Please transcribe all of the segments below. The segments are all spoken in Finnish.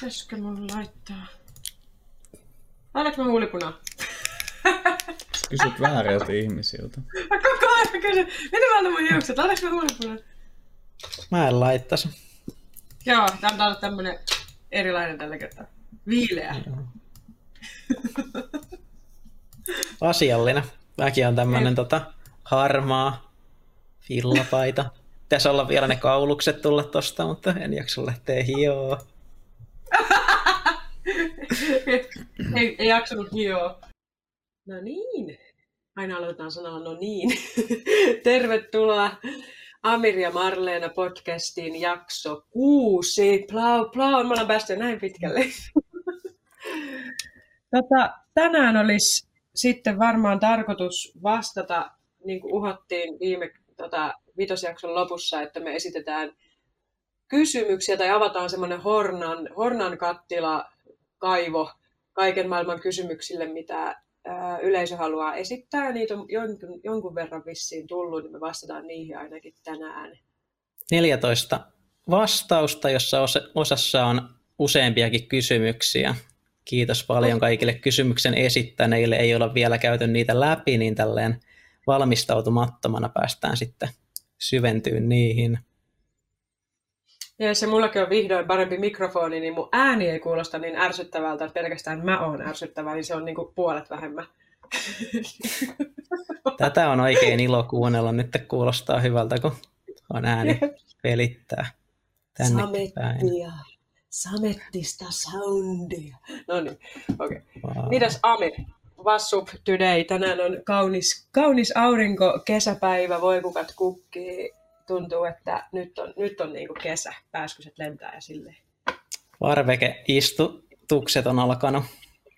Pitäisikö mun laittaa? Laitaanko mä huulipunaa? Kysyt vääriltä ihmisiltä. Mä koko ajan kysyn, mitä mä annan mun hiukset? Laitaanko mä huulipunaa? Mä en laittaisi. Joo, tää on taas tämmönen erilainen tällä kertaa. Viileä. Asiallinen. Mäkin on tämmönen tota, harmaa villapaita. Pitäisi olla vielä ne kaulukset tulla tosta, mutta en jaksa lähteä hioa. Ei, ei jaksanut hioa. No niin. Aina aloitetaan sanalla no niin. Tervetuloa Amir ja Marleena podcastiin jakso kuusi. Plau, plau, me ollaan päästy näin pitkälle. Tota, tänään olisi sitten varmaan tarkoitus vastata, niin kuin uhottiin viime tota, vitosjakson lopussa, että me esitetään kysymyksiä tai avataan semmoinen Hornan, Hornan kattila kaivo kaiken maailman kysymyksille, mitä ää, yleisö haluaa esittää. Niitä on jonkun, jonkun verran vissiin tullut, niin me vastataan niihin ainakin tänään. 14 vastausta, jossa osassa on useampiakin kysymyksiä. Kiitos paljon kaikille kysymyksen esittäneille. Ei olla vielä käyty niitä läpi, niin tälleen valmistautumattomana päästään sitten syventyyn niihin. Ja se mullakin on vihdoin parempi mikrofoni, niin mun ääni ei kuulosta niin ärsyttävältä, että pelkästään mä oon ärsyttävä, niin se on niinku puolet vähemmän. Tätä on oikein ilo kuunnella. Nyt kuulostaa hyvältä, kun on ääni pelittää tänne Samettia. Samettista soundia. No niin, okei. Okay. Wow. Mitäs Amir? What's up today? Tänään on kaunis, kaunis aurinko, kesäpäivä, voi kukat kukkii. Tuntuu, että nyt on, nyt on niinku kesä, pääskyset lentää ja silleen. Varveke-istutukset on alkanut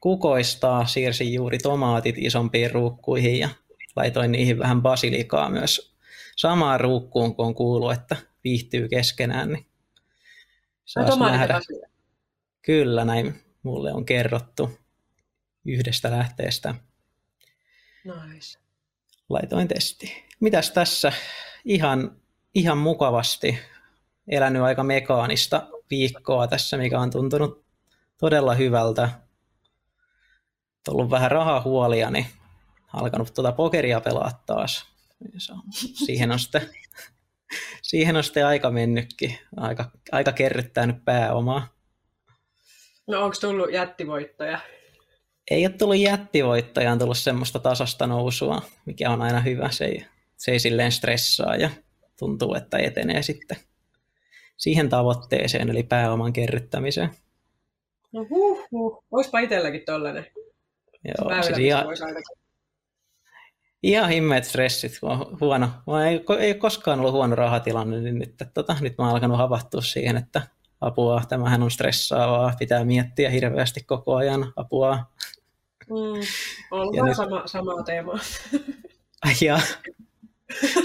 kukoistaa, siirsin juuri tomaatit isompiin ruukkuihin ja laitoin niihin vähän basilikaa myös samaan ruukkuun, kun on kuullut, että viihtyy keskenään. Niin Saas nähdä. Kyllä, näin mulle on kerrottu yhdestä lähteestä. Nice. Laitoin testi. Mitäs tässä? Ihan, ihan mukavasti elänyt aika mekaanista viikkoa tässä, mikä on tuntunut todella hyvältä. Ollut vähän rahahuolia, niin alkanut tuota pokeria pelaa taas. Siihen on sitten, siihen on sitten aika mennytkin, aika, aika kerryttänyt pääomaa. No onko tullut jättivoittoja? ei ole tullut jättivoittoja, on tullut semmoista tasasta nousua, mikä on aina hyvä. Se ei, se ei silleen stressaa ja tuntuu, että etenee sitten siihen tavoitteeseen, eli pääoman kerryttämiseen. No huh, huh. Oispa itselläkin tollanen. Joo, siis ihan, ihan himmeet stressit, kun on huono. Ei, ei koskaan ollut huono rahatilanne, niin nyt, tota, nyt mä oon alkanut havahtua siihen, että apua, tämähän on stressaavaa, pitää miettiä hirveästi koko ajan, apua. Mm, on ja nyt... sama, sama teema. Ja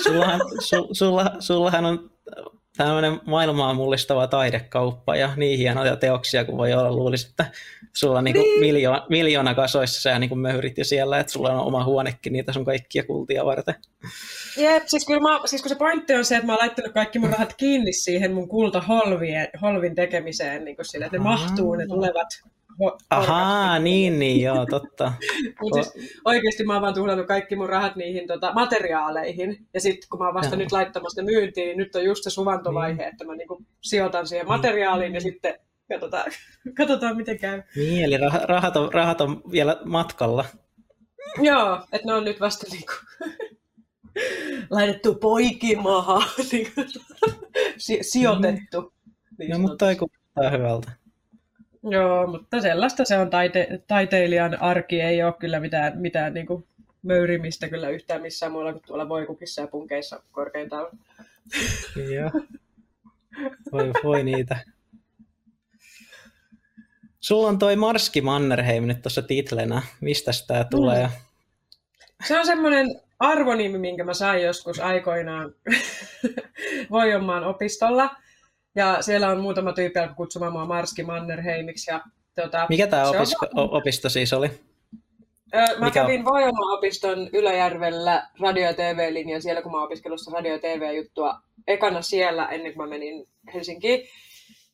sullahan, su, sulla, sullahan on tämmöinen maailmaa mullistava taidekauppa ja niin hienoja teoksia kuin voi olla. Luulisin, että sulla on niinku niin. miljoona, miljoona kasoissa sä niinku möyrit jo siellä, että sulla on oma huonekin niitä sun kaikkia kultia varten. Jep, siis, kyllä mä, siis kun se pointti on se, että mä oon laittanut kaikki mun rahat kiinni siihen mun kultaholvin tekemiseen, niin kuin sille, että ne mahtuu ne tulevat Ahaa, niin, niin, joo, totta. Mutta siis oikeasti mä oon vaan tuhlannut kaikki mun rahat niihin tota, materiaaleihin. Ja sitten kun mä oon vasta ja. nyt laittamassa myyntiin, niin nyt on just se suvantovaihe, niin. että mä niinku sijoitan siihen materiaaliin niin. ja sitten katsotaan, katsotaan miten käy. Niin, eli rahat on, rahat on vielä matkalla. Joo, että ne on nyt vasta niinku laitettu poikimaha, niinku, si- sijoitettu. Niin no, mutta kuulostaa hyvältä. Joo, mutta sellaista se on taite- taiteilijan arki, ei ole kyllä mitään, mitään niin kuin möyrimistä kyllä yhtään missään muualla kuin tuolla voikukissa ja punkeissa korkeintaan. Joo. Voi, voi niitä. Sulla on toi Marski Mannerheim nyt tuossa titlenä. Mistä tämä tulee? Mm. Se on semmoinen arvonimi, minkä mä sain joskus aikoinaan Voijonmaan opistolla. Ja siellä on muutama tyyppi alkoi kutsumaan mua Marski Mannerheimiksi. Ja, tuota, Mikä tämä opisto, on... opisto siis oli? Öö, mä Mikä kävin Voima-opiston Ylöjärvellä radio- ja TV-linjan siellä, kun mä opiskelussa radio- ja TV-juttua ekana siellä, ennen kuin mä menin Helsinkiin.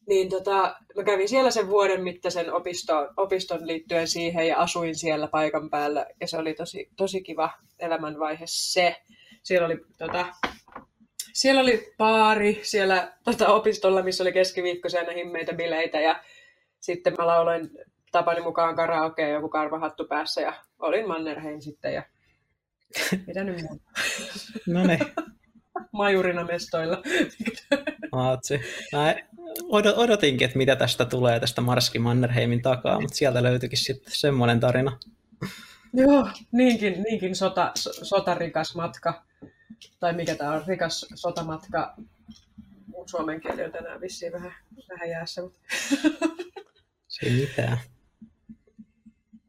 niin tota, mä kävin siellä sen vuoden mittaisen opiston, opiston liittyen siihen ja asuin siellä paikan päällä. Ja se oli tosi, tosi kiva elämänvaihe se. Siellä oli, tota, siellä oli baari siellä tota, opistolla, missä oli keskiviikkoisia himmeitä bileitä. Ja sitten mä lauloin tapani mukaan karaokea joku karvahattu päässä ja olin Mannerheim sitten. Ja... Mitä nyt muuta? No niin. Majurina mestoilla. Aatsi. Mä odotinkin, että mitä tästä tulee tästä Marski Mannerheimin takaa, mutta sieltä löytyikin sitten semmoinen tarina. Joo, niinkin, niinkin sota, sotarikas matka. Tai mikä tämä on, rikas sotamatka. Suomen kieli on tänään vissiin vähän, vähän jäässä. Mutta... Se ei mitään.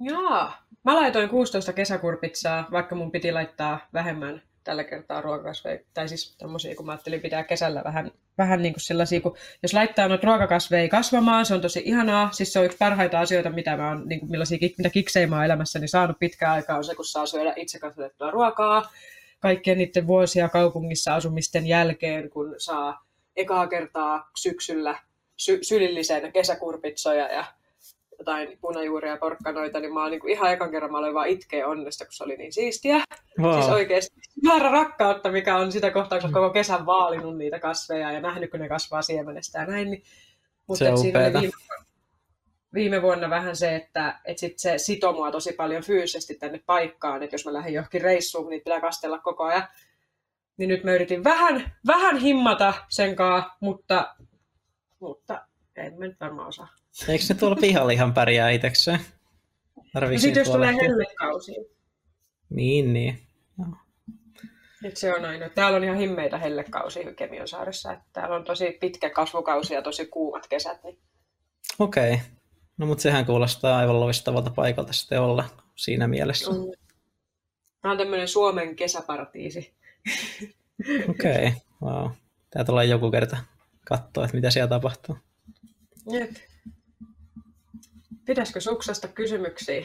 Joo. Mä laitoin 16 kesäkurpitsaa, vaikka mun piti laittaa vähemmän tällä kertaa ruokakasveja, tai siis tämmöisiä, kun mä ajattelin pitää kesällä vähän, vähän niin kuin sellaisia, kun jos laittaa noita ruokakasveja kasvamaan, se on tosi ihanaa, siis se on yksi parhaita asioita, mitä mä oon, niin kuin millaisia, mitä kiksejä mä oon elämässäni saanut pitkään aikaa, on se, kun saa syödä itse kasvatettua ruokaa, kaikkien niiden vuosia kaupungissa asumisten jälkeen, kun saa ekaa kertaa syksyllä sy- sylillisen kesäkurpitsoja ja jotain punajuuria ja porkkanoita, niin mä oon niin ihan ekan kerran mä olin vaan itkeä onnesta, kun se oli niin siistiä. Wow. Siis oikeasti määrä rakkautta, mikä on sitä kohtaa, kun koko kesän vaalinut niitä kasveja ja nähnyt, kun ne kasvaa siemenestä ja näin. Niin, mutta se siinä oli viime, viime vuonna vähän se, että, että sit se sitoo mua tosi paljon fyysisesti tänne paikkaan, että jos mä lähden johonkin reissuun, niin pitää kastella koko ajan. Niin nyt mä yritin vähän, vähän himmata senkaan, mutta, mutta en mä nyt varmaan osaa. Eikö ne tuolla pihalla ihan pärjää itsekseen? Ja sitten jos tulee hellekausi. Niin, niin. No. Nyt se on aina. Täällä on ihan himmeitä hellekausia Kemion saaressa. Että täällä on tosi pitkä kasvukausi ja tosi kuumat kesät. Niin... Okei. Okay. No mutta sehän kuulostaa aivan loistavalta paikalta sitten olla siinä mielessä. Mm. Tämä on tämmöinen Suomen kesäpartiisi. Okei, okay. wow. Tää tulee joku kerta katsoa, että mitä siellä tapahtuu. Jep. Pitäisikö suksasta kysymyksiä?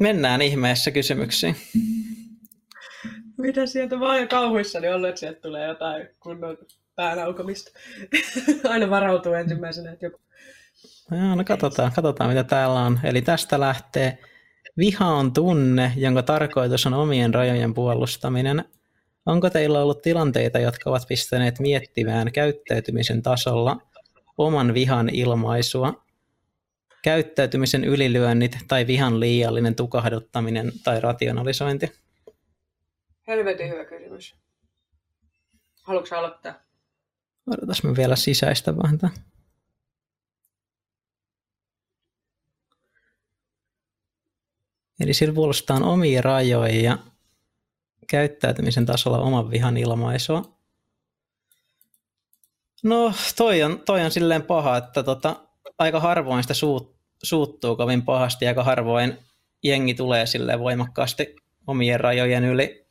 Mennään ihmeessä kysymyksiin. Mitä sieltä vaan jo kauhuissani ollut, että sieltä tulee jotain kunnon päänaukomista. Aina varautuu ensimmäisenä, että joku... Joo, no katsotaan, katsotaan, mitä täällä on. Eli tästä lähtee Viha on tunne, jonka tarkoitus on omien rajojen puolustaminen. Onko teillä ollut tilanteita, jotka ovat pistäneet miettimään käyttäytymisen tasolla oman vihan ilmaisua käyttäytymisen ylilyönnit tai vihan liiallinen tukahduttaminen tai rationalisointi? Helvetin hyvä kysymys. Haluatko aloittaa? Odotas me vielä sisäistä vähän tämän. Eli sillä puolustaan omia rajoja ja käyttäytymisen tasolla oman vihan ilmaisua. No toi on, toi on silleen paha, että tota, aika harvoin sitä suut, suuttuu kovin pahasti, aika harvoin jengi tulee sille voimakkaasti omien rajojen yli.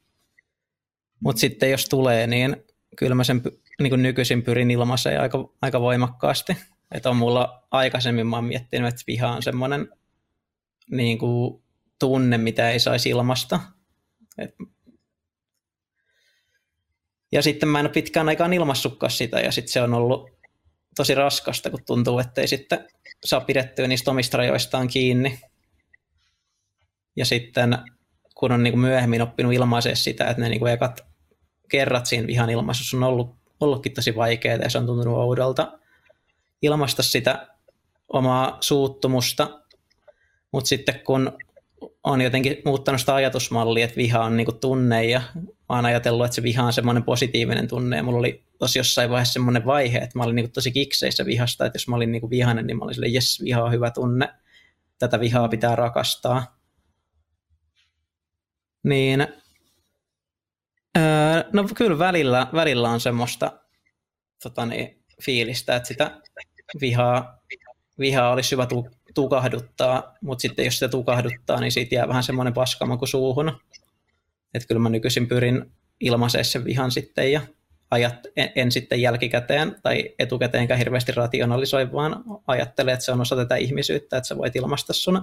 Mutta sitten jos tulee, niin kyllä mä sen niin kuin nykyisin pyrin ilmaiseen aika, aika voimakkaasti. Että on mulla aikaisemmin mä oon miettinyt, että viha on semmoinen niin kuin tunne, mitä ei saisi ilmasta. Et... Ja sitten mä en ole pitkään aikaan ilmassutkaan sitä, ja sitten se on ollut tosi raskasta, kun tuntuu, että ei sitten saa pidettyä niistä omista rajoistaan kiinni. Ja sitten kun on niin kuin myöhemmin oppinut ilmaisee sitä, että ne niin kuin ekat kerrat siinä vihan ilmaisussa on ollut, ollutkin tosi vaikeaa ja se on tuntunut oudolta ilmaista sitä omaa suuttumusta, mutta sitten kun on jotenkin muuttanut sitä ajatusmallia, että viha on niinku tunne ja mä oon ajatellut, että se viha on semmoinen positiivinen tunne ja mulla oli tosi jossain vaiheessa semmoinen vaihe, että mä olin niinku tosi kikseissä vihasta, että jos mä olin niinku vihainen, niin mä olin silleen, jes, viha on hyvä tunne, tätä vihaa pitää rakastaa. Niin, öö, no kyllä välillä, välillä on semmoista tota niin, fiilistä, että sitä vihaa, vihaa olisi hyvä tukahduttaa, mutta sitten jos se tukahduttaa, niin siitä jää vähän semmoinen paskamaku suuhun. Että kyllä mä nykyisin pyrin ilmaisee sen vihan sitten ja ajat, en, en sitten jälkikäteen tai etukäteenkään hirveästi rationalisoi, vaan ajattele, että se on osa tätä ihmisyyttä, että sä voit ilmaista sun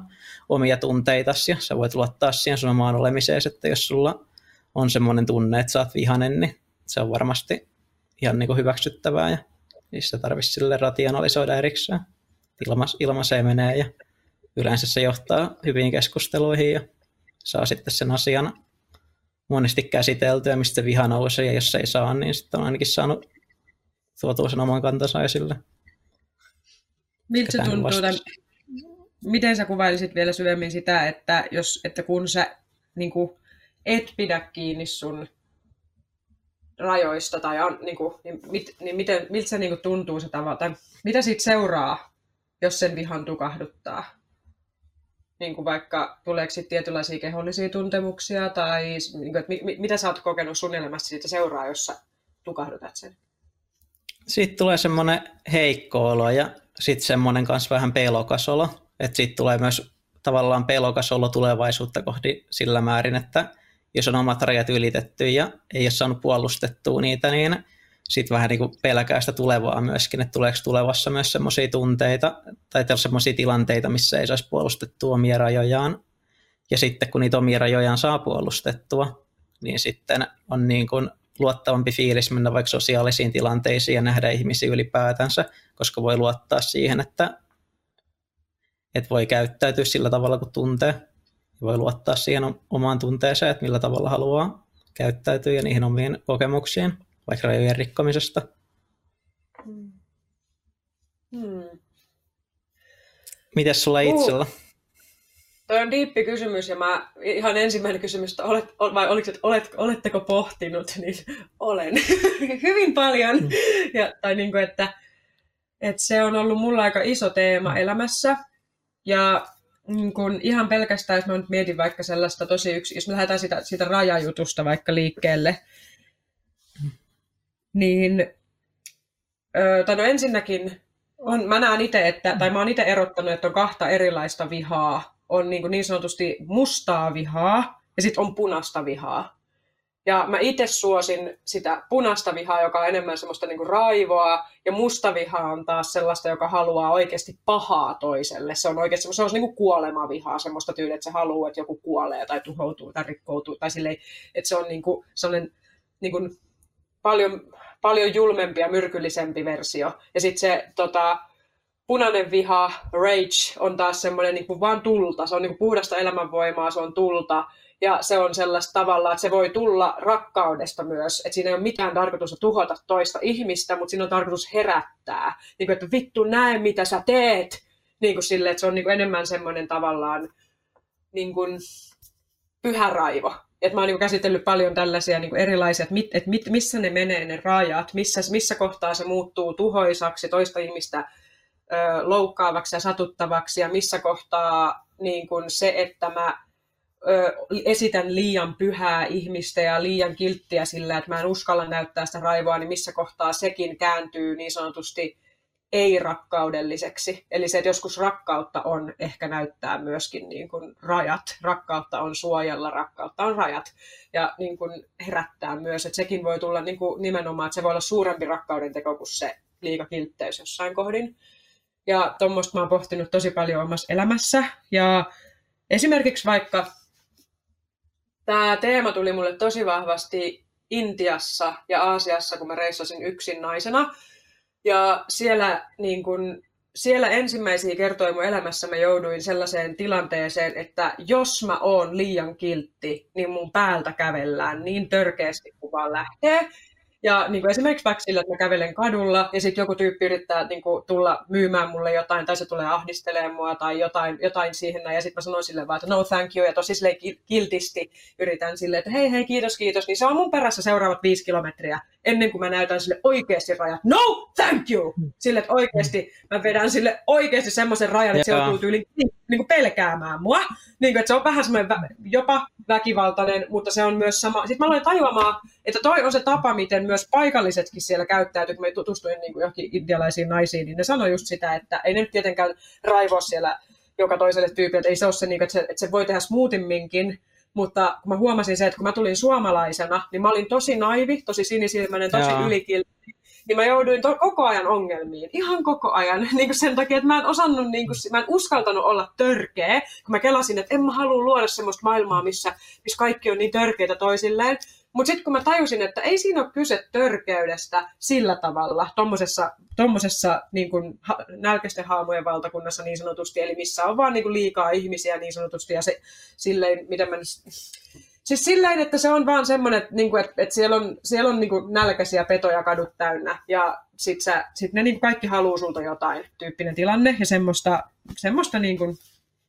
omia tunteitasi ja sä voit luottaa siihen sun omaan olemiseen, että jos sulla on semmoinen tunne, että sä oot vihanen, niin se on varmasti ihan niin kuin hyväksyttävää ja Niistä tarvitsisi sille rationalisoida erikseen. Ilma, ilmaiseen menee ja yleensä se johtaa hyviin keskusteluihin ja saa sitten sen asian monesti käsiteltyä, mistä se viha nousee, ja jos se ei saa, niin sitten on ainakin saanut tuotua sen oman kantansa esille. Miltä se tuntuu, tämän, miten sä kuvailisit vielä syvemmin sitä, että, jos, että kun sä niin kuin, et pidä kiinni sun rajoista, tai on, niin, kuin, niin, mit, niin miten, miltä se niin kuin, tuntuu se tavalla, tai mitä siitä seuraa, jos sen vihan tukahduttaa? niin kuin vaikka tuleeko tietynlaisia kehollisia tuntemuksia tai niin kuin, että mi, mitä sä oot kokenut sun elämässä siitä seuraa, jos sä tukahdutat sen? Sitten tulee semmoinen heikko olo ja sitten semmoinen kanssa vähän pelokas olo. Että sitten tulee myös tavallaan pelokas olo tulevaisuutta kohti sillä määrin, että jos on omat rajat ylitetty ja ei ole saanut puolustettua niitä, niin sitten vähän niin kuin pelkää sitä tulevaa myöskin, että tuleeko tulevassa myös semmoisia tunteita tai semmoisia tilanteita, missä ei saisi puolustettua omia rajojaan. Ja sitten kun niitä omia rajojaan saa puolustettua, niin sitten on niin kuin luottavampi fiilis mennä vaikka sosiaalisiin tilanteisiin ja nähdä ihmisiä ylipäätänsä, koska voi luottaa siihen, että, että voi käyttäytyä sillä tavalla kuin tuntee. Voi luottaa siihen omaan tunteeseen, että millä tavalla haluaa käyttäytyä ja niihin omiin kokemuksiin vaikka rajojen rikkomisesta? Hmm. Hmm. Mites sulla uh. itsellä? Toi on diippi kysymys ja mä ihan ensimmäinen kysymys, että olet, vai oliko, että olet, oletteko pohtinut, niin olen hyvin paljon. Hmm. Ja, tai niin kuin, että, että se on ollut mulla aika iso teema elämässä. Ja niin kun ihan pelkästään, jos mä nyt mietin vaikka sellaista tosi yksi, jos me lähdetään sitä, sitä rajajutusta vaikka liikkeelle, niin tai no ensinnäkin on, mä näen itse, että, tai mä oon itse erottanut, että on kahta erilaista vihaa. On niin, kuin niin sanotusti mustaa vihaa ja sitten on punaista vihaa. Ja mä itse suosin sitä punaista vihaa, joka on enemmän semmoista niin kuin raivoa, ja musta viha on taas sellaista, joka haluaa oikeasti pahaa toiselle. Se on oikeasti se on niin kuin kuolemavihaa, semmoista tyyliä, että se haluaa, että joku kuolee tai tuhoutuu tai rikkoutuu, tai silleen, että se on niin kuin, sellainen kuin paljon, paljon julmempi ja myrkyllisempi versio. Ja sitten se tota, punainen viha, rage, on taas semmoinen niin kuin vaan tulta. Se on niin kuin puhdasta elämänvoimaa, se on tulta. Ja se on sellaista tavalla, että se voi tulla rakkaudesta myös. Että siinä ei ole mitään tarkoitusta tuhota toista ihmistä, mutta siinä on tarkoitus herättää. Niin kuin, että vittu näe, mitä sä teet. Niin kuin sille, että se on niin kuin enemmän semmoinen tavallaan niin kuin pyhä raivo. Et mä oon niin käsitellyt paljon tällaisia niin erilaisia, että, mit, että mit, missä ne menee ne rajat, missä, missä kohtaa se muuttuu tuhoisaksi, toista ihmistä ö, loukkaavaksi ja satuttavaksi, ja missä kohtaa niin kuin se, että mä ö, esitän liian pyhää ihmistä ja liian kilttiä sillä, että mä en uskalla näyttää sitä raivoa, niin missä kohtaa sekin kääntyy niin sanotusti ei-rakkaudelliseksi. Eli se, että joskus rakkautta on ehkä näyttää myöskin niin kuin rajat. Rakkautta on suojella, rakkautta on rajat. Ja niin kuin herättää myös, että sekin voi tulla niin kuin nimenomaan, että se voi olla suurempi rakkauden teko kuin se liikakiltteys jossain kohdin. Ja tuommoista mä oon pohtinut tosi paljon omassa elämässä. Ja esimerkiksi vaikka tämä teema tuli mulle tosi vahvasti Intiassa ja Aasiassa, kun mä reissasin yksin naisena – ja siellä, niin kun, siellä ensimmäisiä kertoja mun elämässä mä jouduin sellaiseen tilanteeseen, että jos mä oon liian kiltti, niin mun päältä kävellään niin törkeästi kuin vaan lähtee. Ja niin kuin esimerkiksi vaikka sillä, että mä kävelen kadulla ja sitten joku tyyppi yrittää niin kuin, tulla myymään mulle jotain tai se tulee ahdistelemaan mua tai jotain, jotain siihen näin. Ja sitten mä sanon sille vaan, että no thank you ja tosi sille kiltisti yritän sille, että hei hei kiitos kiitos. Niin se on mun perässä seuraavat viisi kilometriä ennen kuin mä näytän sille oikeasti rajat. No thank you! Sille, että oikeasti mä vedän sille oikeasti semmoisen rajan, että se joutuu tyyliin niin kuin pelkäämään mua. Niin kuin, että se on vähän semmoinen jopa väkivaltainen, mutta se on myös sama. Sitten mä aloin tajuamaan, että toi on se tapa, miten myös paikallisetkin siellä käyttäytyy, kun me tutustuin niin kuin johonkin indialaisiin naisiin, niin ne sanoi just sitä, että ei ne nyt tietenkään raivoa siellä joka toiselle tyypille, että ei se ole se, niin kuin, että, se että se voi tehdä smoothimminkin, mutta kun mä huomasin se, että kun mä tulin suomalaisena, niin mä olin tosi naivi, tosi sinisilmäinen, tosi ylikiltti, niin mä jouduin to- koko ajan ongelmiin, ihan koko ajan, niin kuin sen takia, että mä en osannut, niin kuin, mä en uskaltanut olla törkeä, kun mä kelasin, että en mä halua luoda semmoista maailmaa, missä, missä kaikki on niin törkeitä toisilleen, Mutta sitten kun mä tajusin, että ei siinä ole kyse törkeydestä sillä tavalla, tuommoisessa tommosessa, niin kuin, ha, nälkäisten haamujen valtakunnassa niin sanotusti, eli missä on vaan niin kuin, liikaa ihmisiä niin sanotusti, ja se, silleen, miten mä Siis silleen, että se on vaan semmoinen, että, niin että, että siellä on, siellä on niin kuin nälkäisiä petoja kadut täynnä ja sitten sit ne niin kuin kaikki haluaa sulta jotain tyyppinen tilanne ja semmoista, semmoista niin kuin,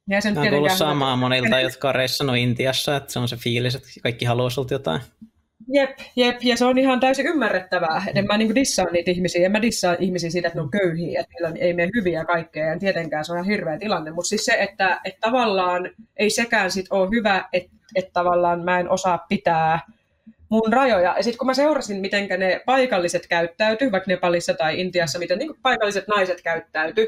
ja sen on tullut samaa monilta, jotka on reissannut Intiassa, että se on se fiilis, että kaikki haluaa sulta jotain. Jep, jep, ja se on ihan täysin ymmärrettävää. En mä niin dissaa niitä ihmisiä, en mä dissaa ihmisiä siitä, että ne on köyhiä, että niillä ei mene hyviä kaikkea, ja tietenkään se on ihan hirveä tilanne. Mutta siis se, että, että tavallaan ei sekään sit ole hyvä, että, että tavallaan mä en osaa pitää mun rajoja. Ja sitten kun mä seurasin, miten ne paikalliset käyttäytyy, vaikka Nepalissa tai Intiassa, miten niin paikalliset naiset käyttäytyy,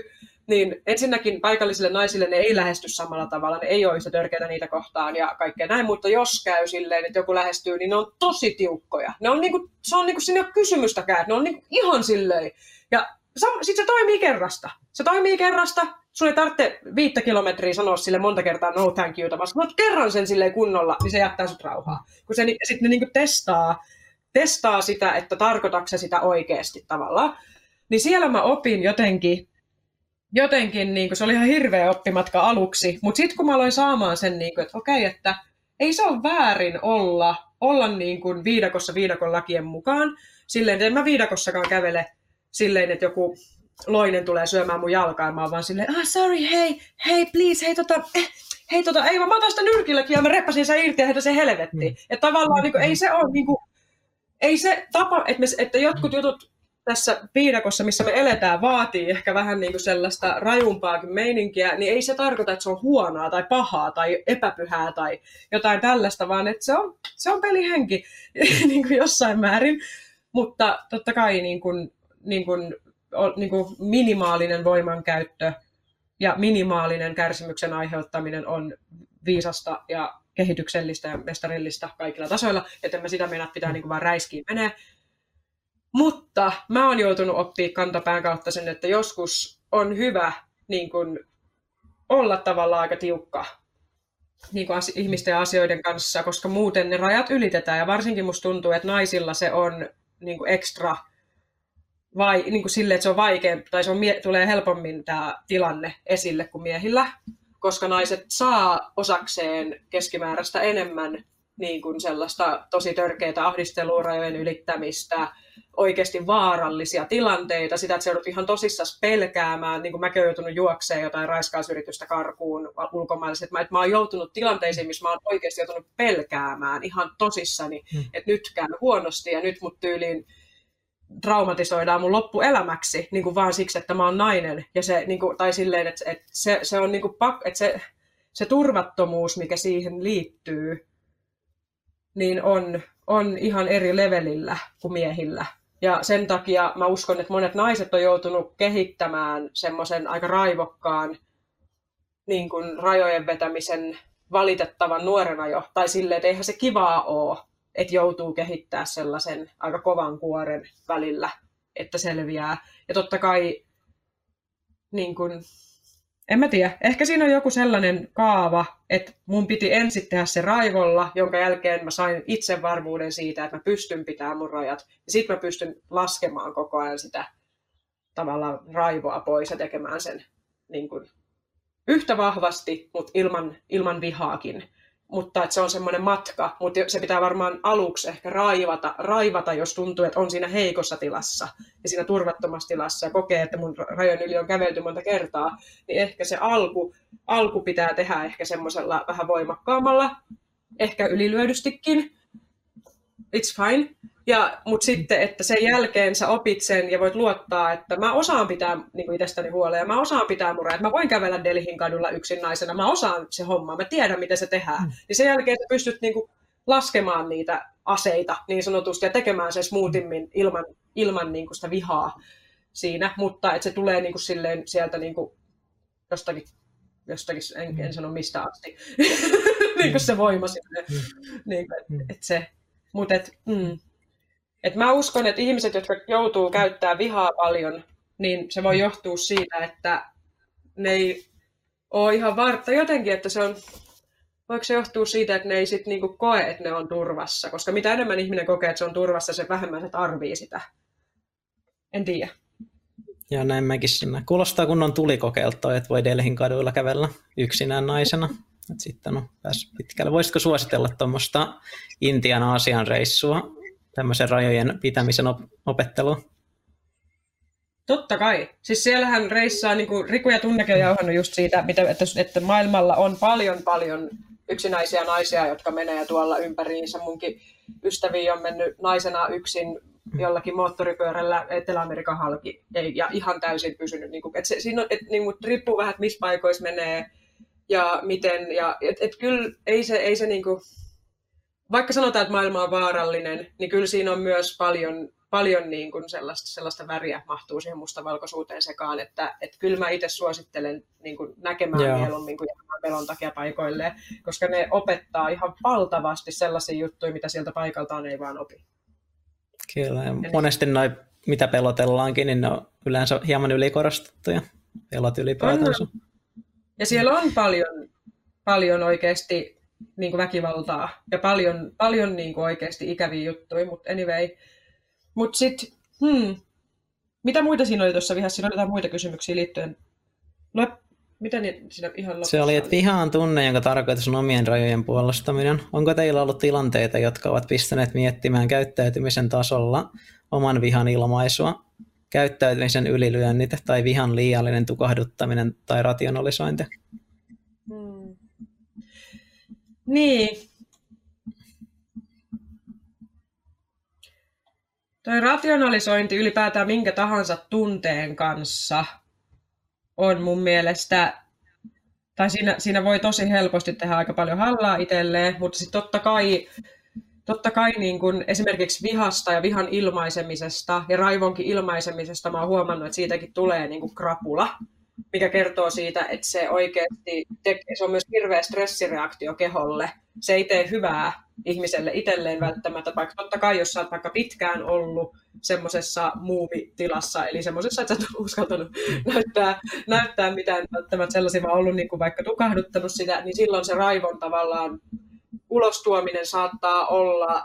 niin ensinnäkin paikallisille naisille ne ei lähesty samalla tavalla, ne ei ole yhtä törkeitä niitä kohtaan ja kaikkea näin, mutta jos käy silleen, että joku lähestyy, niin ne on tosi tiukkoja. Ne on niinku, se on niinku, siinä ei kysymystäkään, ne on niinku ihan silleen. Ja sitten se toimii kerrasta. Se toimii kerrasta, sun ei tarvitse viittä kilometriä sanoa sille monta kertaa no thank you, vaan sanot kerran sen silleen kunnolla, niin se jättää sut rauhaa. Kun se sitten niinku testaa, testaa sitä, että tarkoitatko sitä oikeasti tavallaan. Niin siellä mä opin jotenkin, jotenkin niin kuin, se oli ihan hirveä oppimatka aluksi, mutta sitten kun mä aloin saamaan sen, niin kuin, että okei, että ei se ole väärin olla, olla niin kuin viidakossa viidakon lakien mukaan, silleen, että en mä viidakossakaan kävele silleen, että joku loinen tulee syömään mun jalkaan, mä oon vaan silleen, ah sorry, hei, hei, please, hei tota, eh, hei tota, ei vaan mä otan sitä nyrkilläkin ja mä reppasin sen irti ja heitä se helvettiin. Mm. Että tavallaan niin kuin, ei se ole niin kuin, ei se tapa, että, me, että jotkut jutut tässä piirakossa, missä me eletään, vaatii ehkä vähän niin kuin sellaista rajumpaakin meininkiä, niin ei se tarkoita, että se on huonoa tai pahaa tai epäpyhää tai jotain tällaista, vaan että se on, se on pelihenki niin kuin jossain määrin. Mutta totta kai niin kuin, niin kuin, niin kuin minimaalinen voimankäyttö ja minimaalinen kärsimyksen aiheuttaminen on viisasta ja kehityksellistä ja mestarillista kaikilla tasoilla, että mä sitä meinaa pitää niin kuin vaan räiskiin menee. Mutta mä oon joutunut oppia kantapään kautta sen, että joskus on hyvä niin kun, olla tavallaan aika tiukka niin kuin ihmisten ja asioiden kanssa, koska muuten ne rajat ylitetään. Ja varsinkin musta tuntuu, että naisilla se on niin kuin ekstra vai, niin kuin sille, että se on vaikeampi, tai se on, tulee helpommin tämä tilanne esille kuin miehillä, koska naiset saa osakseen keskimääräistä enemmän niin kuin sellaista tosi törkeää ahdistelua, rajojen ylittämistä, oikeasti vaarallisia tilanteita, sitä, että se joudut ihan tosissaan pelkäämään, niin kuin mäkin olen joutunut juokseen jotain raiskausyritystä karkuun ulkomaille, että mä, että mä oon joutunut tilanteisiin, missä mä oon oikeasti joutunut pelkäämään ihan tosissani, hmm. että nyt käy huonosti ja nyt mut tyyliin traumatisoidaan mun loppuelämäksi niin kuin vaan siksi, että mä oon nainen. Ja se, niin kuin, tai silleen, että, että se, se on niin kuin pak, että se, se turvattomuus, mikä siihen liittyy, niin on, on ihan eri levelillä kuin miehillä. Ja sen takia mä uskon, että monet naiset on joutunut kehittämään semmoisen aika raivokkaan niin kuin rajojen vetämisen valitettavan nuorena jo. Tai silleen, että eihän se kivaa ole, että joutuu kehittää sellaisen aika kovan kuoren välillä, että selviää. Ja totta kai niin kuin, en mä tiedä. Ehkä siinä on joku sellainen kaava, että mun piti ensin tehdä se raivolla, jonka jälkeen mä sain itsevarmuuden siitä, että mä pystyn pitämään mun rajat. Ja sitten mä pystyn laskemaan koko ajan sitä tavallaan raivoa pois ja tekemään sen niin kuin, yhtä vahvasti, mutta ilman, ilman vihaakin mutta että se on semmoinen matka, mutta se pitää varmaan aluksi ehkä raivata, raivata, jos tuntuu, että on siinä heikossa tilassa ja siinä turvattomassa tilassa ja kokee, että mun rajojen yli on kävelty monta kertaa, niin ehkä se alku, alku pitää tehdä ehkä semmoisella vähän voimakkaammalla, ehkä ylilyödystikin, it's fine, ja, mutta sitten, että sen jälkeen sä opit sen ja voit luottaa, että mä osaan pitää niin kuin itsestäni huolta ja mä osaan pitää muraa, että mä voin kävellä Delhin kadulla yksin naisena, mä osaan se homma, mä tiedän miten se tehdään. Mm. Niin sen jälkeen sä pystyt niin kuin, laskemaan niitä aseita niin sanotusti ja tekemään sen smoothimmin ilman, ilman niin kuin sitä vihaa siinä, mutta että se tulee niin kuin, silleen sieltä niin kuin, jostakin jostakin, en, en mm. sano mistä asti, niin kuin se voima sinne. Mm. Niin, että et se, mutta et, mm, et mä uskon, että ihmiset, jotka joutuu käyttämään vihaa paljon, niin se voi johtua siitä, että ne ei ole ihan varta jotenkin, että se on, voiko se johtua siitä, että ne ei sit niinku koe, että ne on turvassa? Koska mitä enemmän ihminen kokee, että se on turvassa, se vähemmän se tarvii sitä. En tiedä. Ja näin mäkin sinne. Kuulostaa kunnon tulikokeilta, että voi Delhin kaduilla kävellä yksinään naisena. Et sitten on päässyt pitkälle. Voisitko suositella tuommoista Intian Aasian reissua, tämmöisen rajojen pitämisen op- opettelua? Totta kai. Siis siellähän reissaa, niin kuin Riku ja Tunnekin on jauhannut just siitä, mitä, että, että maailmalla on paljon paljon yksinäisiä naisia, jotka menee tuolla ympäriinsä. Munkin ystäviä on mennyt naisena yksin jollakin moottoripyörällä Etelä-Amerikan halki ja ihan täysin pysynyt. Niin kuin, että se, siinä on, että, niin kuin, riippuu vähän, että missä paikoissa menee ja miten. Ja, et, et kyllä ei se, ei se niin kuin, vaikka sanotaan, että maailma on vaarallinen, niin kyllä siinä on myös paljon, paljon niin kuin sellaista, sellaista väriä mahtuu siihen mustavalkoisuuteen sekaan, että, että kyllä mä itse suosittelen niin kuin näkemään Joo. mieluummin kuin pelon takia paikoille, koska ne opettaa ihan valtavasti sellaisia juttuja, mitä sieltä paikaltaan ei vaan opi. Kyllä, ja monesti noin, mitä pelotellaankin, niin ne on yleensä hieman ylikorostettuja, pelot ylipäätänsä. Ja siellä on paljon, paljon oikeasti niin kuin väkivaltaa ja paljon, paljon niin kuin oikeasti ikäviä juttuja, mutta anyway. Mutta sitten, hmm, mitä muita siinä oli tuossa vihassa? Siinä oli jotain muita kysymyksiä liittyen. No, Miten siinä ihan lopussa Se oli, että viha on tunne, jonka tarkoitus on omien rajojen puolustaminen. Onko teillä ollut tilanteita, jotka ovat pistäneet miettimään käyttäytymisen tasolla oman vihan ilmaisua, käyttäytymisen ylilyönnit tai vihan liiallinen tukahduttaminen tai rationalisointi? Niin. Toi rationalisointi ylipäätään minkä tahansa tunteen kanssa – on mun mielestä, tai siinä, siinä voi tosi helposti tehdä aika paljon hallaa itselleen, mutta sitten totta kai, totta kai niin kun esimerkiksi vihasta ja vihan ilmaisemisesta ja raivonkin ilmaisemisesta mä oon huomannut, että siitäkin tulee niin krapula, mikä kertoo siitä, että se oikeasti tekee, se on myös hirveä stressireaktio keholle. Se ei tee hyvää ihmiselle itselleen välttämättä, vaikka totta kai jos sä oot vaikka pitkään ollut semmoisessa muumitilassa, eli semmoisessa, että sä et ole uskaltanut näyttää, näyttää mitään välttämättä sellaisia, vaan ollut niin kuin vaikka tukahduttanut sitä, niin silloin se raivon tavallaan ulostuominen saattaa olla,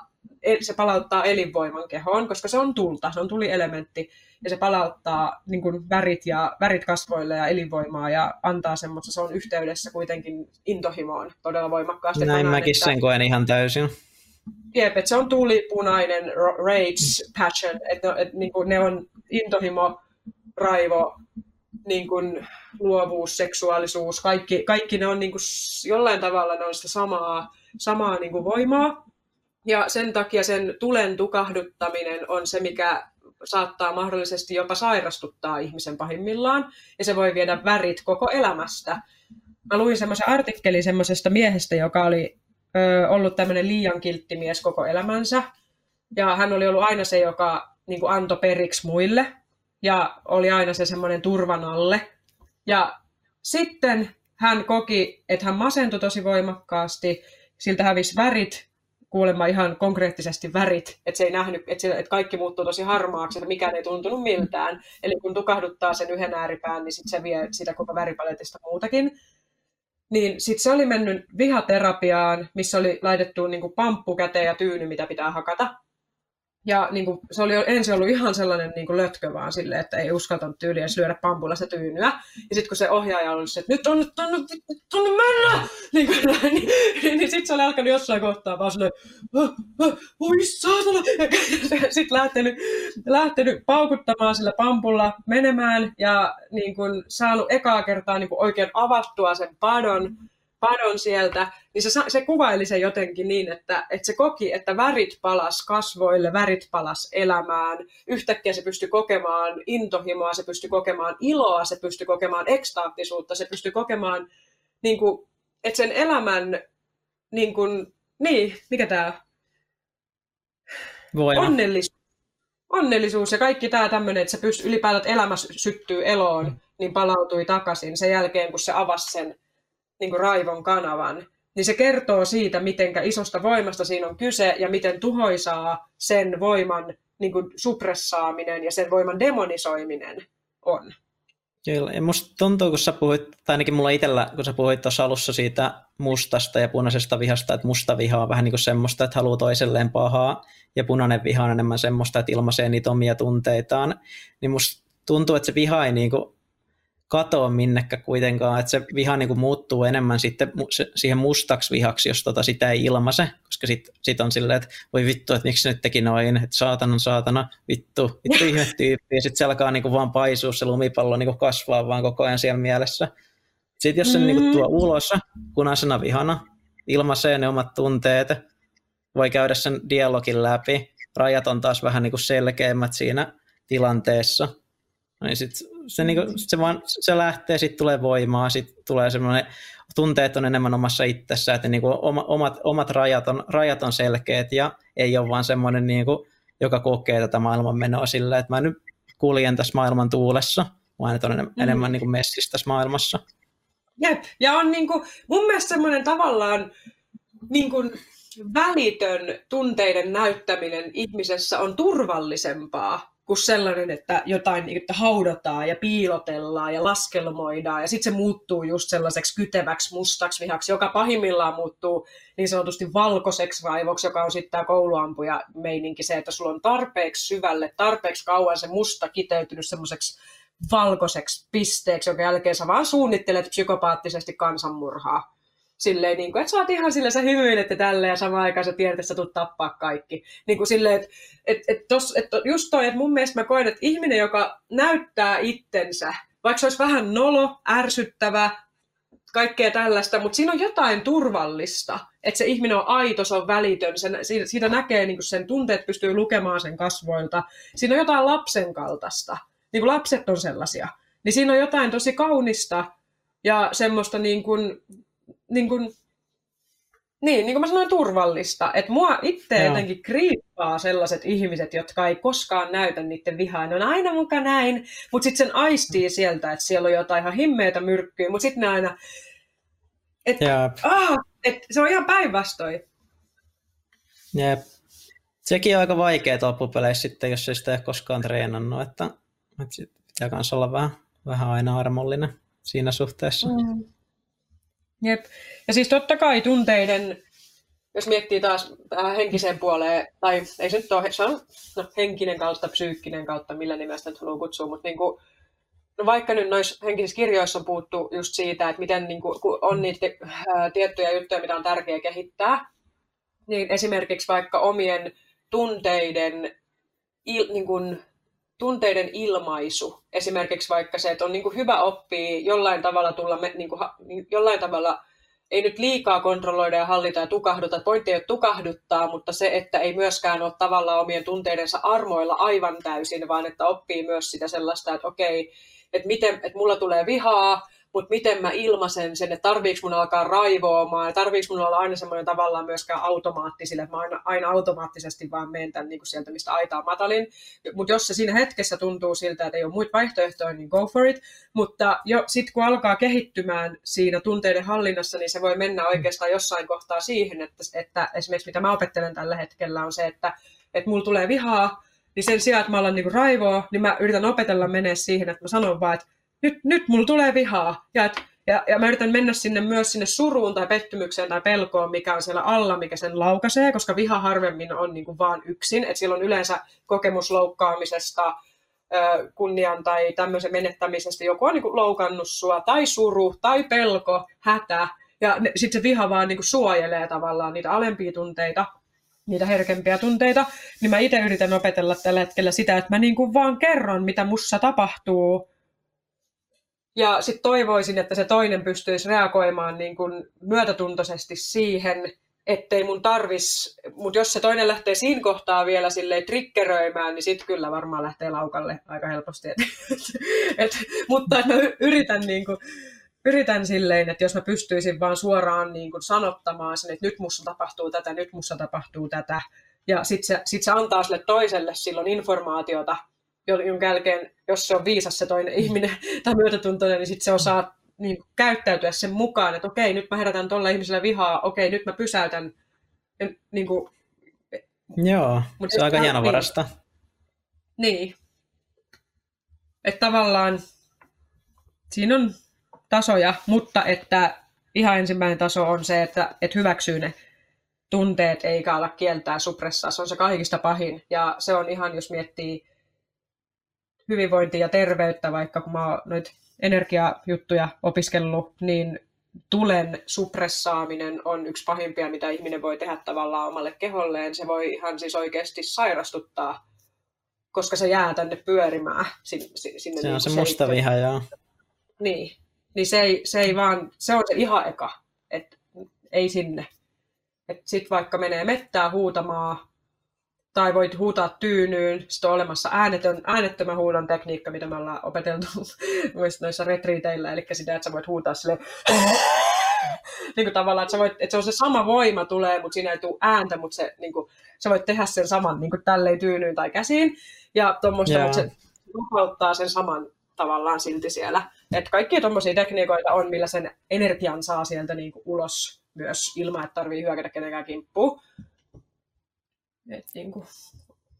se palauttaa elinvoiman kehoon, koska se on tulta, se on tulielementti, ja se palauttaa niin kuin värit, ja, värit kasvoille ja elinvoimaa ja antaa semmoista, se on yhteydessä kuitenkin intohimoon todella voimakkaasti. Näin mäkin että, sen koen ihan täysin. Jep, että se on tulipunainen rage, passion, että et, niin kuin ne on intohimo, raivo, niin kuin luovuus, seksuaalisuus, kaikki, kaikki ne on niin kuin, jollain tavalla ne on sitä samaa, samaa niin kuin voimaa. Ja sen takia sen tulen tukahduttaminen on se, mikä saattaa mahdollisesti jopa sairastuttaa ihmisen pahimmillaan, ja se voi viedä värit koko elämästä. Mä luin semmoisen artikkelin semmoisesta miehestä, joka oli ö, ollut tämmöinen liian kiltti mies koko elämänsä, ja hän oli ollut aina se, joka niin kuin antoi periksi muille, ja oli aina se semmoinen turvan alle. Ja sitten hän koki, että hän masentui tosi voimakkaasti, siltä hävisi värit, kuulemma ihan konkreettisesti värit, että se ei nähnyt, että, se, että kaikki muuttuu tosi harmaaksi, että mikään ei tuntunut miltään. Eli kun tukahduttaa sen yhden ääripään, niin sit se vie sitä koko väripaletista muutakin. Niin sitten se oli mennyt vihaterapiaan, missä oli laitettu niin kuin pamppu käteen ja tyyny, mitä pitää hakata. Ja niin kuin, se oli ensin ollut ihan sellainen niin kuin lötkö vaan silleen, että ei uskaltanut tyyliä edes lyödä pampulla se tyynyä. Ja sitten kun se ohjaaja oli se, että nyt on, tonne, tonne mennä! Niin, kuin, niin, niin, niin sitten se oli alkanut jossain kohtaa vaan silleen, voi saatana! Sitten lähtenyt, lähtenyt paukuttamaan sillä pampulla menemään ja niin kuin, saanut ekaa kertaa niin kuin oikein avattua sen padon padon sieltä, niin se, se kuvaili sen jotenkin niin, että, että se koki, että värit palas kasvoille, värit palas elämään. Yhtäkkiä se pystyi kokemaan intohimoa, se pystyi kokemaan iloa, se pystyi kokemaan ekstaattisuutta, se pystyi kokemaan, niin kuin, että sen elämän, niin, kuin, niin mikä tämä Onnellisuus, onnellisuus ja kaikki tämä tämmöinen, että se pystyy ylipäätään elämä syttyy eloon, niin palautui takaisin sen jälkeen, kun se avasi sen niin kuin raivon kanavan, niin se kertoo siitä, miten isosta voimasta siinä on kyse ja miten tuhoisaa sen voiman niin kuin supressaaminen ja sen voiman demonisoiminen on. Kyllä, ja musta tuntuu, kun sä puhuit, tai ainakin mulla itsellä, kun sä puhuit tuossa alussa siitä mustasta ja punaisesta vihasta, että musta viha on vähän niin kuin semmoista, että haluaa toiselleen pahaa, ja punainen viha on enemmän semmoista, että ilmaisee niitä omia tunteitaan, niin musta tuntuu, että se viha ei niin kuin katoa minnekään kuitenkaan, että se viha niin kuin muuttuu enemmän sitten siihen mustaksi vihaksi, jos tota sitä ei ilmaise, koska sitten sit on silleen, että voi vittu, että miksi nyt teki noin, että saatana, saatana, vittu, vittu ihme tyyppi, ja sitten se alkaa niin kuin vaan paisua, se lumipallo niin kuin kasvaa vaan koko ajan siellä mielessä. Sitten jos se mm. niin kuin tuo ulos punaisena vihana, ilmaisee ne omat tunteet, voi käydä sen dialogin läpi, rajat on taas vähän niin kuin selkeämmät siinä tilanteessa, niin sit se, niinku, sit se, vaan, se lähtee, sitten tulee voimaa, sitten tulee semmoinen, tunteet on enemmän omassa itsessä, että niinku omat, omat rajat, on, rajat on selkeät ja ei ole vaan semmoinen, niinku, joka kokee tätä maailmanmenoa silleen, että mä nyt kuljen tässä maailman tuulessa, vaan että on mm. enemmän niinku messissä tässä maailmassa. Jep, ja on niinku, mun mielestä semmoinen tavallaan niinku, välitön tunteiden näyttäminen ihmisessä on turvallisempaa kuin sellainen, että jotain niin, että haudataan ja piilotellaan ja laskelmoidaan ja sitten se muuttuu just sellaiseksi kyteväksi mustaksi vihaksi, joka pahimmillaan muuttuu niin sanotusti valkoiseksi raivoksi, joka on sitten tämä kouluampuja meininki se, että sulla on tarpeeksi syvälle, tarpeeksi kauan se musta kiteytynyt semmoiseksi valkoiseksi pisteeksi, jonka jälkeen sä vaan suunnittelet psykopaattisesti kansanmurhaa silleen, niin kuin, että sä oot ihan sille, sä hymyilet ja tälleen, ja samaan aikaan sä tiedät, että sä tulet tappaa kaikki. Niin kuin silleen, että et, et tos, et just toi, että mun mielestä mä koen, että ihminen, joka näyttää itsensä, vaikka se olisi vähän nolo, ärsyttävä, kaikkea tällaista, mutta siinä on jotain turvallista, että se ihminen on aito, se on välitön, siitä, siitä näkee niin kuin sen tunteet, pystyy lukemaan sen kasvoilta. Siinä on jotain lapsen kaltaista, niin kuin lapset on sellaisia. Niin siinä on jotain tosi kaunista ja semmoista niin kuin niin kuin, niin, niin kuin mä sanoin, turvallista. Että mua itse jotenkin kriippaa sellaiset ihmiset, jotka ei koskaan näytä niiden vihaa. Ne on aina muka näin, mutta sitten sen aistii sieltä, että siellä on jotain ihan himmeitä myrkkyä, mutta sitten ne aina... Et, ah, et, se on ihan päinvastoin. Jep. Sekin on aika vaikea loppupeleissä sitten, jos ei sitä ole koskaan treenannut, että, että pitää myös olla vähän, vähän aina armollinen siinä suhteessa. Mm. Jep. Ja siis totta kai tunteiden, jos miettii taas tähän henkiseen puoleen, tai ei se nyt ole, se on no, henkinen kautta, psyykkinen kautta, millä nimestä nyt haluaa kutsua, mutta niin kuin, no vaikka nyt noissa henkisissä kirjoissa on puhuttu just siitä, että miten niin kuin, kun on niitä ää, tiettyjä juttuja, mitä on tärkeää kehittää, niin esimerkiksi vaikka omien tunteiden il, niin kuin, tunteiden ilmaisu, esimerkiksi vaikka se, että on niin kuin hyvä oppia jollain tavalla tulla, niin kuin, jollain tavalla ei nyt liikaa kontrolloida ja hallita ja tukahduta. Pointti ei ole tukahduttaa, mutta se, että ei myöskään ole tavallaan omien tunteidensa armoilla aivan täysin, vaan että oppii myös sitä sellaista, että okei, että, miten, että mulla tulee vihaa, mutta miten mä ilmaisen sen, että tarviiko mun alkaa raivoamaan, ja tarviiko mun olla aina semmoinen tavallaan myöskään automaattisille, että mä aina, aina automaattisesti vaan menen tämän niin kuin sieltä, mistä aitaa matalin. Mutta jos se siinä hetkessä tuntuu siltä, että ei ole muita vaihtoehtoja, niin go for it. Mutta jo sitten kun alkaa kehittymään siinä tunteiden hallinnassa, niin se voi mennä oikeastaan jossain kohtaa siihen, että, että esimerkiksi mitä mä opettelen tällä hetkellä on se, että, että mulla tulee vihaa, niin sen sijaan, että mä alan niin raivoa, niin mä yritän opetella menee siihen, että mä sanon vaan, että nyt, nyt mulla tulee vihaa. Ja, et, ja, ja mä yritän mennä sinne myös sinne suruun tai pettymykseen tai pelkoon, mikä on siellä alla, mikä sen laukaisee, koska viha harvemmin on niin kuin vaan yksin. Et silloin yleensä kokemus loukkaamisesta, kunnian tai tämmöisen menettämisestä. Joku on niin kuin loukannut sua, tai suru, tai pelko, hätä. Ja sitten se viha vaan niin kuin suojelee tavallaan niitä alempia tunteita, niitä herkempiä tunteita. Niin mä itse yritän opetella tällä hetkellä sitä, että mä niin kuin vaan kerron, mitä mussa tapahtuu, ja sitten toivoisin, että se toinen pystyisi reagoimaan niin kuin myötätuntoisesti siihen, ettei mun tarvis, mutta jos se toinen lähtee siinä kohtaa vielä silleen triggeröimään, niin sitten kyllä varmaan lähtee laukalle aika helposti. Et, et, mutta mä yritän, niin kuin, yritän silleen, että jos mä pystyisin vaan suoraan niin kuin sanottamaan sen, että nyt mussa tapahtuu tätä, nyt mussa tapahtuu tätä, ja sitten se, sit se antaa sille toiselle silloin informaatiota, jonka jälkeen, jos se on viisas se toinen ihminen tai myötätuntoinen, niin sitten se osaa niin kuin, käyttäytyä sen mukaan, että okei, nyt mä herätän tuolla ihmisellä vihaa, okei, nyt mä pysäytän. Ja, niin kuin, Joo, Mut se on aika hienovarasta. Niin. niin. Että tavallaan siinä on tasoja, mutta että ihan ensimmäinen taso on se, että, että hyväksyy ne tunteet eikä ala kieltää suppressaa. Se on se kaikista pahin. Ja se on ihan, jos miettii hyvinvointia ja terveyttä, vaikka kun mä oon noita energiajuttuja opiskellut, niin tulen suppressaaminen on yksi pahimpia, mitä ihminen voi tehdä tavallaan omalle keholleen. Se voi ihan siis oikeasti sairastuttaa, koska se jää tänne pyörimään. Sinne, sinne se on niin se musta viha, joo. Niin, niin se ei, se ei vaan, se on se ihan eka, että ei sinne. Sitten vaikka menee mettää huutamaan, tai voit huutaa tyynyyn. Sitten on olemassa äänetön, äänettömän huudon tekniikka, mitä me ollaan opeteltu noissa retriiteillä. Eli sitä, että sä voit huutaa sille niin kuin tavallaan, että, sä voit, että se on se sama voima tulee, mutta siinä ei tule ääntä, mutta se, niin kuin, sä voit tehdä sen saman niin kuin tälleen tyynyyn tai käsiin. Ja tuommoista, mutta se lupauttaa sen saman tavallaan silti siellä. Että kaikkia tuommoisia tekniikoita on, millä sen energian saa sieltä niin kuin ulos myös ilman, että tarvii hyökätä kenenkään kimppuun. Et niin kuin.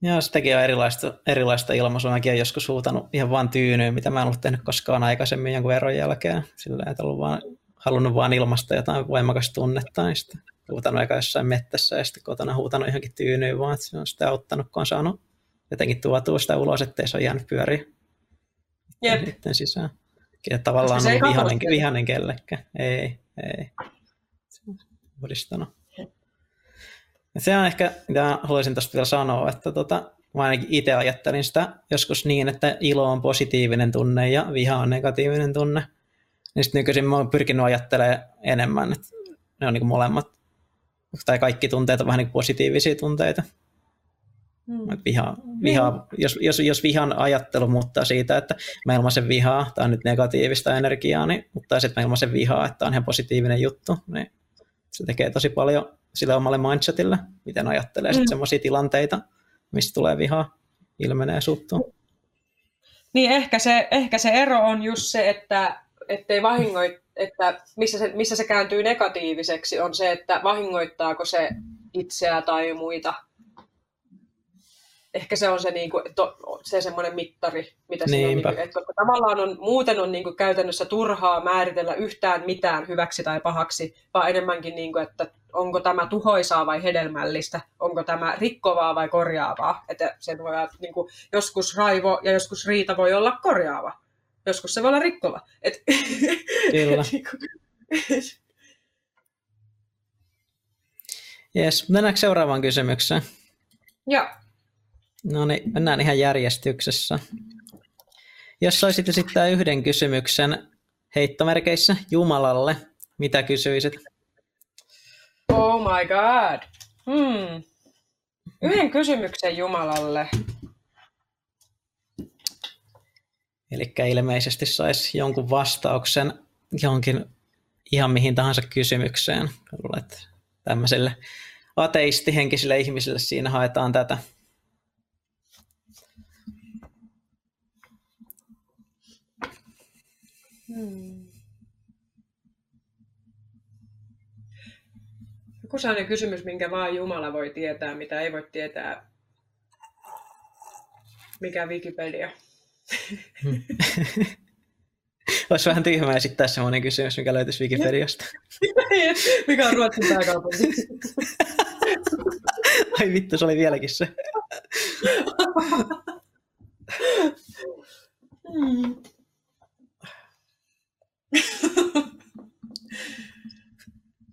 Joo, sitäkin on erilaista, erilaista ilmaisua. Mäkin olen joskus huutanut ihan vaan tyynyyn, mitä mä en ollut tehnyt koskaan aikaisemmin jonkun eron jälkeen. Sillä että ollut vaan, halunnut vaan ilmaista jotain voimakasta tunnetta, niin sitten huutanut aika jossain mettässä ja sitten kotona huutanut johonkin tyynyyn, vaan että se on sitä auttanut, kun on saanut jotenkin tuotua sitä ulos, ettei se ole jäänyt pyöriä Jep. sisään. Ja tavallaan on vihanen, vihanen kellekään. Ei, ei. Ja se on ehkä, mitä haluaisin tuosta vielä sanoa, että tota, mä ainakin itse ajattelin sitä joskus niin, että ilo on positiivinen tunne ja viha on negatiivinen tunne. Niin sitten nykyisin mä oon pyrkinyt ajattelemaan enemmän, että ne on niin molemmat, tai kaikki tunteet on vähän niin positiivisia tunteita. Mm. Viha, viha, mm. jos, jos, jos vihan ajattelu muuttaa siitä, että mä ilmaisen vihaa, tämä on nyt negatiivista energiaa, niin mutta sitten mä ilmaisen vihaa, että on ihan positiivinen juttu, niin se tekee tosi paljon sille omalle mindsetille, miten ajattelee mm. semmoisia tilanteita, mistä tulee vihaa, ilmenee suttuu. Niin ehkä se, ehkä se ero on just se, että ettei vahingoi, että missä se, missä se kääntyy negatiiviseksi, on se, että vahingoittaako se itseä tai muita ehkä se on se, niin kuin, to, se semmoinen mittari, mitä siinä on. Niin kuin, että tavallaan on, muuten on niin kuin, käytännössä turhaa määritellä yhtään mitään hyväksi tai pahaksi, vaan enemmänkin, niin kuin, että onko tämä tuhoisaa vai hedelmällistä, onko tämä rikkovaa vai korjaavaa. Että sen voi, niin kuin, joskus raivo ja joskus riita voi olla korjaava, joskus se voi olla rikkova. Et, Kyllä. Yes, mennäänkö seuraavaan kysymykseen? Joo. No niin, mennään ihan järjestyksessä. Jos saisit esittää yhden kysymyksen heittomerkeissä Jumalalle, mitä kysyisit? Oh my god. Hmm. Yhden kysymyksen Jumalalle. Eli ilmeisesti saisi jonkun vastauksen johonkin ihan mihin tahansa kysymykseen. Luulen, että tämmöiselle ateistihenkisille ihmisille siinä haetaan tätä. Hmm. Joku sellainen kysymys, minkä vaan Jumala voi tietää, mitä ei voi tietää mikä Wikipedia. Hmm. Olisi vähän tyhmää esittää sellainen kysymys, mikä löytyisi Wikipediasta. mikä on Ruotsin pääkaupunki? Ai vittu, se oli vieläkin se. hmm.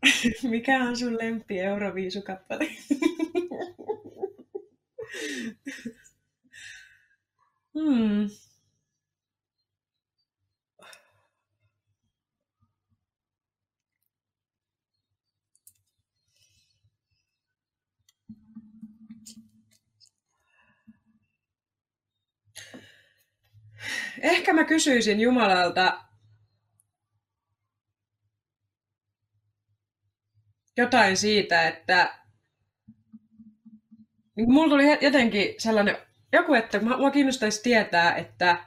Mikä on sun lempi Euroviisukappale? hmm. Ehkä mä kysyisin Jumalalta jotain siitä, että niin mulla tuli jotenkin sellainen, joku, että mua kiinnostaisi tietää, että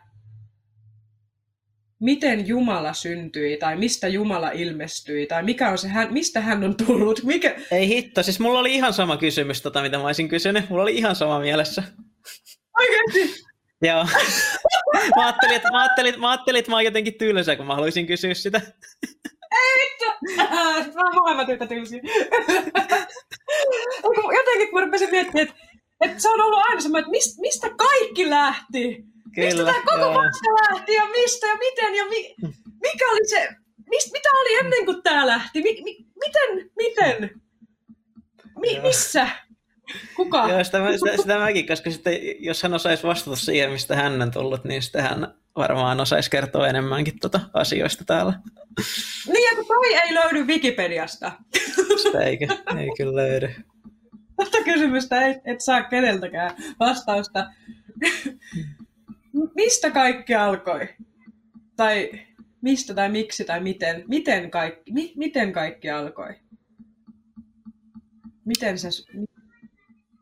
miten Jumala syntyi, tai mistä Jumala ilmestyi, tai mikä on se, hän, mistä hän on tullut. Mikä... Ei hitto, siis mulla oli ihan sama kysymys, tota, mitä mä olisin kysynyt. Mulla oli ihan sama mielessä. Oikeasti? Joo. mä, ajattelin, että, mä, ajattelin, mä ajattelin, että mä oon jotenkin tylsä, kun mä haluaisin kysyä sitä. Mä oon molemmat yhtä tylsiä. Jotenkin kun mä rupesin miettimään, että, että se on ollut aina semmoinen, että mistä, mistä kaikki lähti? Kyllä, mistä tämä koko matka lähti ja mistä ja miten ja mi, mikä oli se, mist, mitä oli ennen kuin tämä lähti? Mi, mi, miten, miten? Mi, missä? Kuka? Joo, sitä, sitä, sitä mäkin, koska sitten, jos hän osaisi vastata siihen, mistä hän on tullut, niin sitten hän varmaan osaisi kertoa enemmänkin tuota asioista täällä. Niin, kun toi ei löydy Wikipediasta. Sitä eikä, ei kyllä löydy. Tätä kysymystä ei, et saa keneltäkään vastausta. Mistä kaikki alkoi? Tai mistä tai miksi tai miten? Miten kaikki, mi, miten kaikki alkoi? Miten se,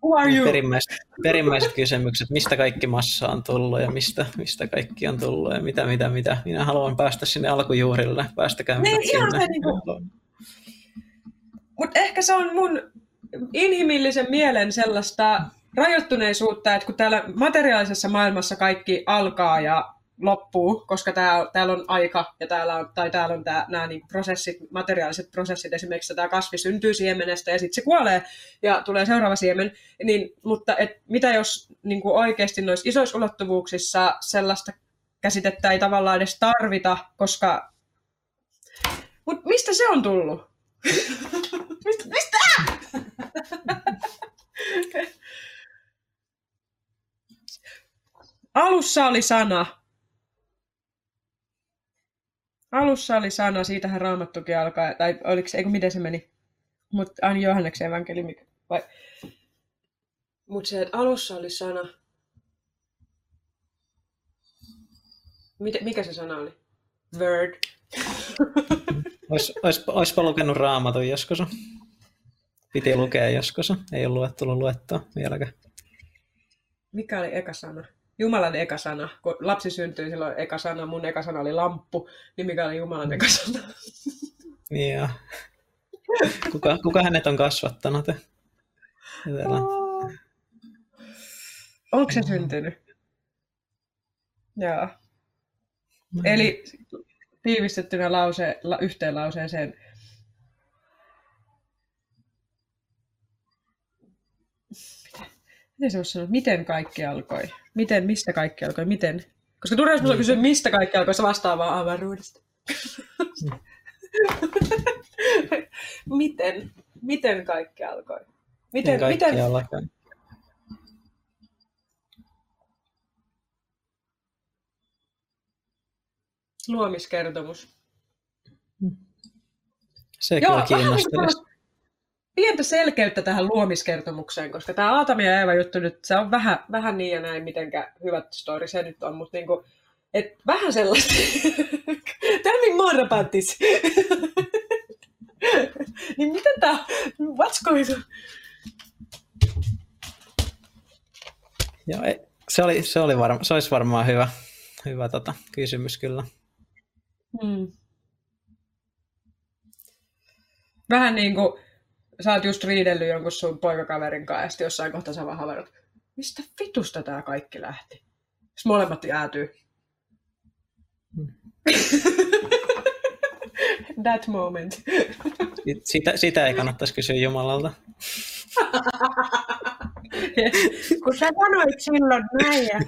Who are you? Perimmäiset, perimmäiset kysymykset, mistä kaikki massa on tullut ja mistä, mistä kaikki on tullut ja mitä, mitä, mitä. Minä haluan päästä sinne alkujuurille, päästäkää niin, ihan sinne. Niinku... Mutta ehkä se on mun inhimillisen mielen sellaista rajoittuneisuutta, että kun täällä materiaalisessa maailmassa kaikki alkaa ja loppuu, koska tää, täällä on aika ja täällä on, tai täällä on tää, nämä niin prosessit, materiaaliset prosessit, esimerkiksi tämä kasvi syntyy siemenestä ja sitten se kuolee ja tulee seuraava siemen, niin, mutta et, mitä jos niin kuin oikeasti noissa isoissa ulottuvuuksissa sellaista käsitettä ei tavallaan edes tarvita, koska... Mutta mistä se on tullut? mistä? mistä? Alussa oli sana, Alussa oli sana, siitähän raamattukin alkaa, tai oliko se, eikö miten se meni? Mutta aina Johanneksen evankeliumi. Vai? Mutta se, että alussa oli sana. Miten, mikä se sana oli? Word. Ois, ois, oispa lukenut raamatun joskus. Piti lukea joskus. Ei ole luettu luettua vieläkään. Mikä oli eka sana? Jumalan eka sana. Kun lapsi syntyi, silloin eka sana, mun eka sana oli lamppu, niin mikä oli Jumalan eka sana? Niin joo. Kuka, kuka hänet on kasvattanut? Oh. Onko se syntynyt? Joo. Eli tiivistettynä lause, la, yhteen lauseeseen. Miten se olisi sanonut? Miten kaikki alkoi? Miten, mistä kaikki alkoi? Miten? Koska turha niin. kysyä, mistä kaikki alkoi, se vastaa vaan avaruudesta. Mm. miten? Miten kaikki alkoi? Miten, kaikki miten... alkoi? Luomiskertomus. Se kyllä kiinnostaisi pientä selkeyttä tähän luomiskertomukseen, koska tämä Aatami ja Eeva juttu nyt, se on vähän, vähän niin ja näin, mitenkä hyvät story se nyt on, mutta niinku, et vähän sellaista. Tell me more about this. niin miten tämä, what's going on? Joo, se, oli, se, oli varma, se olisi varmaan hyvä, hyvä tota, kysymys kyllä. Hmm. Vähän niin kuin sä oot just riidellyt jonkun sun poikakaverin kanssa ja sitten jossain kohtaa sä vaan haverot, mistä vitusta tää kaikki lähti? Sitten molemmat jäätyy. Hmm. That moment. Sitä, sitä ei kannattaisi kysyä Jumalalta. Kun sä sanoit silloin näin ja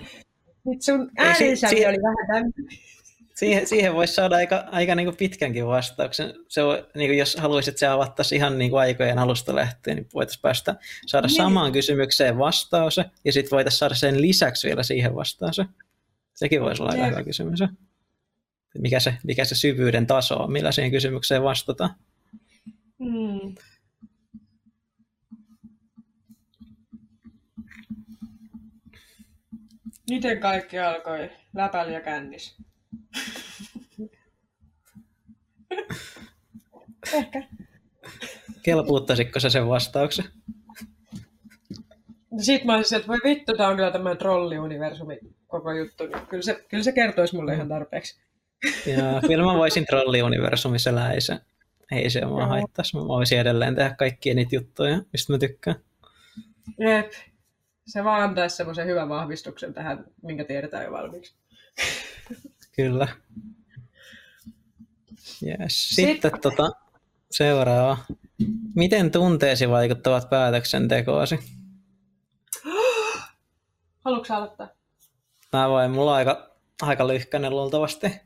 sun äänisävi oli vähän tämmöinen siihen, siihen voisi saada aika, aika niin kuin pitkänkin vastauksen. Se on, niin kuin jos haluaisit, että se avattaisi ihan niin kuin aikojen alusta lähtien, niin voitaisiin päästä saada niin. samaan kysymykseen vastaus, ja sitten voitaisiin saada sen lisäksi vielä siihen vastaus. Sekin voisi olla aika hyvä kysymys. Mikä se, mikä se syvyyden taso on, millä siihen kysymykseen vastataan. Hmm. Miten kaikki alkoi? Läpäli ja kännis. Ehkä. Kelpuuttaisitko sä sen vastauksen? Sitten mä olisin, että voi vittu, tämä on kyllä tämmöinen trolliuniversumi koko juttu. Kyllä se, kyllä se kertoisi mulle ihan tarpeeksi. Ja kyllä mä voisin trolliuniversumissa se, ei se mua haittaisi. Mä voisin edelleen tehdä kaikkia niitä juttuja, mistä mä tykkään. Jep. Se vaan antaisi semmoisen hyvän vahvistuksen tähän, minkä tiedetään jo valmiiksi. Kyllä. Yes. Sitten, Sitten tota, seuraava. Miten tunteesi vaikuttavat päätöksentekoosi? Haluatko aloittaa? Mä voin, mulla on aika, aika lyhkäinen luultavasti.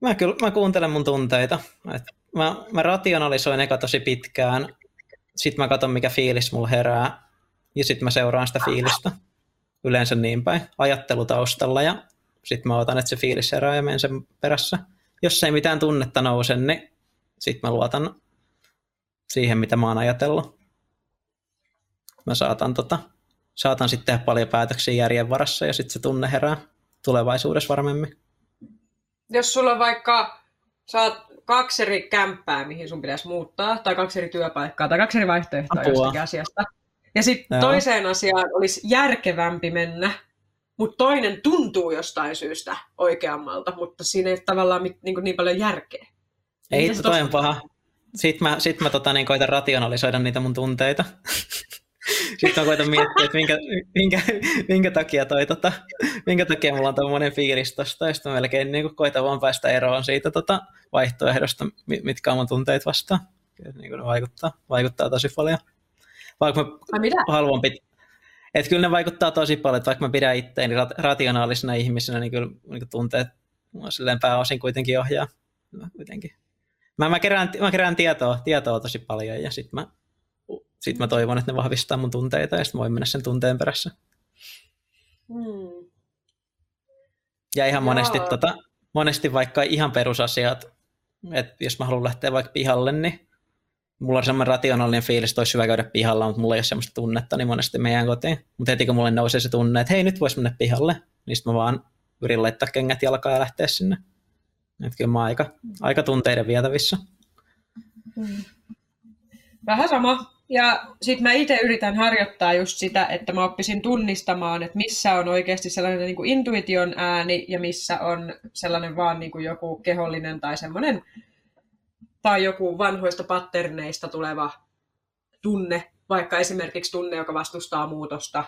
Mä, kyllä, mä kuuntelen mun tunteita. Et mä, mä rationalisoin eka tosi pitkään. Sitten mä katson, mikä fiilis mulla herää. Ja sitten mä seuraan sitä fiilistä. Yleensä niin päin. Ajattelu taustalla ja sitten mä otan, että se fiilis herää ja menen sen perässä. Jos ei mitään tunnetta nouse, niin sitten mä luotan siihen, mitä mä oon ajatellut. Mä saatan, tota, saatan sitten tehdä paljon päätöksiä järjen varassa ja sitten se tunne herää tulevaisuudessa varmemmin. Jos sulla on vaikka, saat kaksi eri kämppää, mihin sun pitäisi muuttaa, tai kaksi eri työpaikkaa, tai kaksi eri vaihtoehtoa Apua. jostakin asiasta, ja sitten toiseen asiaan olisi järkevämpi mennä, mutta toinen tuntuu jostain syystä oikeammalta, mutta siinä ei ole tavallaan niin, niin paljon järkeä. Ei, niin toi on paha. Sitten mä, sit mä tota, niin koitan rationalisoida niitä mun tunteita. Sitten mä koitan miettiä, että minkä, minkä, minkä, takia toi, tota, minkä takia mulla on tämmöinen fiilis tosta, ja sitten mä melkein niin koitan vaan päästä eroon siitä tota, vaihtoehdosta, mitkä on mun tunteet vastaan. Niin ne vaikuttaa, vaikuttaa tosi paljon. Vaikka mä haluan pit... Et kyllä ne vaikuttaa tosi paljon, että vaikka mä pidän itteeni rationaalisena ihmisenä, niin kyllä niin tunteet silleen pääosin kuitenkin ohjaa. Kuitenkin. Mä, mä, kerään, mä kerään tietoa, tietoa tosi paljon ja sitten mä, sit mä toivon, että ne vahvistaa mun tunteita ja sitten voin mennä sen tunteen perässä. Hmm. Ja ihan monesti, tota, monesti vaikka ihan perusasiat, että jos mä haluan lähteä vaikka pihalle, niin mulla on semmoinen rationaalinen fiilis, että olisi hyvä käydä pihalla, mutta mulla ei ole semmoista tunnetta, niin monesti meidän kotiin. Mutta heti kun mulle nousee se tunne, että hei nyt voisi mennä pihalle, niin sitten mä vaan yritän laittaa kengät jalkaan ja lähteä sinne. Että kyllä mä aika, aika tunteiden vietävissä. Mm. Vähän sama. Ja sitten mä itse yritän harjoittaa just sitä, että mä oppisin tunnistamaan, että missä on oikeasti sellainen niin kuin intuition ääni ja missä on sellainen vaan niin kuin joku kehollinen tai semmoinen tai joku vanhoista patterneista tuleva tunne, vaikka esimerkiksi tunne, joka vastustaa muutosta.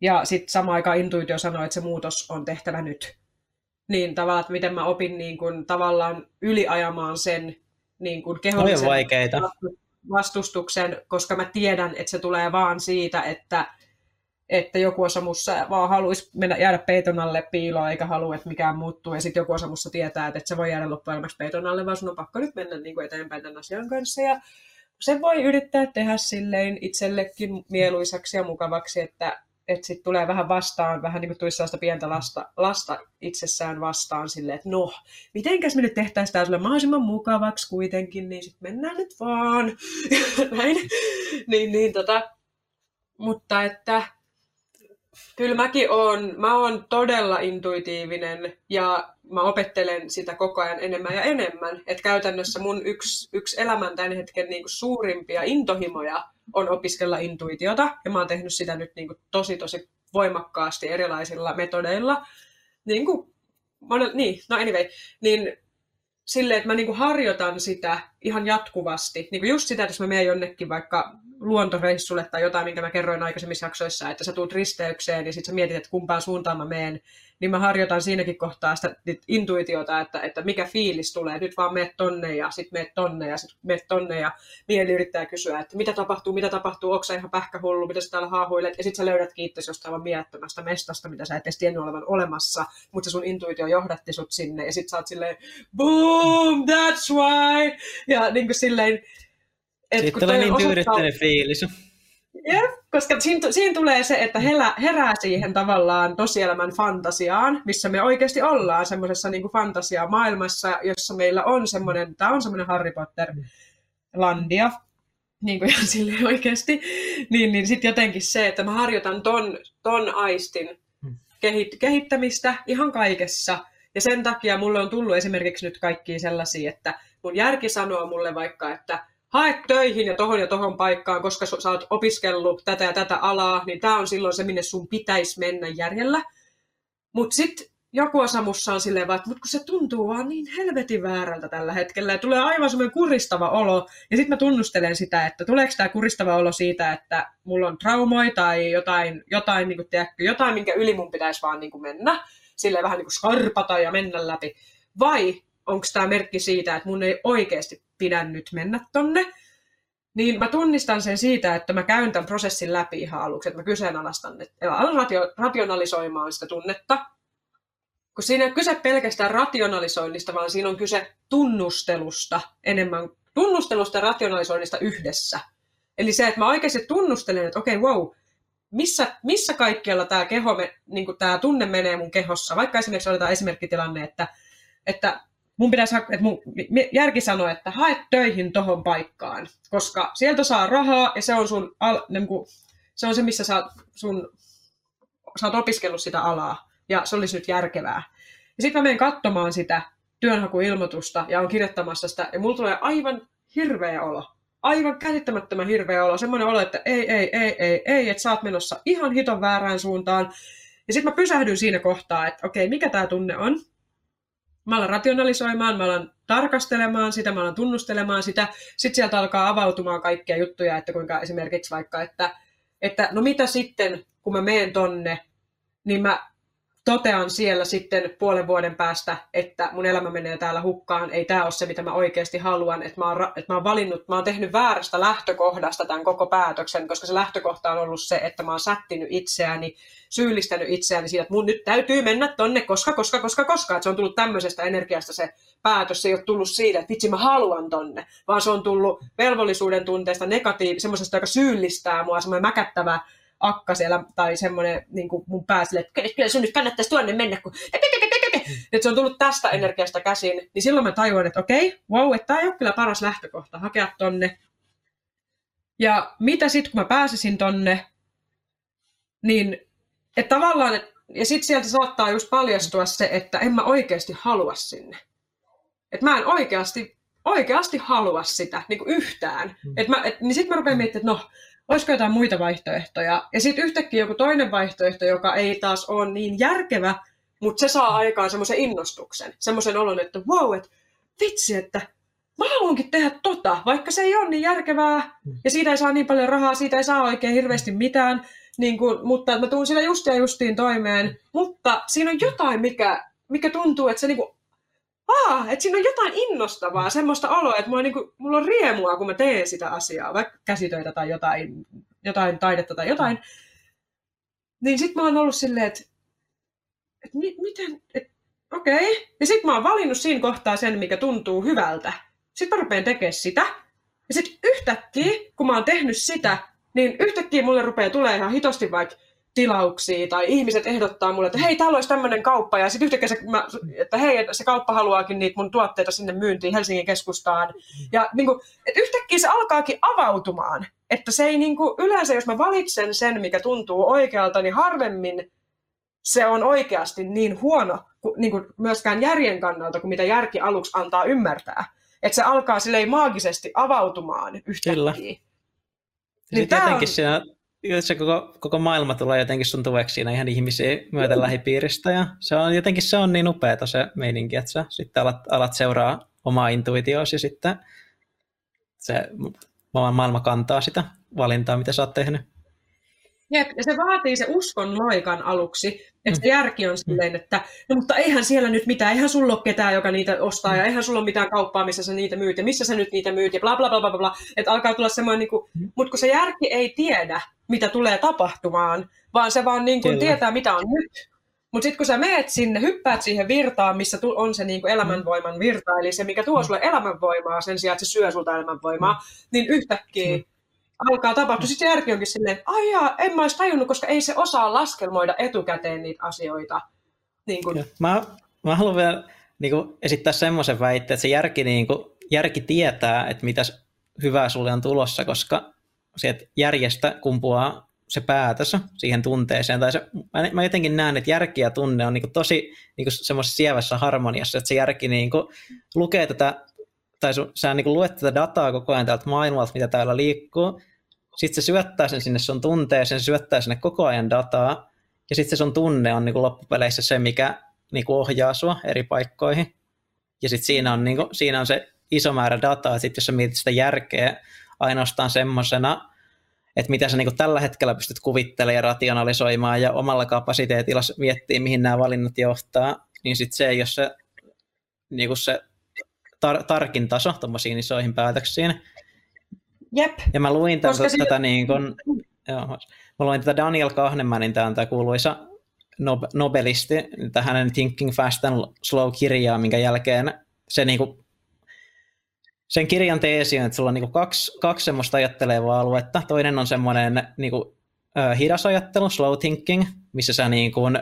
Ja sitten samaan aikaan intuitio sanoo, että se muutos on tehtävä nyt niin tavallaan, että miten mä opin niin kuin, tavallaan yliajamaan sen niin kuin kehollisen vastustuksen, koska mä tiedän, että se tulee vaan siitä, että, että joku osa mussa vaan haluaisi mennä, jäädä peiton alle piiloon, eikä halua, että mikään muuttuu, ja sitten joku osa mussa tietää, että, että se voi jäädä loppujen peiton alle, vaan sun on pakko nyt mennä niin kuin eteenpäin tämän asian kanssa, ja se voi yrittää tehdä silleen itsellekin mieluisaksi ja mukavaksi, että että sitten tulee vähän vastaan, vähän niin kuin tulisi sellaista pientä lasta, lasta itsessään vastaan silleen, että no, mitenkäs me nyt tehtäisiin tämä sulle mahdollisimman mukavaksi kuitenkin, niin sitten mennään nyt vaan. Näin. niin, niin, tota. Mutta että kyllä mäkin oon, mä oon todella intuitiivinen ja mä opettelen sitä koko ajan enemmän ja enemmän. Että käytännössä mun yksi, yksi elämän tämän hetken niin suurimpia intohimoja on opiskella intuitiota. Ja mä oon tehnyt sitä nyt niin tosi tosi voimakkaasti erilaisilla metodeilla. Niin kuin, niin, no anyway, niin silleen, että mä niin kuin harjoitan sitä ihan jatkuvasti. Niin kuin just sitä, että jos mä menen jonnekin vaikka luontoreissulle tai jotain, minkä mä kerroin aikaisemmissa jaksoissa, että sä tuut risteykseen ja sitten sä mietit, että kumpaan suuntaan mä menen, niin mä harjoitan siinäkin kohtaa sitä intuitiota, että, että mikä fiilis tulee, nyt vaan meet tonne ja sitten meet tonne ja sitten meet tonne ja mieli yrittää kysyä, että mitä tapahtuu, mitä tapahtuu, onko ihan pähkähullu, mitä sä täällä haahuilet ja sitten sä löydät kiitos jostain aivan mielettömästä mestasta, mitä sä et edes tiennyt olevan olemassa, mutta sun intuitio johdatti sut sinne ja sitten sä oot silleen, boom, that's why! Ja niin kuin silleen, sitten tulee niin tyydyttäinen fiilis. Yeah, koska siinä, siinä tulee se, että herää, herää siihen tavallaan tosielämän fantasiaan, missä me oikeasti ollaan semmoisessa niin fantasia-maailmassa, jossa meillä on semmoinen, tämä on semmoinen Harry Potter-landia, niin kuin ihan silleen oikeasti, niin, niin sitten jotenkin se, että mä harjoitan ton, ton aistin kehit, kehittämistä ihan kaikessa, ja sen takia mulle on tullut esimerkiksi nyt kaikkia sellaisia, että mun järki sanoo mulle vaikka, että hae töihin ja tohon ja tohon paikkaan, koska sä oot opiskellut tätä ja tätä alaa, niin tämä on silloin se, minne sun pitäisi mennä järjellä. Mutta sitten joku osa mussa on silleen vaan, että mut kun se tuntuu vaan niin helvetin väärältä tällä hetkellä ja tulee aivan semmoinen kuristava olo. Ja sitten mä tunnustelen sitä, että tuleeko tämä kuristava olo siitä, että mulla on traumoja tai jotain, jotain, niin kuin, tiedätkö, jotain minkä yli mun pitäisi vaan niin kuin mennä. Silleen vähän niin kuin skarpata ja mennä läpi. Vai onko tämä merkki siitä, että mun ei oikeasti pidä nyt mennä tonne. Niin mä tunnistan sen siitä, että mä käyn tämän prosessin läpi ihan aluksi, että mä kyseenalaistan, että alan ratio, rationalisoimaan sitä tunnetta, kun siinä ei ole kyse pelkästään rationalisoinnista, vaan siinä on kyse tunnustelusta enemmän, tunnustelusta ja rationalisoinnista yhdessä. Eli se, että mä oikeasti tunnustelen, että okei, okay, wow, missä, missä kaikkialla tämä, keho, niin tämä tunne menee mun kehossa. Vaikka esimerkiksi otetaan esimerkkitilanne, että, että mun pitäisi, että mun järki sanoo, että hae töihin tohon paikkaan, koska sieltä saa rahaa ja se on, sun, niin kuin, se, on se, missä sä, sun, sä oot opiskellut sitä alaa ja se olisi nyt järkevää. Ja sitten mä menen katsomaan sitä työnhakuilmoitusta ja on kirjoittamassa sitä, ja mulla tulee aivan hirveä olo. Aivan käsittämättömän hirveä olo. Semmoinen olo, että ei, ei, ei, ei, ei, että sä oot menossa ihan hiton väärään suuntaan. Ja sitten mä pysähdyn siinä kohtaa, että okei, mikä tämä tunne on. Mä alan rationalisoimaan, mä alan tarkastelemaan sitä, mä alan tunnustelemaan sitä. Sitten sieltä alkaa avautumaan kaikkia juttuja, että kuinka esimerkiksi vaikka, että, että no mitä sitten, kun mä menen tonne, niin mä totean siellä sitten puolen vuoden päästä, että mun elämä menee täällä hukkaan, ei tämä ole se, mitä mä oikeasti haluan, että mä, oon, että mä oon valinnut, mä oon tehnyt väärästä lähtökohdasta tämän koko päätöksen, koska se lähtökohta on ollut se, että mä oon sättinyt itseäni, syyllistänyt itseäni siitä, että mun nyt täytyy mennä tonne, koska, koska, koska, koska, että se on tullut tämmöisestä energiasta se päätös, se ei ole tullut siitä, että vitsi mä haluan tonne, vaan se on tullut velvollisuuden tunteesta negatiiv, semmoisesta, joka syyllistää mua, semmoinen mäkättävä akka siellä, tai semmoinen niin kuin mun pääsille, että kyllä sun nyt kannattaisi tuonne mennä, kun että se on tullut tästä energiasta käsin, niin silloin mä tajuan, että okei, wow, että tämä ei ole kyllä paras lähtökohta hakea tonne. Ja mitä sitten, kun mä pääsisin tonne, niin että tavallaan, et, ja sitten sieltä saattaa just paljastua se, että en mä oikeasti halua sinne. Että mä en oikeasti, oikeasti halua sitä niin kuin yhtään. Mm. Et mä, et, niin sitten mä rupean miettimään, että no, olisiko jotain muita vaihtoehtoja. Ja sitten yhtäkkiä joku toinen vaihtoehto, joka ei taas ole niin järkevä, mutta se saa aikaan semmoisen innostuksen, semmoisen olon, että wow, että vitsi, että mä haluankin tehdä tota, vaikka se ei ole niin järkevää, ja siitä ei saa niin paljon rahaa, siitä ei saa oikein hirveästi mitään, niin kuin, mutta mä tuun sillä just ja justiin toimeen, mutta siinä on jotain, mikä, mikä tuntuu, että se niin aa, että siinä on jotain innostavaa, semmoista oloa, että mulla on, niin kuin, mulla on riemua, kun mä teen sitä asiaa, vaikka käsitöitä tai jotain, jotain taidetta tai jotain. Niin sit mä oon ollut silleen, että, että mi, miten, että okei. Okay. Ja sit mä oon valinnut siinä kohtaa sen, mikä tuntuu hyvältä. Sitten mä rupean tekemään sitä. Ja sitten yhtäkkiä, kun mä oon tehnyt sitä, niin yhtäkkiä mulle rupeaa tulee ihan hitosti vaikka tilauksia tai ihmiset ehdottaa mulle, että hei, täällä olisi tämmöinen kauppa ja sitten yhtäkkiä se, mä, että hei, se kauppa haluaakin niitä mun tuotteita sinne myyntiin Helsingin keskustaan. Ja niin kuin, että yhtäkkiä se alkaakin avautumaan. Että se ei niin kuin, yleensä, jos mä valitsen sen, mikä tuntuu oikealta, niin harvemmin se on oikeasti niin huono niin kuin myöskään järjen kannalta, kuin mitä järki aluksi antaa ymmärtää. Että se alkaa silleen maagisesti avautumaan yhtäkkiä. Kyllä. Niin tietenkin on... siinä se koko, koko maailma tulee jotenkin sun tueksi siinä ihan ihmisiä myöten lähipiiristä ja se on jotenkin se on niin upeeta se meininki, että sä sitten alat, alat seuraa omaa intuitioasi ja sitten se maailma kantaa sitä valintaa, mitä sä oot tehnyt. Jep, ja se vaatii se uskon loikan aluksi, että se järki on silleen, että no mutta eihän siellä nyt mitään, eihän sulla ole ketään, joka niitä ostaa, ja eihän sulla ole mitään kauppaa, missä sä niitä myyt, ja missä sä nyt niitä myyt, ja bla bla bla bla bla, että alkaa tulla semmoinen, niin kuin, mutta kun se järki ei tiedä, mitä tulee tapahtumaan, vaan se vaan niin kuin tietää, mitä on nyt. Mutta sitten kun sä meet sinne, hyppäät siihen virtaan, missä on se niin kuin elämänvoiman virta, eli se, mikä tuo sulle elämänvoimaa sen sijaan, että se syö sulta elämänvoimaa, niin yhtäkkiä alkaa tapahtua. Sitten järki onkin silleen, että aijaa, en mä olisi tajunnut, koska ei se osaa laskelmoida etukäteen niitä asioita. Niin kun... Mä, mä haluan vielä niin kuin, esittää semmoisen väitteen, että se järki, niin kuin, järki tietää, että mitä hyvää sulle on tulossa, koska sieltä järjestä kumpuaa se päätös siihen tunteeseen. Tai se, mä jotenkin näen, että järki ja tunne on niin tosi niin semmoisessa sievässä harmoniassa, että se järki niin lukee tätä tai su, sä niin luet tätä dataa koko ajan täältä maailmalta, mitä täällä liikkuu, sitten se syöttää sen sinne sun tunteeseen, se syöttää sinne koko ajan dataa, ja sitten se sun tunne on niin loppupeleissä se, mikä niin ohjaa sua eri paikkoihin. Ja sitten siinä, on, niin siinä on se iso määrä dataa, että sit jos sä mietit sitä järkeä ainoastaan semmoisena, että mitä sä niin tällä hetkellä pystyt kuvittelemaan ja rationalisoimaan ja omalla kapasiteetilla miettii, mihin nämä valinnat johtaa, niin sitten se ei ole se, niin se tar- tarkin taso tuommoisiin isoihin päätöksiin. Jep. Ja mä luin tätä, Koska tätä si- niin kuin, joo, mä luin tätä Daniel Kahnemanin, tämä on tämä kuuluisa Nob- Nobelisti, tämä hänen Thinking Fast and Slow-kirjaa, minkä jälkeen se niin kuin, sen kirjan teesi on, että sulla on niin kuin kaksi, kaksi semmoista ajattelevaa aluetta. Toinen on semmoinen niin kuin, äh, hidas ajattelu, slow thinking, missä sä niin kuin,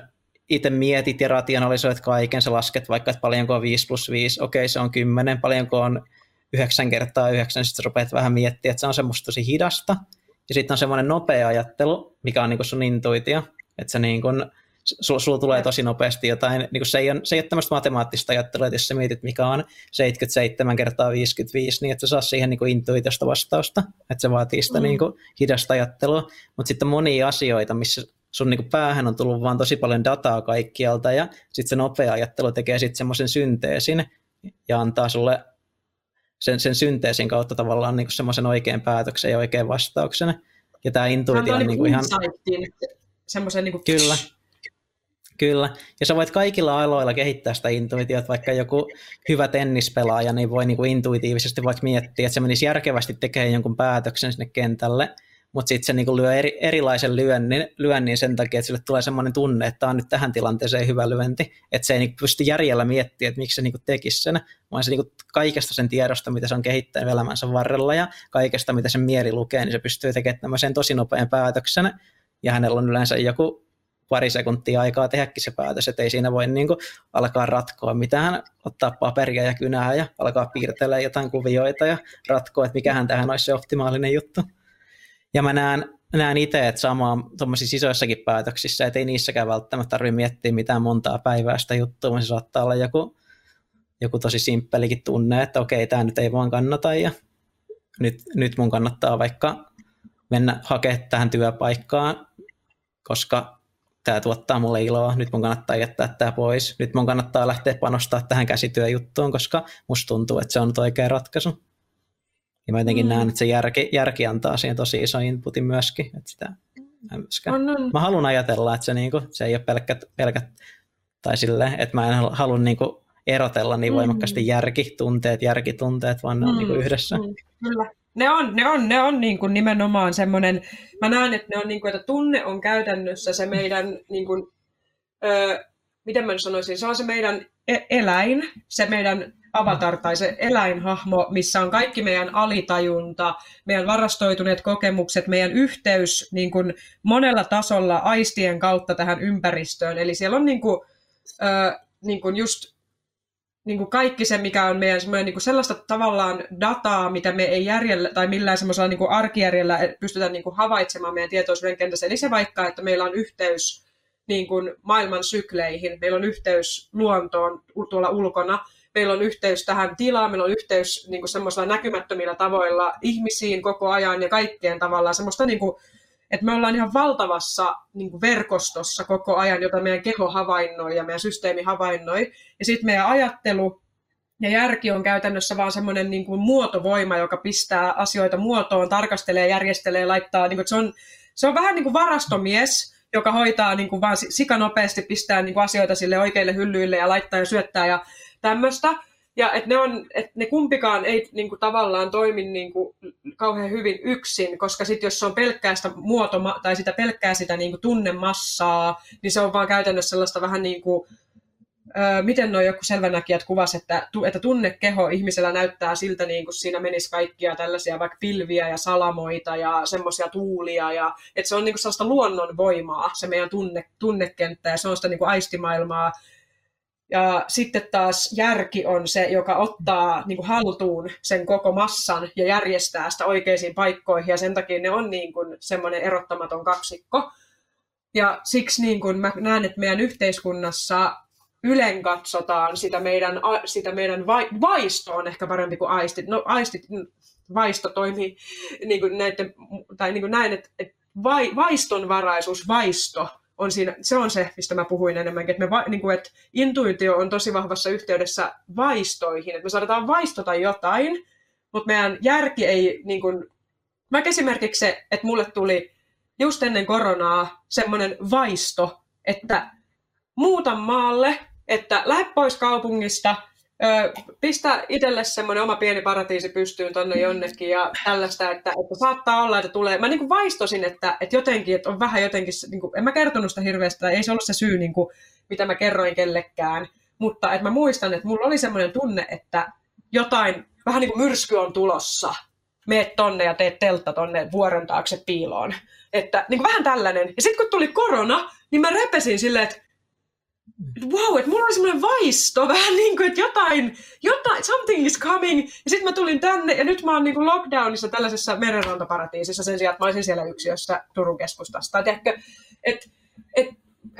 itse mietit ja rationalisoit kaiken, sä lasket vaikka, että paljonko on 5 plus 5, okei se on 10, paljonko on 9 kertaa 9, sitten rupeat vähän miettimään, että se on semmoista tosi hidasta. Ja sitten on semmoinen nopea ajattelu, mikä on niinku sun intuitio, että se niinku, sulla, sulla tulee tosi nopeasti jotain, niinku se, ei ole, se ei ole tämmöistä matemaattista ajattelua, että jos sä mietit, mikä on 77 kertaa 55, niin että sä saa siihen niinku intuitiosta vastausta, että se vaatii sitä mm. niinku hidasta ajattelua, mutta sitten monia asioita, missä sun niinku päähän on tullut vaan tosi paljon dataa kaikkialta, ja sitten se nopea ajattelu tekee sitten semmoisen synteesin, ja antaa sulle sen, sen synteesin kautta tavallaan niin semmoisen oikean päätöksen ja oikean vastauksen. Ja tämä intuitio on niin kuin ihan... Semmoisen niin kuin... Kyllä. Kyllä. Ja sä voit kaikilla aloilla kehittää sitä intuitiota, vaikka joku hyvä tennispelaaja niin voi niin kuin intuitiivisesti vaikka miettiä, että se menisi järkevästi tekemään jonkun päätöksen sinne kentälle, mutta sitten se niinku lyö eri, erilaisen lyönnin, lyönnin sen takia, että sille tulee semmoinen tunne, että tämä on nyt tähän tilanteeseen hyvä lyönti, että se ei niinku pysty järjellä miettimään, että miksi se niinku tekisi sen, vaan se niinku kaikesta sen tiedosta, mitä se on kehittänyt elämänsä varrella ja kaikesta, mitä sen mieli lukee, niin se pystyy tekemään tämmöisen tosi nopean päätöksen, ja hänellä on yleensä joku pari sekuntia aikaa tehdäkin se päätös, että ei siinä voi niin kuin alkaa ratkoa mitään, ottaa paperia ja kynää ja alkaa piirtellä jotain kuvioita ja ratkoa, että mikähän tähän olisi se optimaalinen juttu. Ja mä näen, näen itse, että sama tuommoisissa isoissakin päätöksissä, että ei niissäkään välttämättä tarvitse miettiä mitään montaa päivää sitä juttua, vaan se saattaa olla joku, joku tosi simppelikin tunne, että okei, tämä nyt ei vaan kannata ja nyt, nyt mun kannattaa vaikka mennä hakemaan tähän työpaikkaan, koska tämä tuottaa mulle iloa, nyt mun kannattaa jättää tämä pois, nyt mun kannattaa lähteä panostaa tähän käsityöjuttuun, koska musta tuntuu, että se on oikea ratkaisu. Ja mä jotenkin mm. näen, että se järki, järki antaa siihen tosi iso inputin myöskin. Että sitä, mä, myöskään. On, on. mä haluan ajatella, että se, niinku, se ei ole pelkät, pelkät tai silleen, että mä en halua niinku erotella niin voimakkaasti mm. järkitunteet, järkitunteet, vaan ne on mm. niinku yhdessä. Mm. Kyllä. Ne on, ne on, ne on niin kuin nimenomaan semmoinen, mä näen, että ne on niin kuin, että tunne on käytännössä se meidän, niin kuin, öö, miten mä sanoisin, se on se meidän e- eläin, se meidän avatar tai se eläinhahmo, missä on kaikki meidän alitajunta, meidän varastoituneet kokemukset, meidän yhteys niin kuin monella tasolla aistien kautta tähän ympäristöön. Eli siellä on niin kuin, ö, niin kuin just niin kuin kaikki se, mikä on meidän niin kuin sellaista tavallaan dataa, mitä me ei järjellä tai millään semmoisella niin kuin arkijärjellä pystytä niin kuin havaitsemaan meidän tietoisuuden kentässä. Eli se vaikka, että meillä on yhteys niin kuin maailman sykleihin, meillä on yhteys luontoon tuolla ulkona, meillä on yhteys tähän tilaan, meillä on yhteys niin kuin semmoisilla näkymättömillä tavoilla ihmisiin koko ajan ja kaikkeen tavallaan semmoista, niin kuin, että me ollaan ihan valtavassa niin kuin verkostossa koko ajan, jota meidän keho havainnoi ja meidän systeemi havainnoi. Ja sitten meidän ajattelu ja järki on käytännössä vaan semmoinen niin muotovoima, joka pistää asioita muotoon, tarkastelee, järjestelee, laittaa, niin kuin, se, on, se on vähän niin kuin varastomies, joka hoitaa niin kuin vaan sikanopeasti, pistää niin kuin asioita sille oikeille hyllyille ja laittaa ja syöttää ja tämmöistä. Ja että ne, on, että ne kumpikaan ei niin kuin, tavallaan toimi niin kuin, kauhean hyvin yksin, koska sitten jos se on pelkkää sitä muoto, tai sitä pelkkää sitä niin kuin, tunnemassaa, niin se on vaan käytännössä sellaista vähän niin kuin, öö, miten nuo joku selvänäkijät kuvas, että, että tunnekeho ihmisellä näyttää siltä, niin kuin siinä menisi kaikkia tällaisia vaikka pilviä ja salamoita ja semmoisia tuulia, ja että se on niin kuin sellaista luonnonvoimaa, se meidän tunne, tunnekenttä, ja se on sitä niin kuin aistimaailmaa, ja sitten taas järki on se, joka ottaa niin kuin haltuun sen koko massan ja järjestää sitä oikeisiin paikkoihin, ja sen takia ne on niin kuin semmoinen erottamaton kaksikko. Ja siksi niin kuin mä näen, että meidän yhteiskunnassa ylen katsotaan sitä meidän, sitä meidän vai, vaisto on ehkä parempi kuin aistit. No aistit, vaisto toimii niin kuin näiden, tai niin kuin näin, että, että vai, vaistonvaraisuus, vaisto on siinä, se on se, mistä mä puhuin enemmänkin, että, me va, niin kuin, että intuitio on tosi vahvassa yhteydessä vaistoihin, että me saadaan vaistota jotain, mutta meidän järki ei, niin kuin, mä esimerkiksi se, että mulle tuli just ennen koronaa semmoinen vaisto, että muuta maalle, että lähde pois kaupungista, pistä itselle semmoinen oma pieni paratiisi pystyyn tonne jonnekin ja tällaista, että, että saattaa olla, että tulee. Mä niin vaistosin, että, että jotenkin, että on vähän jotenkin, niin kuin, en mä kertonut sitä hirveästi, ei se ollut se syy, niin kuin, mitä mä kerroin kellekään, mutta että mä muistan, että mulla oli semmoinen tunne, että jotain, vähän niin kuin myrsky on tulossa, meet tonne ja teet teltta tonne vuoren taakse piiloon. Että niin kuin vähän tällainen. Ja sitten kun tuli korona, niin mä repesin silleen, että wow, että mulla oli semmoinen vaisto, vähän niin kuin, että jotain, jotain, something is coming. Ja sitten mä tulin tänne, ja nyt mä oon niin kuin lockdownissa tällaisessa merenrantaparatiisissa sen sijaan, että mä olisin siellä yksiössä Turun keskustasta. että et, et,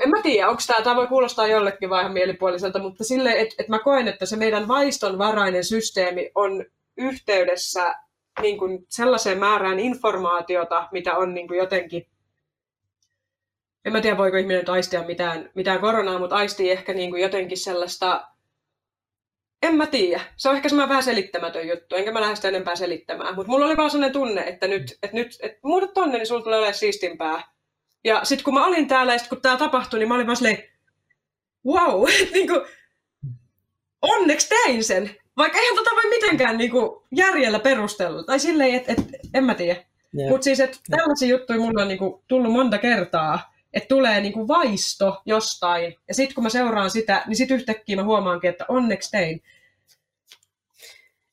en mä tiedä, onko tämä, tämä voi kuulostaa jollekin vähän mielipuoliselta, mutta sille, että et mä koen, että se meidän vaistonvarainen systeemi on yhteydessä niin kuin sellaiseen määrään informaatiota, mitä on niin kuin jotenkin en mä tiedä voiko ihminen aistia mitään, mitään koronaa, mutta aistii ehkä niin kuin jotenkin sellaista, en mä tiedä. Se on ehkä semmoinen vähän selittämätön juttu, enkä mä lähde sitä enempää selittämään. Mutta mulla oli vaan sellainen tunne, että nyt, että nyt että muuta tonne, niin sulla tulee olemaan siistimpää. Ja sitten kun mä olin täällä ja sit kun tää tapahtui, niin mä olin vaan silleen, wow, niin kuin, onneksi tein sen. Vaikka eihän tota voi mitenkään niin kuin, järjellä perustella. Tai silleen, että et, en mä tiedä. Yeah. Mutta siis, että tällaisia juttuja mulla on niin kuin, tullut monta kertaa että tulee niinku vaisto jostain, ja sitten kun mä seuraan sitä, niin sitten yhtäkkiä mä huomaankin, että onneksi tein.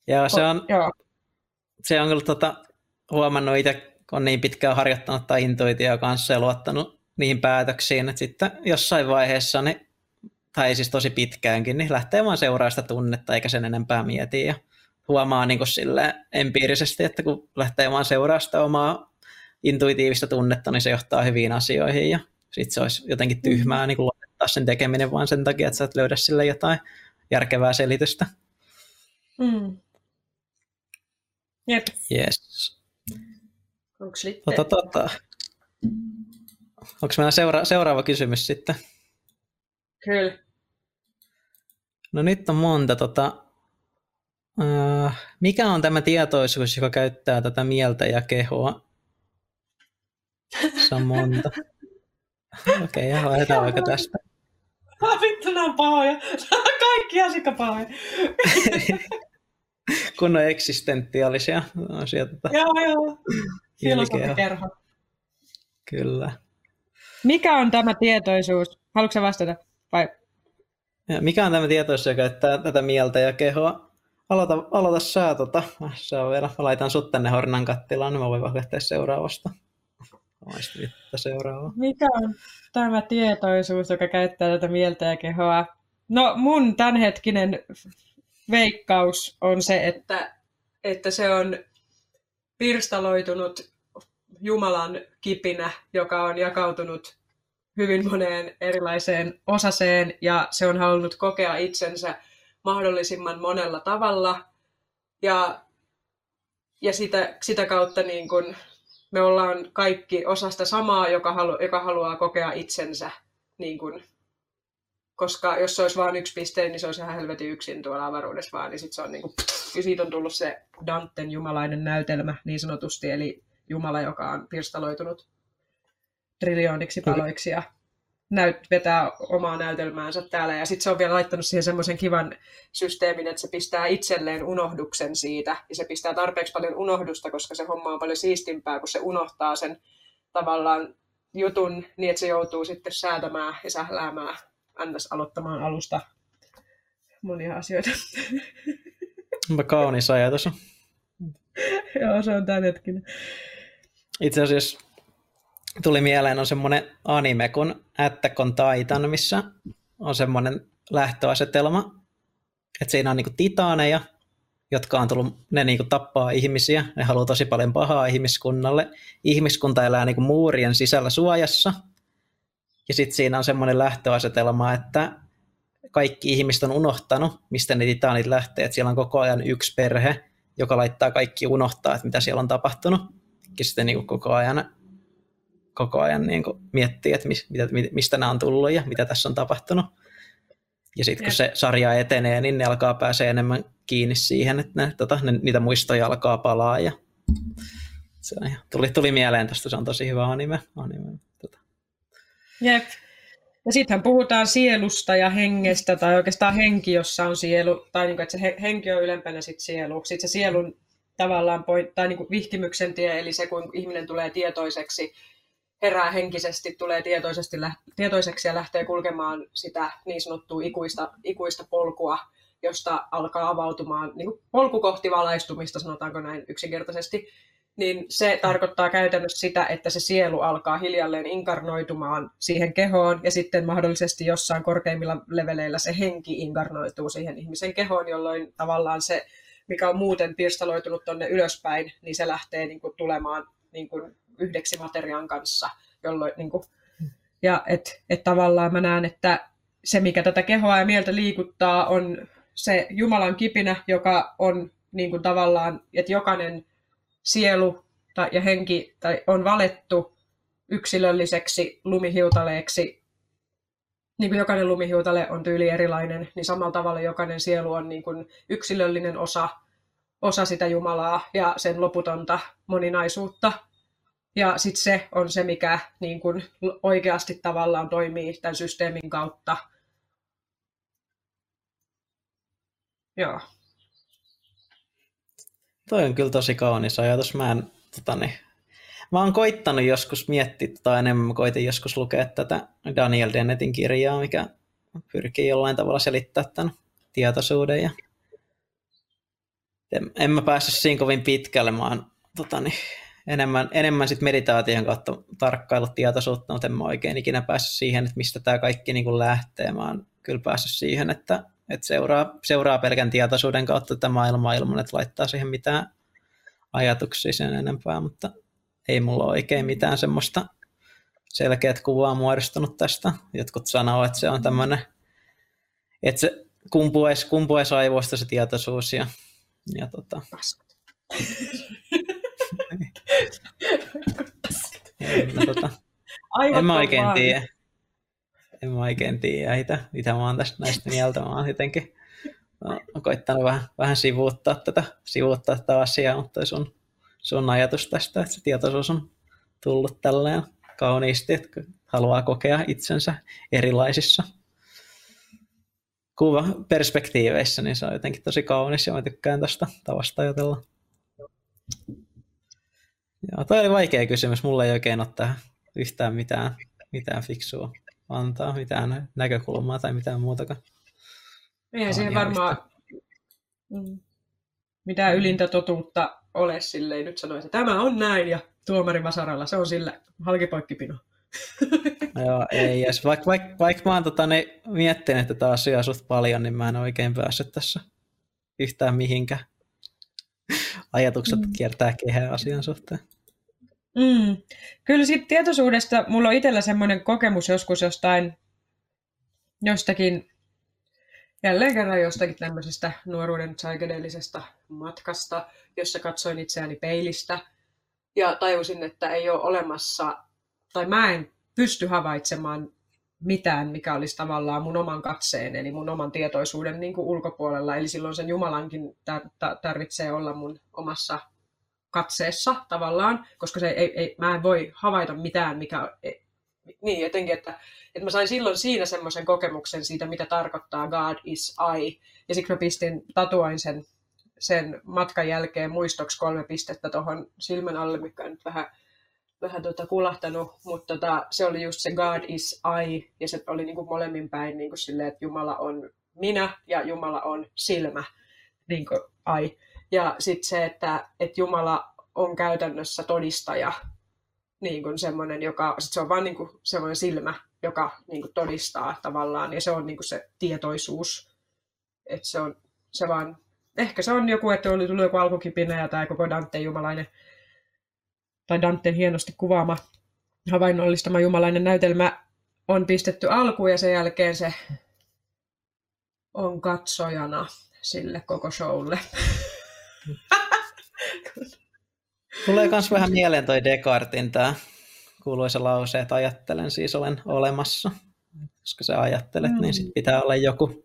Joo, se on, Joo. Se on kyllä tota, huomannut itse, kun on niin pitkään harjoittanut tai intuitioa kanssa ja luottanut niihin päätöksiin, että sitten jossain vaiheessa, niin, tai siis tosi pitkäänkin, niin lähtee vaan seuraa sitä tunnetta eikä sen enempää mieti ja huomaa niin sille empiirisesti, että kun lähtee vaan seuraa sitä omaa intuitiivista tunnetta, niin se johtaa hyviin asioihin ja sitten se olisi jotenkin mm. tyhmää niin lopettaa sen tekeminen vaan sen takia, että sä et löydä sille jotain järkevää selitystä. Mm. Jep. Yes. Onko sitten? Tota, tota. Onko meillä seura- seuraava kysymys sitten? Kyllä. No nyt on monta. Tota, uh, mikä on tämä tietoisuus, joka käyttää tätä mieltä ja kehoa? Se on monta. Okei, okay, lähdetään vaikka tästä. Ah, vittu, nämä on pahoja. Kaikki aika pahoja. Kunnon eksistentiaalisia asioita. Joo, joo. Filosofikerho. Kyllä. Mikä on tämä tietoisuus? Haluatko vastata? Vai? Ja mikä on tämä tietoisuus, joka käyttää tätä mieltä ja kehoa? Aloita, aloita sä tota. Se on vielä. Mä laitan sut tänne hornan kattilaan, niin mä voin lähteä seuraavasta. Seuraava. Mikä on tämä tietoisuus, joka käyttää tätä mieltä ja kehoa? No mun tämänhetkinen veikkaus on se, että, että se on pirstaloitunut Jumalan kipinä, joka on jakautunut hyvin moneen erilaiseen osaseen ja se on halunnut kokea itsensä mahdollisimman monella tavalla ja, ja sitä, sitä kautta niin kuin me ollaan kaikki osa sitä samaa, joka, halu, joka haluaa kokea itsensä. Niin kuin, koska jos se olisi vain yksi piste, niin se olisi ihan helvetin yksin tuolla avaruudessa vaan. Niin sit se on niin kuin, ja siitä on tullut se Danten jumalainen näytelmä niin sanotusti, eli Jumala, joka on pirstaloitunut triljooniksi paloiksi ja näyt, vetää omaa näytelmäänsä täällä. Ja sitten se on vielä laittanut siihen semmoisen kivan systeemin, että se pistää itselleen unohduksen siitä. Ja se pistää tarpeeksi paljon unohdusta, koska se homma on paljon siistimpää, kun se unohtaa sen tavallaan jutun niin, että se joutuu sitten säätämään ja sähläämään, annas aloittamaan alusta monia asioita. Onpa kaunis ajatus. Joo, se on tämän hetkinen. Itse asiassa tuli mieleen on semmoinen anime kuin Attack on Titan, missä on semmoinen lähtöasetelma, että siinä on niinku titaaneja, jotka on tullut, ne niinku tappaa ihmisiä, ne haluaa tosi paljon pahaa ihmiskunnalle. Ihmiskunta elää niinku muurien sisällä suojassa, ja sitten siinä on semmoinen lähtöasetelma, että kaikki ihmiset on unohtanut, mistä ne titaanit lähtee, että siellä on koko ajan yksi perhe, joka laittaa kaikki unohtaa, että mitä siellä on tapahtunut. Ja sitten niin koko ajan koko ajan niin kuin miettii, että mistä nämä on tullut ja mitä tässä on tapahtunut. Ja sitten kun se sarja etenee, niin ne alkaa pääsee enemmän kiinni siihen, että ne, tota, ne, niitä muistoja alkaa palaa. Ja se on, tuli, tuli mieleen tästä, se on tosi hyvä anime. anime tota. Jep. Ja sittenhän puhutaan sielusta ja hengestä, tai oikeastaan henki, jossa on sielu, tai niin kuin, että se henki on ylempänä sit sielu. Sitten se sielun tavallaan point, tai niin kuin vihkimyksen tie, eli se, kun ihminen tulee tietoiseksi, herää henkisesti, tulee tietoisesti, tietoiseksi ja lähtee kulkemaan sitä niin sanottua ikuista, ikuista polkua, josta alkaa avautumaan niin kuin polku kohti valaistumista, sanotaanko näin yksinkertaisesti, niin se tarkoittaa käytännössä sitä, että se sielu alkaa hiljalleen inkarnoitumaan siihen kehoon ja sitten mahdollisesti jossain korkeimmilla leveleillä se henki inkarnoituu siihen ihmisen kehoon, jolloin tavallaan se, mikä on muuten pirstaloitunut tuonne ylöspäin, niin se lähtee niin kuin, tulemaan niin kuin, yhdeksi materiaan kanssa. Jolloin, niin kuin, ja et, et tavallaan mä näen, että se, mikä tätä kehoa ja mieltä liikuttaa, on se Jumalan kipinä, joka on niin kuin, tavallaan, että jokainen sielu tai, ja henki tai on valettu yksilölliseksi lumihiutaleeksi, niin kuin jokainen lumihiutale on tyyli erilainen, niin samalla tavalla jokainen sielu on niin kuin yksilöllinen osa, osa sitä Jumalaa ja sen loputonta moninaisuutta. Ja sitten se on se, mikä niin kuin oikeasti tavallaan toimii tämän systeemin kautta. Joo. Toi on kyllä tosi kaunis ajatus. Mä, en, tota, niin, mä oon koittanut joskus miettiä tota enemmän. Mä koitin joskus lukea tätä Daniel Dennetin kirjaa, mikä pyrkii jollain tavalla selittää tämän tietoisuuden. Ja en, en mä päässyt siinä kovin pitkälle. Mä oon tota, niin, enemmän, enemmän sit meditaation kautta tarkkailut tietoisuutta, mutta en mä oikein ikinä päässyt siihen, että mistä tämä kaikki niin kuin lähtee. Mä oon kyllä päässyt siihen, että että seuraa, seuraa pelkän tietoisuuden kautta tätä maailmaa ilman, että laittaa siihen mitään ajatuksia sen enempää, mutta ei mulla oikein mitään semmoista selkeät kuvaa muodostunut tästä. Jotkut sanoo, että se on tämmöinen, että se kumpuisi, kumpuisi aivoista se tietoisuus ja, ja tota. no, tota. en mä oikein tiedä en mä oikein tiedä mitä, mitä mä oon tästä näistä mieltä. Mä oon jotenkin oon koittanut vähän, vähän sivuuttaa tätä, sivuuttaa tätä asiaa, mutta sun, sun ajatus tästä, että se tietoisuus on tullut tälleen kauniisti, että haluaa kokea itsensä erilaisissa kuva perspektiiveissä, niin se on jotenkin tosi kaunis ja mä tykkään tästä tavasta ajatella. Joo, toi oli vaikea kysymys. Mulla ei oikein ole tähän yhtään mitään, mitään fiksua antaa mitään näkökulmaa tai mitään muutakaan. Eihän siihen varmaan mm. mitään ylintä totuutta ole silleen. Nyt sanoisin, että tämä on näin ja tuomari Vasaralla, se on sillä halkipoikkipino. Joo, ei edes. Vaikka vaik, vaik mä oon tota, niin, miettinyt tätä asiaa suht paljon, niin mä en oikein päässyt tässä yhtään mihinkään. Ajatukset mm. kiertää kehää asian suhteen. Mm. Kyllä siitä tietoisuudesta mulla on itsellä semmoinen kokemus joskus jostain, jostakin, jälleen kerran jostakin tämmöisestä nuoruuden psykedeellisestä matkasta, jossa katsoin itseäni peilistä ja tajusin, että ei ole olemassa, tai mä en pysty havaitsemaan mitään, mikä olisi tavallaan mun oman katseen, eli mun oman tietoisuuden niin kuin ulkopuolella. Eli silloin sen Jumalankin tarvitsee olla mun omassa katseessa tavallaan, koska se ei, ei, mä en voi havaita mitään, mikä e, niin jotenkin, että, että mä sain silloin siinä semmoisen kokemuksen siitä, mitä tarkoittaa God is I. Ja siksi mä pistin, tatuoin sen, sen matkan jälkeen muistoksi kolme pistettä tuohon silmän alle, mikä on nyt vähän, vähän tota kulahtanut, mutta tota, se oli just se God is I, ja se oli niin kuin molemmin päin niin kuin silleen, että Jumala on minä ja Jumala on silmä, niin kuin I. Ja sitten se, että, että Jumala on käytännössä todistaja, niin kuin semmoinen, joka, sit se on vain niin kuin semmoinen silmä, joka niin kuin todistaa tavallaan, ja se on niin kuin se tietoisuus. Että se on se vaan, ehkä se on joku, että oli tullut joku alkukipinä ja tämä koko Danteen jumalainen, tai Danteen hienosti kuvaama havainnollistama jumalainen näytelmä on pistetty alkuun ja sen jälkeen se on katsojana sille koko showlle. Tulee myös vähän mieleen toi Descartin tämä kuuluisa lause, että ajattelen siis olen olemassa. Koska sä ajattelet, mm. niin sit pitää olla joku,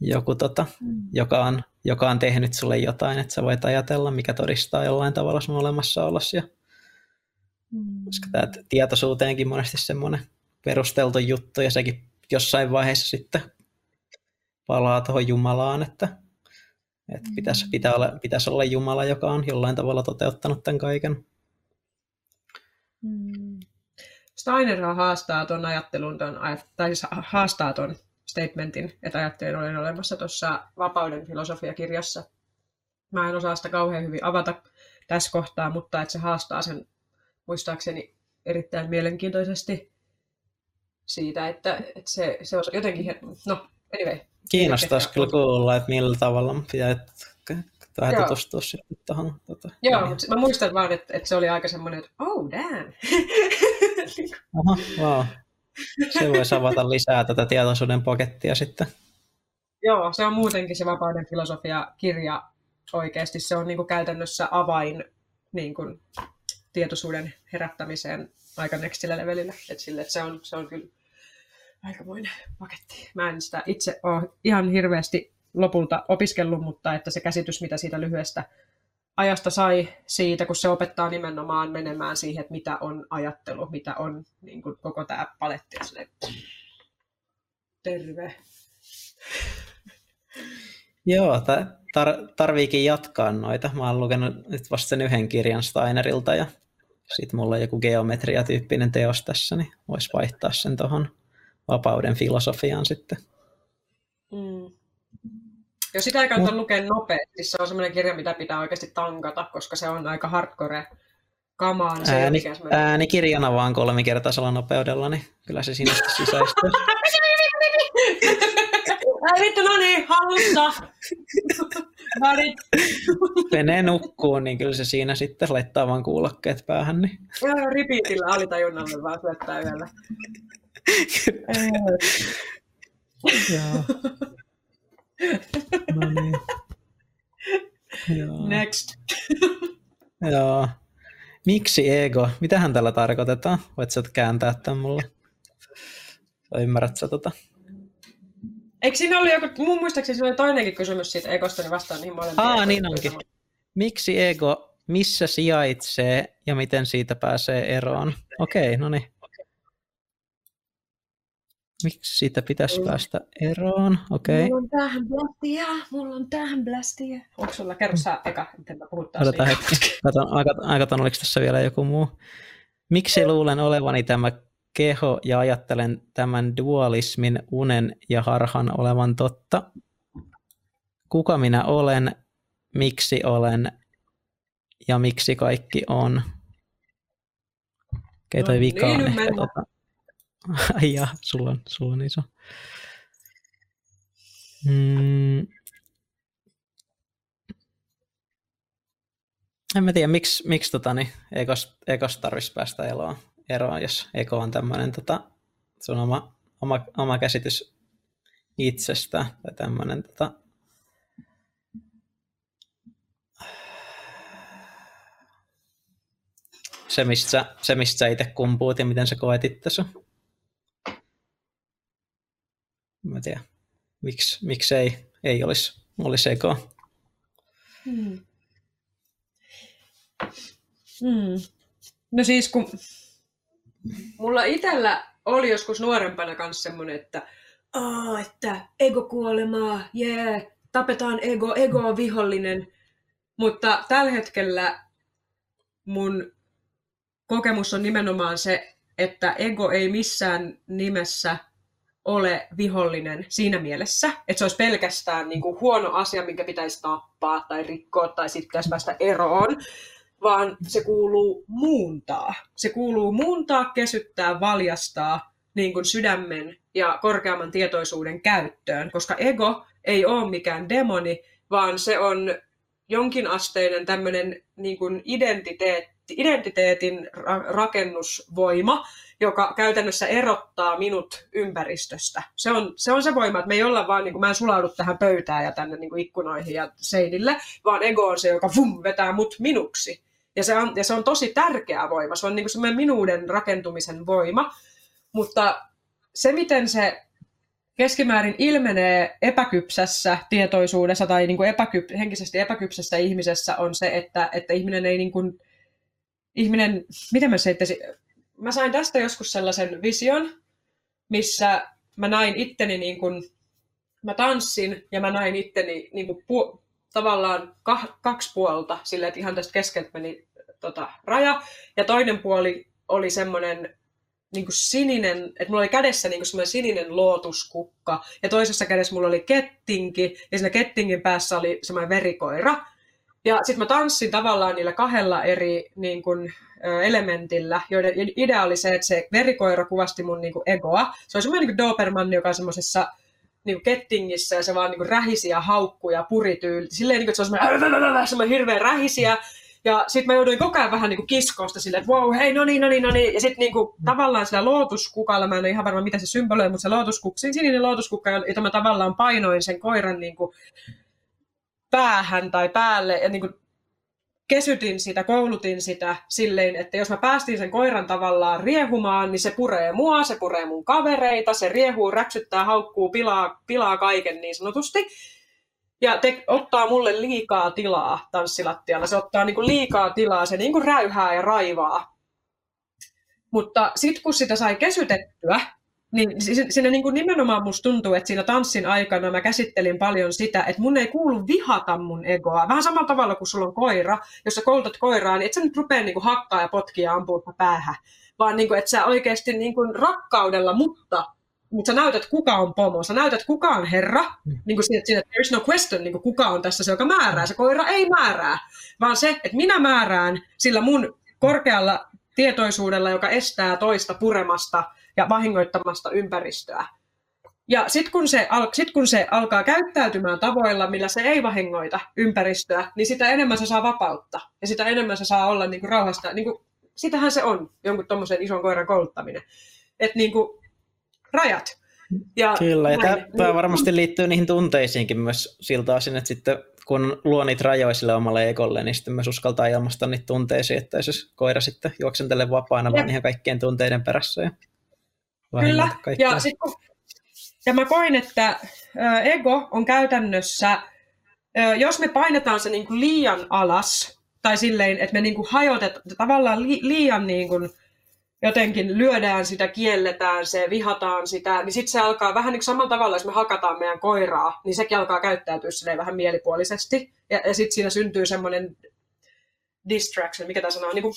joku tota, mm. joka, on, joka on tehnyt sulle jotain, että sä voit ajatella, mikä todistaa jollain tavalla sun olemassaolosi. Ja, mm. Koska tämä tietoisuuteenkin monesti semmoinen perusteltu juttu, ja sekin jossain vaiheessa sitten palaa tuohon Jumalaan, että, että pitäisi, mm. pitää olla, pitäisi olla Jumala, joka on jollain tavalla toteuttanut tämän kaiken. Mm. Steiner haastaa tuon ajattelun, ton, tai siis haastaa tuon statementin, että ajattelen olen olemassa tuossa Vapauden filosofiakirjassa. Mä en osaa sitä kauhean hyvin avata tässä kohtaa, mutta että se haastaa sen muistaakseni erittäin mielenkiintoisesti siitä, että, että se, se on jotenkin, no anyway. Kiinnostaisi kyllä kuulla, että millä tavalla pitää vähän Joo. tutustua sitten tuohon. Tota, Joo, niin. mutta mä muistan vaan, että, että se oli aika semmoinen, että oh damn. Aha, wow. Se voisi avata lisää tätä tietoisuuden pakettia sitten. Joo, se on muutenkin se vapauden filosofia-kirja oikeasti. Se on niin kuin käytännössä avain niin kuin, tietoisuuden herättämiseen aika nextillä levelillä. Et sille, että se, on, se on kyllä aikamoinen paketti. Mä en sitä itse ole ihan hirveästi lopulta opiskellut, mutta että se käsitys, mitä siitä lyhyestä ajasta sai siitä, kun se opettaa nimenomaan menemään siihen, että mitä on ajattelu, mitä on niin kuin koko tämä paletti. Terve. Joo, tar- tarviikin jatkaa noita. Mä oon lukenut nyt vasta sen yhden kirjan Steinerilta ja sitten mulla on joku geometria-tyyppinen teos tässä, niin voisi vaihtaa sen tuohon vapauden filosofiaan sitten. Mm. Ja sitä ei kannata Mut... lukea nopeasti. Se on semmoinen kirja, mitä pitää oikeasti tankata, koska se on aika hardcore kamaa. Niin se ääni, äänikirjana vaan kolmikertaisella nopeudella, niin kyllä se sinne sisäistyy. Ai vittu, no niin, hallussa. Menee nukkuun, niin kyllä se siinä sitten laittaa vaan kuulokkeet päähän. Niin. Ripiitillä alitajunnalle vaan syöttää yöllä. Joo. No niin. Joo. Next. Joo. Miksi ego? Mitähän tällä tarkoitetaan? Voit sä kääntää tämän mulle? Vai ymmärrät sä tota? Eikö siinä ollut joku, mun muistaakseni se oli toinenkin kysymys siitä egosta, niin vastaan niihin molempiin. Aa, niin onkin. Miksi ego, missä sijaitsee ja miten siitä pääsee eroon? Okei, okay, no niin. Miksi siitä pitäisi mm. päästä eroon? Okay. Mulla on tähän blastia, mulla on tähän blastia. Onko sulla, kerro sä eka, miten mä puhutaan Odotaan hetki, katon, katon, oliko tässä vielä joku muu. Miksi luulen olevani tämä keho ja ajattelen tämän dualismin, unen ja harhan olevan totta? Kuka minä olen, miksi olen ja miksi kaikki on? Okei, toi no, vika on niin, ehkä tota, Ai ja, sulla on, sulla on iso. Mm. En mä tiedä, miksi, miksi tota, niin, ekos, ekos tarvitsisi päästä eloon, eroon, jos eko on tämmöinen tota, sun oma, oma, oma käsitys itsestä tai tämmöinen tota, se, mistä sä, se, mistä sä itse kumpuut ja miten sä koet itsesi. Mä tiedän, miksi, miksi ei, ei olisi, olisi ekoa. Hmm. Hmm. No siis kun mulla itsellä oli joskus nuorempana kanssa semmoinen, että Aa, että ego kuolemaa, jee, yeah, tapetaan ego, ego on vihollinen. Mutta tällä hetkellä mun kokemus on nimenomaan se, että ego ei missään nimessä ole vihollinen siinä mielessä, että se olisi pelkästään niin kuin huono asia, minkä pitäisi tappaa tai rikkoa tai sitten pitäisi päästä eroon, vaan se kuuluu muuntaa. Se kuuluu muuntaa, kesyttää, valjastaa niin kuin sydämen ja korkeamman tietoisuuden käyttöön, koska ego ei ole mikään demoni, vaan se on jonkinasteinen tämmöinen niin kuin identiteetti, identiteetin rakennusvoima, joka käytännössä erottaa minut ympäristöstä. Se on se, on se voima, että me ei olla vaan, niin kuin, mä en sulaudu tähän pöytään ja tänne niin kuin ikkunoihin ja seinille, vaan ego on se, joka vum, vetää mut minuksi. Ja se on, ja se on tosi tärkeä voima. Se on niin semmoinen minuuden rakentumisen voima. Mutta se, miten se keskimäärin ilmenee epäkypsässä tietoisuudessa tai niin kuin epäkyp, henkisesti epäkypsässä ihmisessä on se, että, että ihminen ei niin kuin, ihminen, miten mä seittäisin, mä sain tästä joskus sellaisen vision, missä mä näin itteni niin kuin, mä tanssin ja mä näin itteni niin kuin pu, tavallaan kah, kaksi puolta, silleen, että ihan tästä keskeltä meni tota, raja, ja toinen puoli oli semmoinen niin kuin sininen, että mulla oli kädessä niin kuin semmoinen sininen lootuskukka, ja toisessa kädessä mulla oli kettinki, ja siinä kettingin päässä oli semmoinen verikoira. Ja sitten mä tanssin tavallaan niillä kahdella eri niin kuin, elementillä, joiden idea oli se, että se verikoira kuvasti mun niin kuin egoa. Se on semmoinen niin Doberman, joka on semmoisessa niin kettingissä ja se vaan niin rähisi ja haukkui ja puri tyyli. Silleen, niin kuin, että se on semmoinen, semmoinen hirveän rähisiä. Ja sitten mä jouduin koko ajan vähän niin kiskosta silleen, että wow, hei, no niin, no niin, no niin. Ja sitten niin kuin, tavallaan sillä lootuskukalla, mä en ole ihan varma mitä se symboloi, mutta se lootuskukka, sininen lootuskukka, jota mä tavallaan painoin sen koiran niin kuin päähän tai päälle ja niin kuin kesytin sitä, koulutin sitä silleen, että jos mä päästin sen koiran tavallaan riehumaan, niin se puree mua, se puree mun kavereita, se riehuu, räksyttää, haukkuu, pilaa, pilaa kaiken niin sanotusti. Ja te, ottaa mulle liikaa tilaa tanssilattialla. Se ottaa niinku liikaa tilaa, se niinku räyhää ja raivaa. Mutta sitten kun sitä sai kesytettyä, niin siinä niin kuin nimenomaan musta tuntuu, että siinä tanssin aikana mä käsittelin paljon sitä, että mun ei kuulu vihata mun egoa. Vähän samalla tavalla kuin sulla on koira, jos sä koulutat koiraa, niin et sä nyt rupea niin kuin hakkaa ja potkia ja ampua päähän. Vaan niin kuin, että sä oikeasti niin kuin rakkaudella, mutta mutta sä näytät, kuka on pomo, sä näytät, kuka on herra, mm. niin kuin siinä, että there's no question, niin kuin kuka on tässä se, joka määrää. Se koira ei määrää, vaan se, että minä määrään sillä mun korkealla tietoisuudella, joka estää toista puremasta ja vahingoittamasta ympäristöä. Ja sitten kun, se, sit kun se alkaa käyttäytymään tavoilla, millä se ei vahingoita ympäristöä, niin sitä enemmän se saa vapautta. Ja sitä enemmän se saa olla niin kuin rauhasta. Niin kuin, sitähän se on, jonkun tuommoisen ison koiran kouluttaminen. Että niin kuin, rajat. Ja Kyllä, ja näin. tämä varmasti liittyy niihin tunteisiinkin myös siltä osin, että sitten kun luo niitä rajoja sille omalle ekolle, niin sitten myös uskaltaa ilmaista niitä tunteisiin, että jos koira sitten juoksentele vapaana, vaan ihan kaikkien tunteiden perässä. Ja Kyllä, ja, sit, ja mä koin, että ego on käytännössä, jos me painetaan se niin kuin liian alas, tai silleen, että me niin kuin hajotetaan, tavallaan liian niin kuin, jotenkin lyödään sitä, kielletään se, vihataan sitä, niin sitten se alkaa vähän niin samalla tavalla, jos me hakataan meidän koiraa, niin sekin alkaa käyttäytyä vähän mielipuolisesti. Ja, ja sitten siinä syntyy semmoinen distraction, mikä tämä sanoo, niin kuin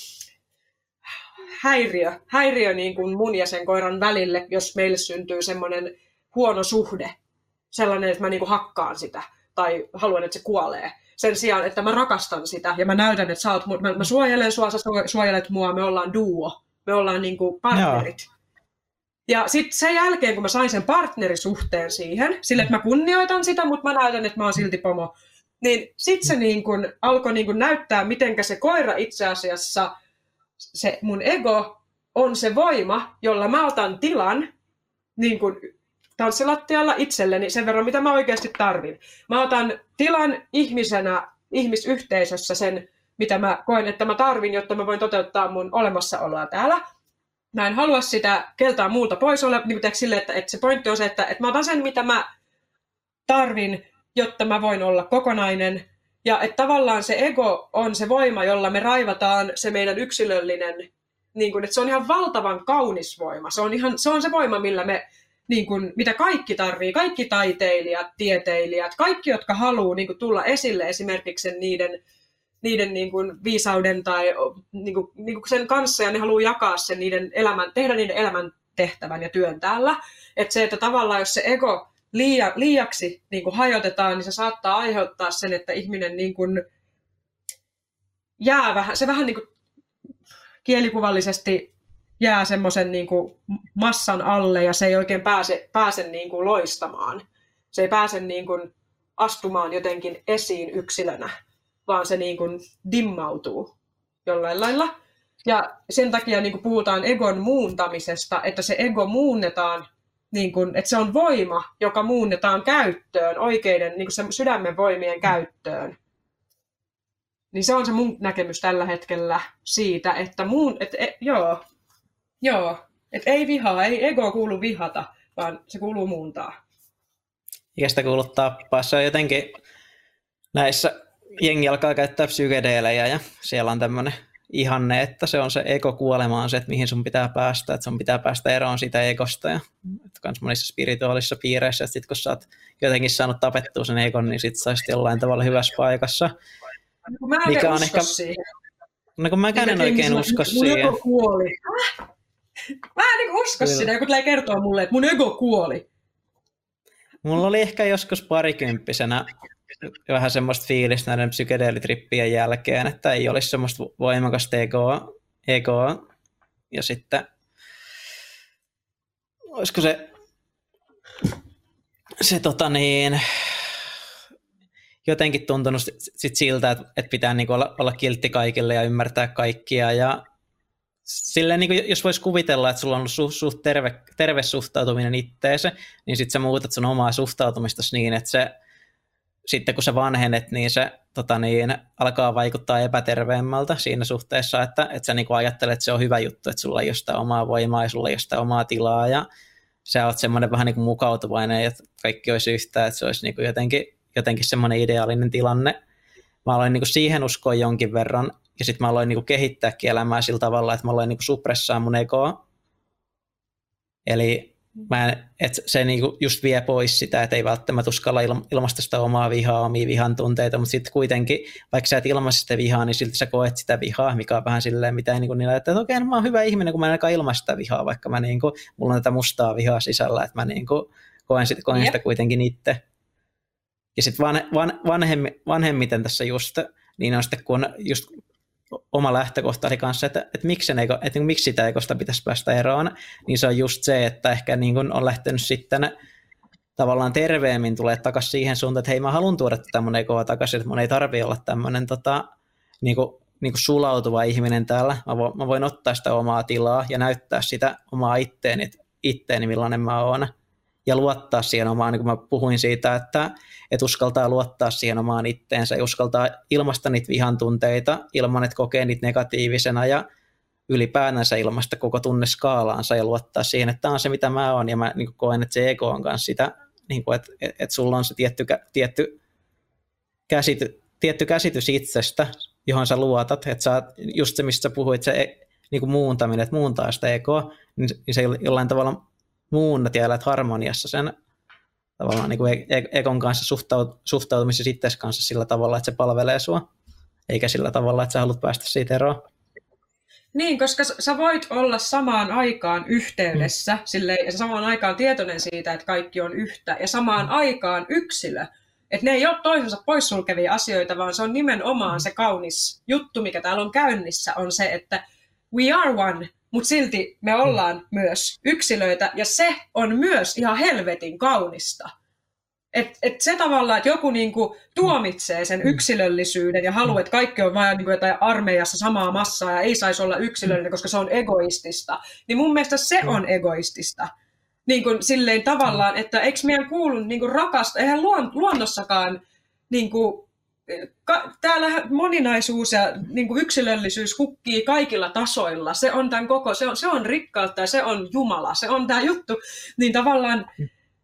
häiriö, häiriö niin kuin mun ja sen koiran välille, jos meille syntyy semmoinen huono suhde. Sellainen, että mä niin kuin hakkaan sitä tai haluan, että se kuolee. Sen sijaan, että mä rakastan sitä ja mä näytän, että sä oot, mä, mä suojelen sua, sä suojelet mua, me ollaan duo me ollaan niin kuin partnerit. Joo. Ja sitten sen jälkeen, kun mä sain sen partnerisuhteen siihen, sille, että mä kunnioitan sitä, mutta mä näytän, että mä oon silti pomo, niin sitten se niin kun alkoi niin kun näyttää, miten se koira itse asiassa, se mun ego, on se voima, jolla mä otan tilan niin kun tanssilattialla itselleni sen verran, mitä mä oikeasti tarvin. Mä otan tilan ihmisenä, ihmisyhteisössä sen mitä mä koen, että mä tarvin, jotta mä voin toteuttaa mun olemassaoloa täällä. Mä en halua sitä keltaa muulta pois olla, niin kuin sille, että, että se pointti on se, että, että mä otan sen, mitä mä tarvin, jotta mä voin olla kokonainen. Ja että tavallaan se ego on se voima, jolla me raivataan se meidän yksilöllinen, niin kuin, että se on ihan valtavan kaunis voima. Se on, ihan, se, on se voima, millä me, niin kuin, mitä kaikki tarvii, kaikki taiteilijat, tieteilijät, kaikki, jotka haluaa niin kuin, tulla esille esimerkiksi niiden niiden niin kuin viisauden tai niin kuin, niin kuin sen kanssa ja ne haluaa jakaa sen niiden elämän, tehdä niiden elämän tehtävän ja työn täällä. Että se, että tavallaan jos se ego liia, liiaksi niin kuin hajotetaan, niin se saattaa aiheuttaa sen, että ihminen niin kuin jää vähän, se vähän niin kuin kielikuvallisesti jää semmoisen niin kuin massan alle ja se ei oikein pääse, pääse niin kuin loistamaan. Se ei pääse niin kuin astumaan jotenkin esiin yksilönä vaan se niin kuin dimmautuu jollain lailla. Ja sen takia niin kuin puhutaan egon muuntamisesta, että se ego muunnetaan, niin kuin, että se on voima, joka muunnetaan käyttöön, oikeiden niin kuin sydämen voimien käyttöön. Niin se on se mun näkemys tällä hetkellä siitä, että muun, et, et, joo, joo, et ei vihaa, ei ego kuulu vihata, vaan se kuuluu muuntaa. Ja sitä kuuluu tappaa. Se on jotenkin näissä jengi alkaa käyttää psykedeelejä ja siellä on tämmöinen ihanne, että se on se ego-kuolema on se, että mihin sun pitää päästä, että sun pitää päästä eroon siitä egosta ja että kans monissa spirituaalisissa piireissä, että sit kun sä oot jotenkin saanut tapettua sen egon, niin sit sä jollain tavalla hyvässä paikassa. Mä en Mikä on ehkä... siihen. No kun mäkään en oikein usko mun siihen. Ego kuoli. Mä en niin usko Kyllä. sitä, joku tulee kertoa mulle, että mun ego kuoli. Mulla oli ehkä joskus parikymppisenä vähän semmoista fiilistä näiden psykedeelitrippien jälkeen, että ei olisi semmoista voimakasta egoa, egoa. ja sitten olisiko se se tota niin, jotenkin tuntunut sit siltä, että, että pitää niinku olla, olla kiltti kaikille ja ymmärtää kaikkia ja silleen, niin kuin, jos voisi kuvitella, että sulla on ollut suht, suht terve, terve suhtautuminen itteeseen, niin sitten sä muutat sun omaa suhtautumista niin, että se sitten kun sä vanhenet, niin se tota niin, alkaa vaikuttaa epäterveemmältä siinä suhteessa, että, että sä niin ajattelet, että se on hyvä juttu, että sulla ei ole sitä omaa voimaa ja sulla ei ole sitä omaa tilaa ja sä oot semmoinen vähän niin kuin mukautuvainen, että kaikki olisi yhtä, että se olisi niin kuin jotenkin, jotenkin semmoinen ideaalinen tilanne. Mä aloin niin kuin siihen uskoa jonkin verran ja sitten mä aloin niin kuin kehittääkin elämää sillä tavalla, että mä aloin niin kuin suppressaa mun egoa. Eli mä en, et se niinku just vie pois sitä, että ei välttämättä uskalla ilmaista sitä omaa vihaa, omia vihan tunteita, mutta sitten kuitenkin, vaikka sä et ilmaista sitä vihaa, niin silti sä koet sitä vihaa, mikä on vähän silleen, mitä ei niinku niillä, että okei, okay, no mä oon hyvä ihminen, kun mä en ainakaan ilmaista sitä vihaa, vaikka mä niinku, mulla on tätä mustaa vihaa sisällä, että mä niinku koen, sit, koen sitä kuitenkin itse. Ja sitten van, van, vanhemmi, vanhemmiten tässä just, niin on sitten kun just oma lähtökohtani kanssa, että, että, miksi, ego, että niin miksi sitä egosta pitäisi päästä eroon, niin se on just se, että ehkä niin kuin on lähtenyt sitten tavallaan terveemmin tulee takaisin siihen suuntaan, että hei mä haluan tuoda mun egoa takaisin, että mun ei tarvi olla tämmöinen tota, niin kuin, niin kuin sulautuva ihminen täällä. Mä voin, mä voin ottaa sitä omaa tilaa ja näyttää sitä omaa itteeni, itteeni millainen mä oon ja luottaa siihen omaan, niin kuin mä puhuin siitä, että, että uskaltaa luottaa siihen omaan itteensä ja uskaltaa ilmaista niitä vihan tunteita ilman, että kokee niitä negatiivisena ja ylipäätänsä ilmaista koko tunneskaalaansa ja luottaa siihen, että tämä on se, mitä mä oon. Ja mä niin koen, että se ego on kanssa sitä, niin kuin, että, että sulla on se tietty, tietty, käsity, tietty käsitys itsestä, johon sä luotat, että sä just se, mistä sä puhuit, se niin kuin muuntaminen, että muuntaa sitä egoa, niin se jollain tavalla muunnat ja elät harmoniassa sen tavallaan niin kuin e-, e-, Ekon kanssa suhtaut, suhtautumisessa itse kanssa sillä tavalla, että se palvelee sua, eikä sillä tavalla, että sä haluat päästä siitä eroon. Niin, koska sä voit olla samaan aikaan yhteydessä mm. silleen, ja samaan aikaan tietoinen siitä, että kaikki on yhtä, ja samaan mm. aikaan yksilö. Että ne ei ole toisensa poissulkevia asioita, vaan se on nimenomaan se kaunis juttu, mikä täällä on käynnissä, on se, että we are one, mutta silti me ollaan mm. myös yksilöitä, ja se on myös ihan helvetin kaunista. Et, et se tavalla, että joku niinku tuomitsee sen mm. yksilöllisyyden ja haluaa, että kaikki on vain niinku jotain armeijassa samaa massaa ja ei saisi olla yksilöllinen, koska se on egoistista, niin mun mielestä se on egoistista. Niin kuin silleen tavallaan, että eikö meidän kuulu niinku rakasta, eihän luon, luonnossakaan niinku ka- täällä moninaisuus ja niin kuin yksilöllisyys kukkii kaikilla tasoilla. Se on tämän koko, se on, se on rikkautta ja se on Jumala, se on tämä juttu. Niin tavallaan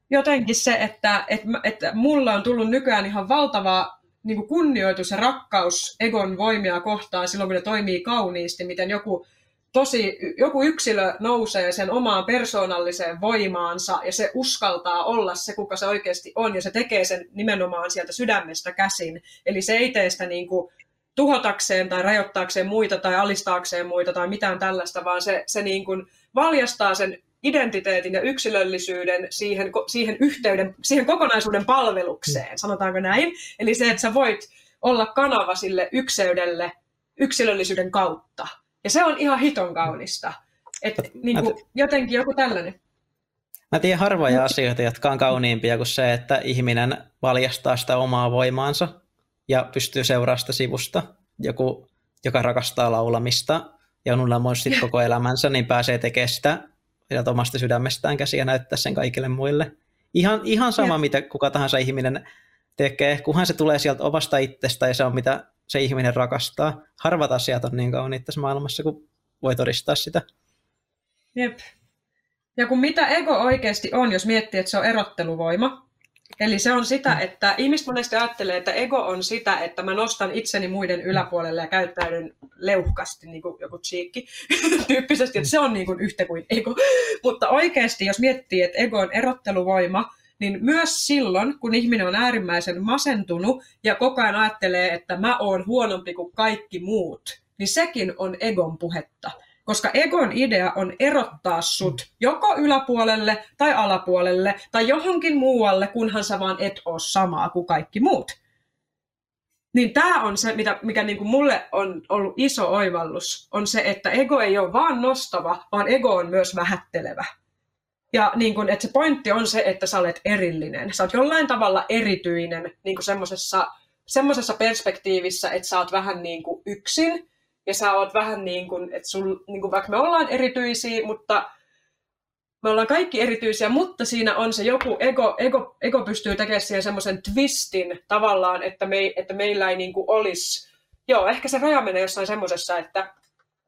jotenkin se, että, että, että mulla on tullut nykyään ihan valtava niin kuin kunnioitus ja rakkaus Egon voimia kohtaan silloin, kun ne toimii kauniisti, miten joku tosi, joku yksilö nousee sen omaan persoonalliseen voimaansa ja se uskaltaa olla se, kuka se oikeasti on ja se tekee sen nimenomaan sieltä sydämestä käsin. Eli se ei tee sitä niin kuin tuhotakseen tai rajoittaakseen muita tai alistaakseen muita tai mitään tällaista, vaan se, se niin kuin valjastaa sen identiteetin ja yksilöllisyyden siihen, siihen yhteyden, siihen kokonaisuuden palvelukseen, sanotaanko näin. Eli se, että sä voit olla kanava sille ykseydelle yksilöllisyyden kautta. Ja se on ihan hiton kaunista. Että niin kuin, jotenkin joku tällainen. Mä tiedän harvoja asioita, jotka on kauniimpia kuin se, että ihminen valjastaa sitä omaa voimaansa ja pystyy seuraamaan sitä sivusta. Joku, joka rakastaa laulamista ja on unelmoissut koko elämänsä, niin pääsee tekemään sitä sieltä omasta sydämestään käsiä ja näyttää sen kaikille muille. Ihan, ihan sama, ja. mitä kuka tahansa ihminen tekee, kunhan se tulee sieltä omasta itsestä ja se on mitä se ihminen rakastaa. Harvat asiat on niin kauniit tässä maailmassa, kun voi todistaa sitä. Jep. Ja kun mitä ego oikeasti on, jos miettii, että se on erotteluvoima, Eli se on sitä, että ihmiset monesti ajattelee, että ego on sitä, että mä nostan itseni muiden yläpuolelle ja käyttäydyn leuhkasti, niin kuin joku cheekki tyyppisesti, että se on niin kuin yhtä kuin ego. Mutta oikeasti, jos miettii, että ego on erotteluvoima, niin myös silloin, kun ihminen on äärimmäisen masentunut ja koko ajan ajattelee, että mä oon huonompi kuin kaikki muut, niin sekin on egon puhetta. Koska egon idea on erottaa sut joko yläpuolelle tai alapuolelle tai johonkin muualle, kunhan sä vaan et ole samaa kuin kaikki muut. Niin tämä on se, mitä, mikä niinku mulle on ollut iso oivallus, on se, että ego ei ole vaan nostava, vaan ego on myös vähättelevä. Ja niin kun, että se pointti on se, että sä olet erillinen. Sä oot jollain tavalla erityinen niin semmoisessa semmoisessa perspektiivissä, että sä oot vähän niin kuin yksin, ja sä oot vähän niin kuin, että sul, niin kuin vaikka me ollaan erityisiä, mutta me ollaan kaikki erityisiä, mutta siinä on se joku ego, ego, ego pystyy tekemään siihen semmoisen twistin tavallaan, että, me, että meillä ei niin kuin olisi, joo, ehkä se raja menee jossain semmoisessa, että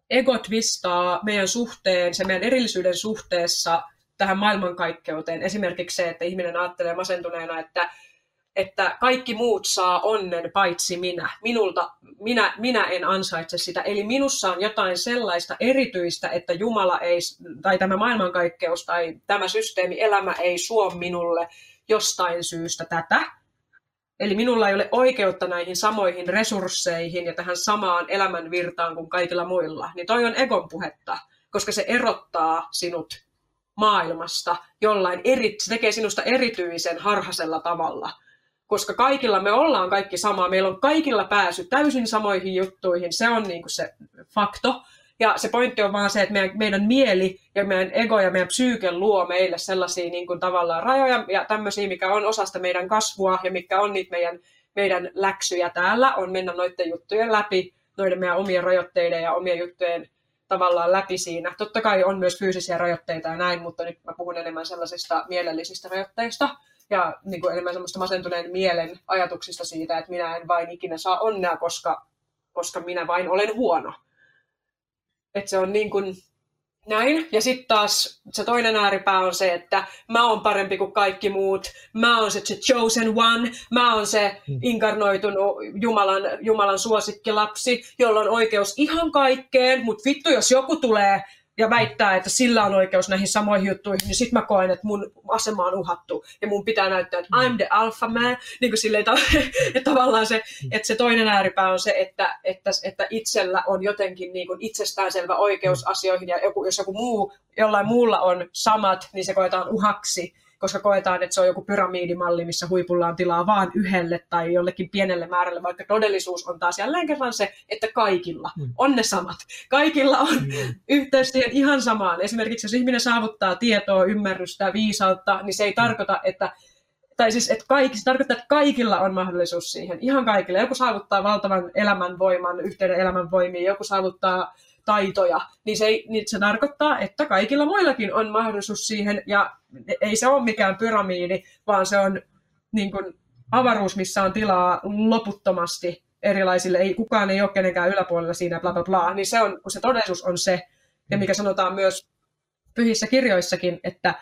ego twistaa meidän suhteen, se meidän erillisyyden suhteessa tähän maailmankaikkeuteen. Esimerkiksi se, että ihminen ajattelee masentuneena, että että kaikki muut saa onnen paitsi minä. Minulta, minä, minä en ansaitse sitä. Eli minussa on jotain sellaista erityistä, että Jumala ei, tai tämä maailmankaikkeus tai tämä systeemi, elämä ei suo minulle jostain syystä tätä. Eli minulla ei ole oikeutta näihin samoihin resursseihin ja tähän samaan elämänvirtaan kuin kaikilla muilla. Niin toi on egon puhetta, koska se erottaa sinut maailmasta jollain eri, se tekee sinusta erityisen harhasella tavalla – koska kaikilla me ollaan kaikki samaa, meillä on kaikilla pääsy täysin samoihin juttuihin, se on niin kuin se fakto. Ja se pointti on vaan se, että meidän, meidän mieli ja meidän ego ja meidän psyyke luo meille sellaisia niin kuin tavallaan rajoja ja tämmöisiä, mikä on osasta meidän kasvua ja mikä on niitä meidän, meidän läksyjä täällä, on mennä noiden juttujen läpi, noiden meidän omien rajoitteiden ja omien juttujen tavallaan läpi siinä. Totta kai on myös fyysisiä rajoitteita ja näin, mutta nyt mä puhun enemmän sellaisista mielellisistä rajoitteista ja niin kuin enemmän semmoista masentuneen mielen ajatuksista siitä, että minä en vain ikinä saa onnea, koska, koska minä vain olen huono. Että se on niin kuin näin. Ja sitten taas se toinen ääripää on se, että mä oon parempi kuin kaikki muut, mä oon se, se chosen one, mä oon se hmm. inkarnoitunut Jumalan, Jumalan suosikkilapsi, jolla on oikeus ihan kaikkeen, mutta vittu jos joku tulee ja väittää, että sillä on oikeus näihin samoihin juttuihin, niin sitten mä koen, että mun asema on uhattu. Ja mun pitää näyttää, että I'm the alpha man. Niin kuin silleen, että tavallaan se, että se toinen ääripää on se, että, että, että itsellä on jotenkin niin kuin itsestäänselvä oikeus asioihin. Ja joku, jos joku muu, jollain muulla on samat, niin se koetaan uhaksi koska koetaan, että se on joku pyramiidimalli, missä huipulla on tilaa vaan yhdelle tai jollekin pienelle määrälle, vaikka todellisuus on taas jälleen kerran se, että kaikilla mm. on ne samat. Kaikilla on mm. yhteys siihen ihan samaan. Esimerkiksi jos ihminen saavuttaa tietoa, ymmärrystä, viisautta, niin se ei tarkoita, että tai siis, että kaikki, se tarkoittaa, että kaikilla on mahdollisuus siihen, ihan kaikilla. Joku saavuttaa valtavan elämänvoiman, yhteyden elämänvoimiin, joku saavuttaa taitoja, niin se, niin se tarkoittaa, että kaikilla muillakin on mahdollisuus siihen, ja ei se ole mikään pyramiidi, vaan se on niin kuin avaruus, missä on tilaa loputtomasti erilaisille, ei, kukaan ei ole kenenkään yläpuolella siinä, bla bla bla, niin se on, kun se todellisuus on se, ja mikä sanotaan myös pyhissä kirjoissakin, että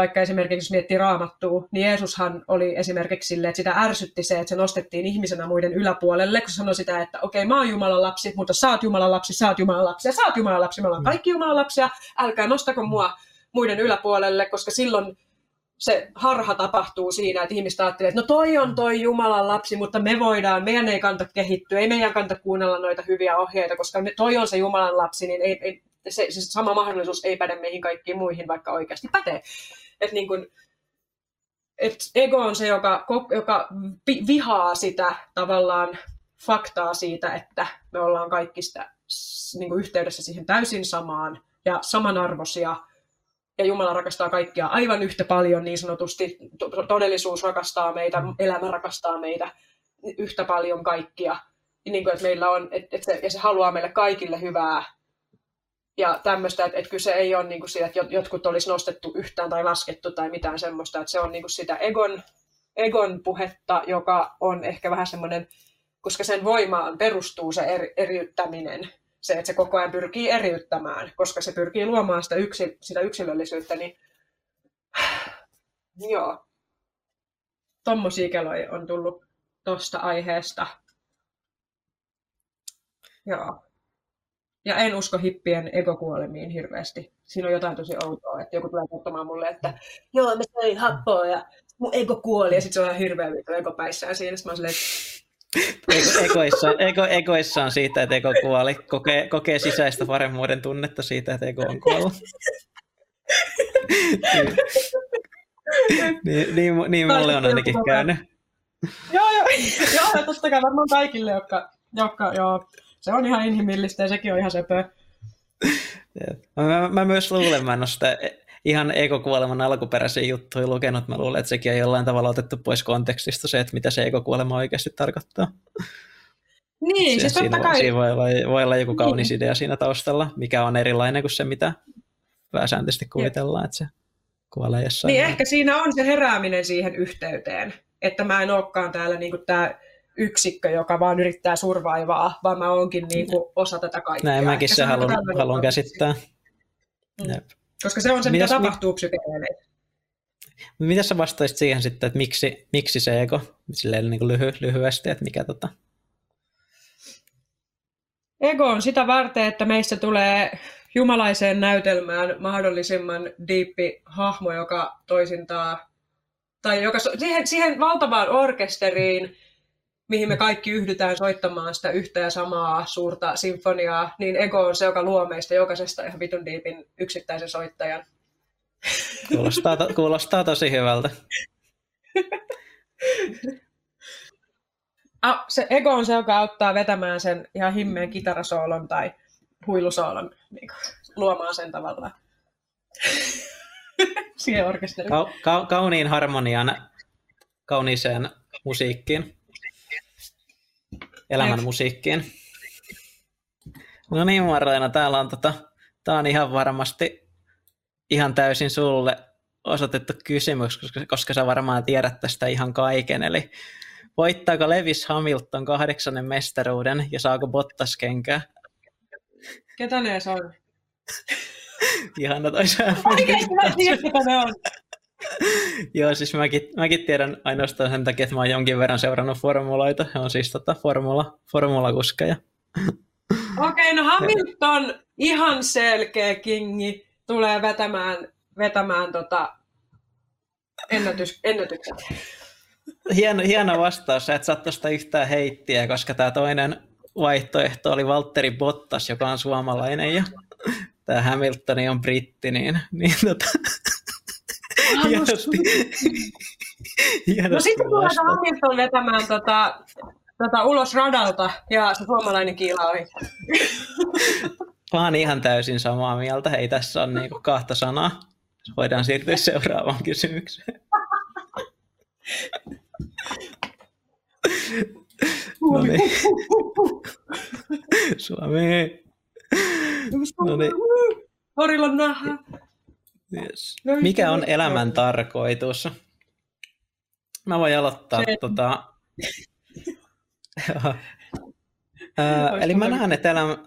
vaikka esimerkiksi jos miettii raamattua, niin Jeesushan oli esimerkiksi sille, että sitä ärsytti se, että se nostettiin ihmisenä muiden yläpuolelle, kun se sanoi sitä, että okei, okay, mä oon Jumalan lapsi, mutta sä oot Jumalan lapsi, sä oot Jumalan lapsi ja sä oot Jumalan lapsi, me ollaan kaikki Jumalan lapsia, älkää nostako mua muiden yläpuolelle, koska silloin se harha tapahtuu siinä, että ihmiset ajattelee, että no toi on toi Jumalan lapsi, mutta me voidaan, meidän ei kanta kehittyä, ei meidän kanta kuunnella noita hyviä ohjeita, koska toi on se Jumalan lapsi, niin ei, ei, se, se sama mahdollisuus ei päde meihin kaikkiin muihin, vaikka oikeasti pätee. Että niin kuin, et ego on se, joka, joka vihaa sitä tavallaan faktaa siitä, että me ollaan kaikki sitä niin kuin yhteydessä siihen täysin samaan ja samanarvoisia. Ja Jumala rakastaa kaikkia aivan yhtä paljon niin sanotusti. Todellisuus rakastaa meitä, elämä rakastaa meitä yhtä paljon kaikkia. Niin kuin, että meillä on, että, se, ja se haluaa meille kaikille hyvää ja tämmöistä, että, että kyse ei ole niin kuin siitä, että jotkut olisi nostettu yhtään tai laskettu tai mitään semmoista, että se on niin kuin sitä egon, egon puhetta, joka on ehkä vähän semmoinen koska sen voimaan perustuu se eri, eriyttäminen, se, että se koko ajan pyrkii eriyttämään, koska se pyrkii luomaan sitä, yksi, sitä yksilöllisyyttä, niin joo, tommosia keloja on tullut tosta aiheesta. Joo. Ja en usko hippien egokuolemiin hirveästi. Siinä on jotain tosi outoa, että joku tulee kertomaan mulle, että joo, mä söin happoa ja mun ego kuoli ja sitten se on ihan hirveä vittu ego päissään siinä. Sitten mä silleen, Ego, egoissa, ego, egoissa on siitä, että ego kuoli. Kokee, kokee sisäistä paremmuuden tunnetta siitä, että ego on kuollut. niin, niin, niin mulle on ainakin käynyt. joo, joo, joo, totta kai varmaan kaikille, jotka, jotka joo, se on ihan inhimillistä ja sekin on ihan söpö. Mä, mä, myös luulen, mä en ole sitä ihan ekokuoleman alkuperäisiä juttuja lukenut. Mä luulen, että sekin on jollain tavalla otettu pois kontekstista se, että mitä se ekokuolema oikeasti tarkoittaa. Niin, siis siinä, totta kai. Siinä voi olla, voi olla joku kaunis niin. idea siinä taustalla, mikä on erilainen kuin se, mitä pääsääntöisesti kuvitellaan, että se kuolee jossain. Niin, ehkä siinä on se herääminen siihen yhteyteen, että mä en olekaan täällä niin kuin tämä yksikkö, joka vaan yrittää survaivaa, vaan mä oonkin niin kuin osa tätä kaikkea. Näin mäkin se haluan, haluan käsittää. Mm. Koska se on se, Mitäs, mitä tapahtuu psykedeille. Mitä sä vastaisit siihen sitten, että miksi, miksi se ego, silleen niin kuin lyhy, lyhyesti, että mikä tota... Ego on sitä varten, että meistä tulee jumalaiseen näytelmään mahdollisimman diippi hahmo, joka toisintaa, tai joka, siihen, siihen valtavaan orkesteriin, mihin me kaikki yhdytään soittamaan sitä yhtä ja samaa suurta sinfoniaa, niin ego on se, joka luo meistä jokaisesta ihan vitun diipin yksittäisen soittajan. Kuulostaa, to, kuulostaa tosi hyvältä. Ah, se ego on se, joka auttaa vetämään sen ihan himmeen kitarasoolon tai huilusoolon, niin kuin, luomaan sen tavallaan siihen orkesteriin. Ka- ka- kauniin harmonian kauniiseen musiikkiin elämän musiikkiin. No niin Marleena, täällä on, tota, tää on ihan varmasti ihan täysin sulle osoitettu kysymys, koska, koska sä varmaan tiedät tästä ihan kaiken. Eli voittaako Lewis Hamilton kahdeksannen mestaruuden ja saako Bottas kenkää? Ketä ne on? Ihana toisaan. Oikeasti mä tiedän, ketä ne on. Joo, siis mäkin, mäkin tiedän ainoastaan sen takia, että mä oon jonkin verran seurannut formuloita. He on siis tota formula, formulakuskeja. Okei, okay, no Hamilton ihan selkeä kingi tulee vetämään, vetämään tota ennätys, ennätykset. Hieno, hieno vastaus, sä et saa tuosta yhtään heittiä, koska tämä toinen vaihtoehto oli Valtteri Bottas, joka on suomalainen ja tämä Hamiltoni on britti, niin, niin tota, hienosti, hienosti No sitten tulee Hamilton vetämään tota, tota, ulos radalta ja se suomalainen kiila oli. Mä oon ihan täysin samaa mieltä. Ei tässä ole niinku kahta sanaa. Voidaan siirtyä seuraavaan kysymykseen. No niin. Suomi. No niin. Horilla nähdä. Yes. Mikä on elämän tarkoitus? Mä voin aloittaa. Se... Tota... Ää, eli mä näen, että elämä,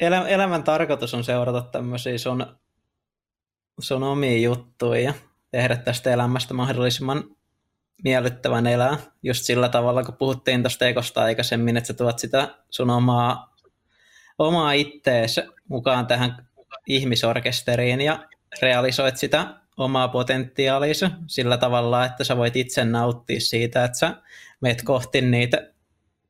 elä, elämän tarkoitus on seurata tämmöisiä sun, sun omia juttuja ja tehdä tästä elämästä mahdollisimman miellyttävän elää. Just sillä tavalla, kun puhuttiin tuosta ekosta aikaisemmin, että sä tuot sitä sun omaa, omaa ittees mukaan tähän ihmisorkesteriin ja realisoit sitä omaa potentiaalisia sillä tavalla, että sä voit itse nauttia siitä, että sä meet kohti niitä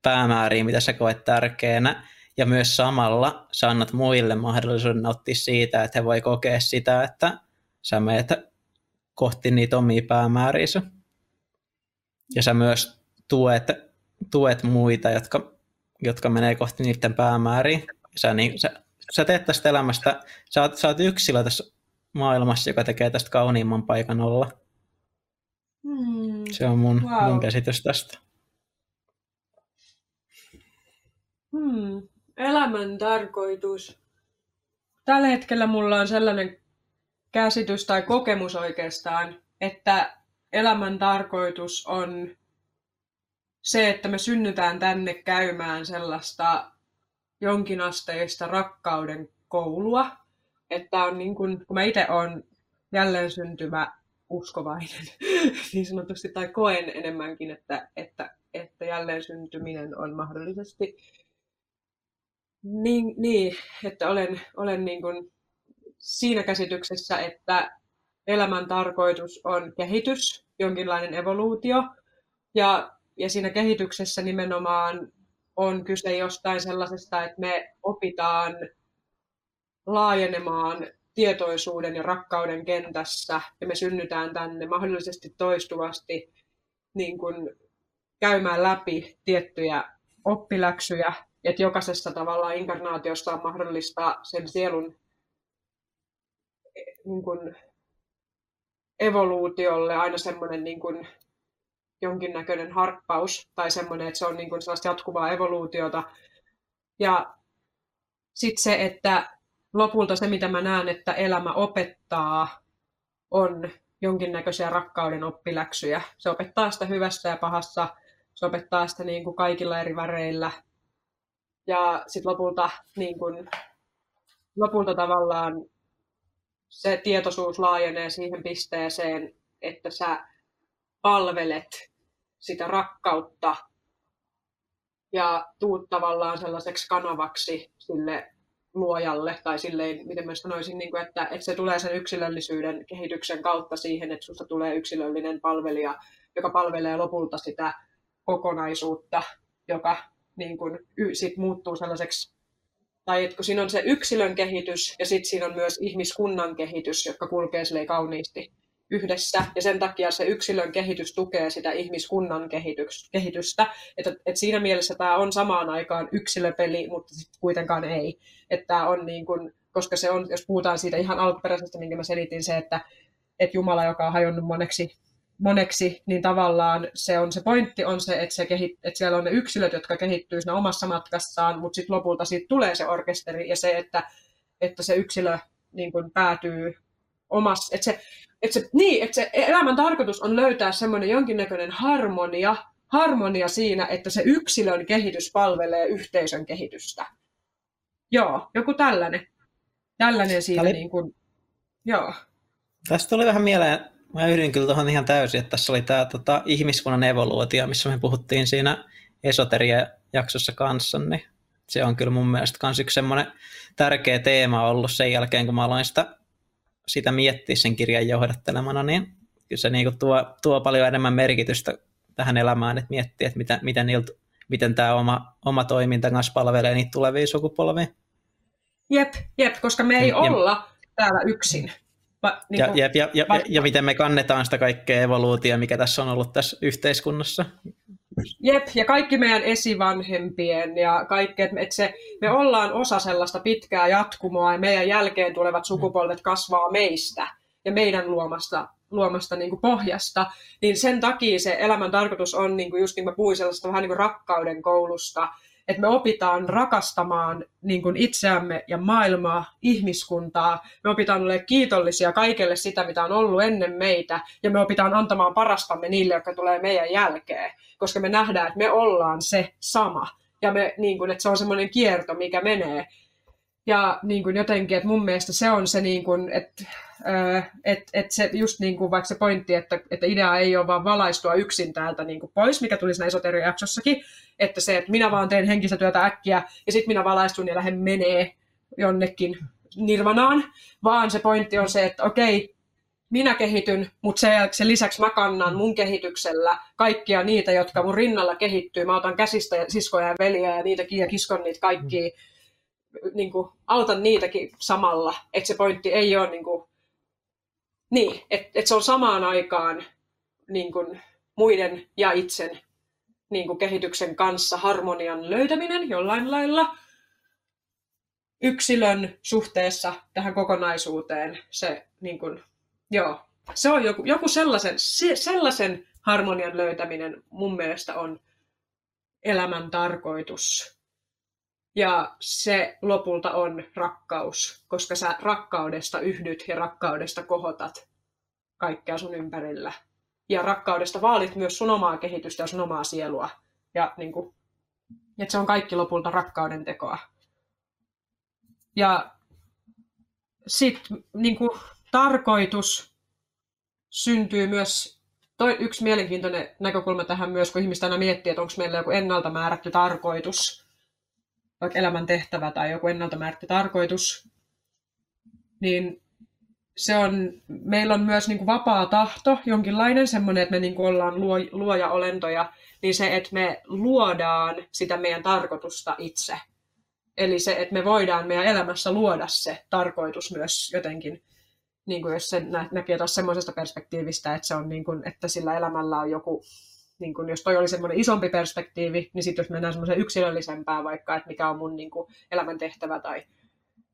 päämääriä, mitä sä koet tärkeänä, ja myös samalla sä annat muille mahdollisuuden nauttia siitä, että he voi kokea sitä, että sä meet kohti niitä omia päämääriä. Ja sä myös tuet, tuet muita, jotka, jotka menee kohti niiden päämääriä. Sä, niin, sä, sä teet tästä elämästä, sä oot, sä oot yksilö tässä maailmassa, joka tekee tästä kauniimman paikan olla. Hmm. Se on mun, wow. mun käsitys tästä. Hmm. Elämän tarkoitus. Tällä hetkellä mulla on sellainen käsitys tai kokemus oikeastaan, että elämän tarkoitus on se, että me synnytään tänne käymään sellaista jonkinasteista rakkauden koulua, että on niin kuin, kun mä itse olen jälleen syntymä uskovainen niin sanotusti, tai koen enemmänkin, että, että, että jälleen syntyminen on mahdollisesti niin, niin että olen, olen niin kuin siinä käsityksessä, että elämän tarkoitus on kehitys, jonkinlainen evoluutio, ja, ja siinä kehityksessä nimenomaan on kyse jostain sellaisesta, että me opitaan laajenemaan tietoisuuden ja rakkauden kentässä ja me synnytään tänne mahdollisesti toistuvasti niin kuin käymään läpi tiettyjä oppiläksyjä, että jokaisessa tavallaan inkarnaatiossa on mahdollista sen sielun niin kuin evoluutiolle aina semmoinen niin kuin jonkinnäköinen harppaus tai semmoinen, että se on niin kuin sellaista jatkuvaa evoluutiota. Ja sitten se, että lopulta se, mitä mä näen, että elämä opettaa, on jonkinnäköisiä rakkauden oppiläksyjä. Se opettaa sitä hyvästä ja pahassa, se opettaa sitä niin kuin kaikilla eri väreillä. Ja sitten lopulta, niin kuin, lopulta tavallaan se tietoisuus laajenee siihen pisteeseen, että sä palvelet sitä rakkautta ja tuut tavallaan sellaiseksi kanavaksi sille luojalle, tai silleen, miten mä sanoisin, niin kuin, että, että se tulee sen yksilöllisyyden kehityksen kautta siihen, että susta tulee yksilöllinen palvelija, joka palvelee lopulta sitä kokonaisuutta, joka niin kuin, sit muuttuu sellaiseksi, tai että kun siinä on se yksilön kehitys, ja sitten siinä on myös ihmiskunnan kehitys, jotka kulkee kauniisti yhdessä, ja sen takia se yksilön kehitys tukee sitä ihmiskunnan kehitystä. Että, että siinä mielessä tämä on samaan aikaan yksilöpeli, mutta sitten kuitenkaan ei. Että on niin kuin, koska se on, jos puhutaan siitä ihan alkuperäisestä, minkä mä selitin, se, että, että Jumala, joka on hajonnut moneksi, moneksi, niin tavallaan se on se pointti on se, että, se kehit, että siellä on ne yksilöt, jotka kehittyy siinä omassa matkassaan, mutta sitten lopulta siitä tulee se orkesteri ja se, että, että se yksilö niin kuin päätyy omassa, että se, että se, niin, että se elämän tarkoitus on löytää semmoinen jonkinnäköinen harmonia, harmonia siinä, että se yksilön kehitys palvelee yhteisön kehitystä. Joo, joku tällainen. Tällainen siinä oli... niin kuin, joo. Tästä tuli vähän mieleen, mä yhdyn kyllä tuohon ihan täysin, että tässä oli tämä tota, ihmiskunnan evoluutio, missä me puhuttiin siinä esoteria-jaksossa kanssa, niin se on kyllä mun mielestä myös yksi semmoinen tärkeä teema ollut sen jälkeen, kun mä aloin sitä sitä miettiä sen kirjan johdattelemana, niin kyllä se niin kuin tuo, tuo paljon enemmän merkitystä tähän elämään, että miettii, että miten, miten, niiltä, miten tämä oma, oma toiminta kanssa palvelee niitä tulevia sukupolvia. Jep, jep, koska me ei ja, olla täällä yksin. Va, niin ja, jep, ja, ja, va, ja, miten me kannetaan sitä kaikkea evoluutiota, mikä tässä on ollut tässä yhteiskunnassa. Jep, ja kaikki meidän esivanhempien ja kaikki, että se, me ollaan osa sellaista pitkää jatkumoa ja meidän jälkeen tulevat sukupolvet kasvaa meistä ja meidän luomasta, luomasta niin kuin pohjasta, niin sen takia se elämän tarkoitus on, niin kuin just niin kuin mä puhuin sellaista vähän niin kuin rakkauden koulusta, että me opitaan rakastamaan niin kuin itseämme ja maailmaa, ihmiskuntaa. Me opitaan olemaan kiitollisia kaikelle sitä, mitä on ollut ennen meitä, ja me opitaan antamaan parastamme niille, jotka tulee meidän jälkeen, koska me nähdään, että me ollaan se sama. Ja me, niin kuin, että se on semmoinen kierto, mikä menee. Ja niin kuin jotenkin, että mun mielestä se on se, niin kuin, että että et se just niin kuin vaikka se pointti, että, että idea ei ole vaan valaistua yksin täältä niin kuin pois, mikä tuli siinä esoteriajaksossakin, että se, että minä vaan teen henkistä työtä äkkiä ja sitten minä valaistun ja lähden menee jonnekin nirvanaan, vaan se pointti on se, että okei, minä kehityn, mutta se, sen lisäksi mä kannan mun kehityksellä kaikkia niitä, jotka mun rinnalla kehittyy. Mä otan käsistä siskoja ja veliä ja niitäkin ja kiskon niitä kaikkia. Mm. Niin kuin, autan niitäkin samalla. Että se pointti ei ole niin kuin, niin, että et se on samaan aikaan niin kuin muiden ja itsen niin kuin kehityksen kanssa harmonian löytäminen jollain lailla yksilön suhteessa tähän kokonaisuuteen. Se, niin kuin, joo, se on joku, joku sellaisen, se, sellaisen harmonian löytäminen mun mielestä on elämän tarkoitus. Ja se lopulta on rakkaus, koska sä rakkaudesta yhdyt ja rakkaudesta kohotat kaikkea sun ympärillä. Ja rakkaudesta vaalit myös sun omaa kehitystä ja sun omaa sielua ja niin kuin, että se on kaikki lopulta rakkauden tekoa. Ja sitten niin kuin, tarkoitus syntyy myös, toi, yksi mielenkiintoinen näkökulma tähän myös, kun ihmistä aina miettii, että onko meillä joku ennalta määrätty tarkoitus, vaikka elämän tehtävä tai joku ennalta määrätty tarkoitus, niin se on, meillä on myös niin kuin vapaa tahto, jonkinlainen semmoinen, että me niin kuin ollaan luo, luoja-olentoja, niin se, että me luodaan sitä meidän tarkoitusta itse. Eli se, että me voidaan meidän elämässä luoda se tarkoitus myös jotenkin, niin kuin jos se näkee taas semmoisesta perspektiivistä, että, se on niin kuin, että sillä elämällä on joku, niin kuin, jos toi oli semmoinen isompi perspektiivi, niin sitten jos mennään semmoiseen yksilöllisempään vaikka, että mikä on mun niin kuin, elämäntehtävä tai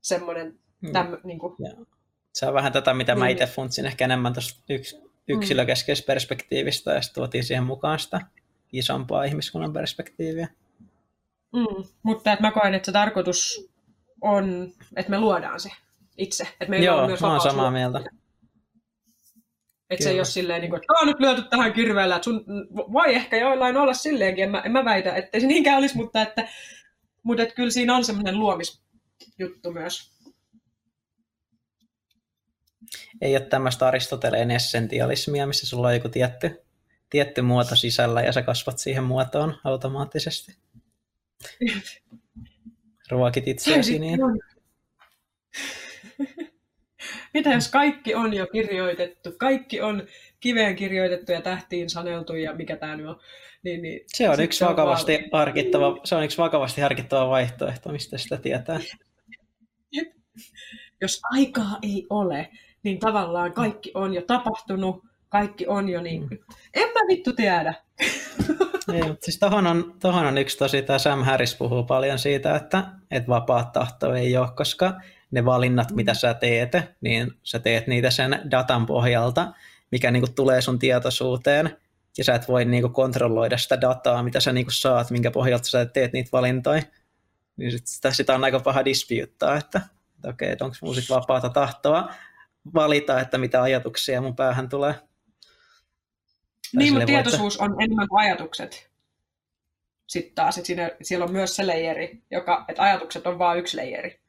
semmoinen, mm. täm, niin kuin, yeah se on vähän tätä, mitä mä niin. itse funtsin ehkä enemmän tuosta yks, yksilökeskeisestä perspektiivistä, ja sitten tuotiin siihen mukaan sitä isompaa ihmiskunnan perspektiiviä. Mm, mutta että mä koen, että se tarkoitus on, että me luodaan se itse. Että meillä Joo, on myös mä oon samaa mieltä. Että se ei ole silleen, niin kuin, että on nyt lyöty tähän kirveellä, että sun voi ehkä joillain olla silleenkin, en mä, en mä väitä, että se niinkään olisi, mutta, että, mutta että kyllä siinä on semmoinen luomisjuttu myös ei ole tämmöistä Aristoteleen essentialismia, missä sulla on joku tietty, tietty muoto sisällä ja sä kasvat siihen muotoon automaattisesti. Ruokit itseäsi niin. Mitä jos kaikki on jo kirjoitettu, kaikki on kiveen kirjoitettu ja tähtiin saneltu ja mikä tämä nyt on. Niin, niin se on yksi vakavasti, on harkittava, se on yksi vakavasti harkittava vaihtoehto, mistä sitä tietää. Jos aikaa ei ole, niin tavallaan kaikki on jo tapahtunut, kaikki on jo niin, mm. en mä vittu tiedä. Ei, mutta siis tohon on, tohon on yksi tosi, tämä Sam Harris puhuu paljon siitä, että, että vapaat tahto ei ole, koska ne valinnat, mitä sä teet, niin sä teet niitä sen datan pohjalta, mikä niin kuin tulee sun tietoisuuteen, ja sä et voi niin kuin kontrolloida sitä dataa, mitä sä niin kuin saat, minkä pohjalta sä teet niitä valintoja. Niin sit, sitä, sitä on aika paha disputeaa, että, että okei, okay, onko mun sit vapaata tahtoa, valita, että mitä ajatuksia mun päähän tulee. Niin, mutta tietoisuus on enemmän kuin ajatukset. Sitten taas, että siinä, siellä on myös se leijeri, joka, että ajatukset on vain yksi leijeri.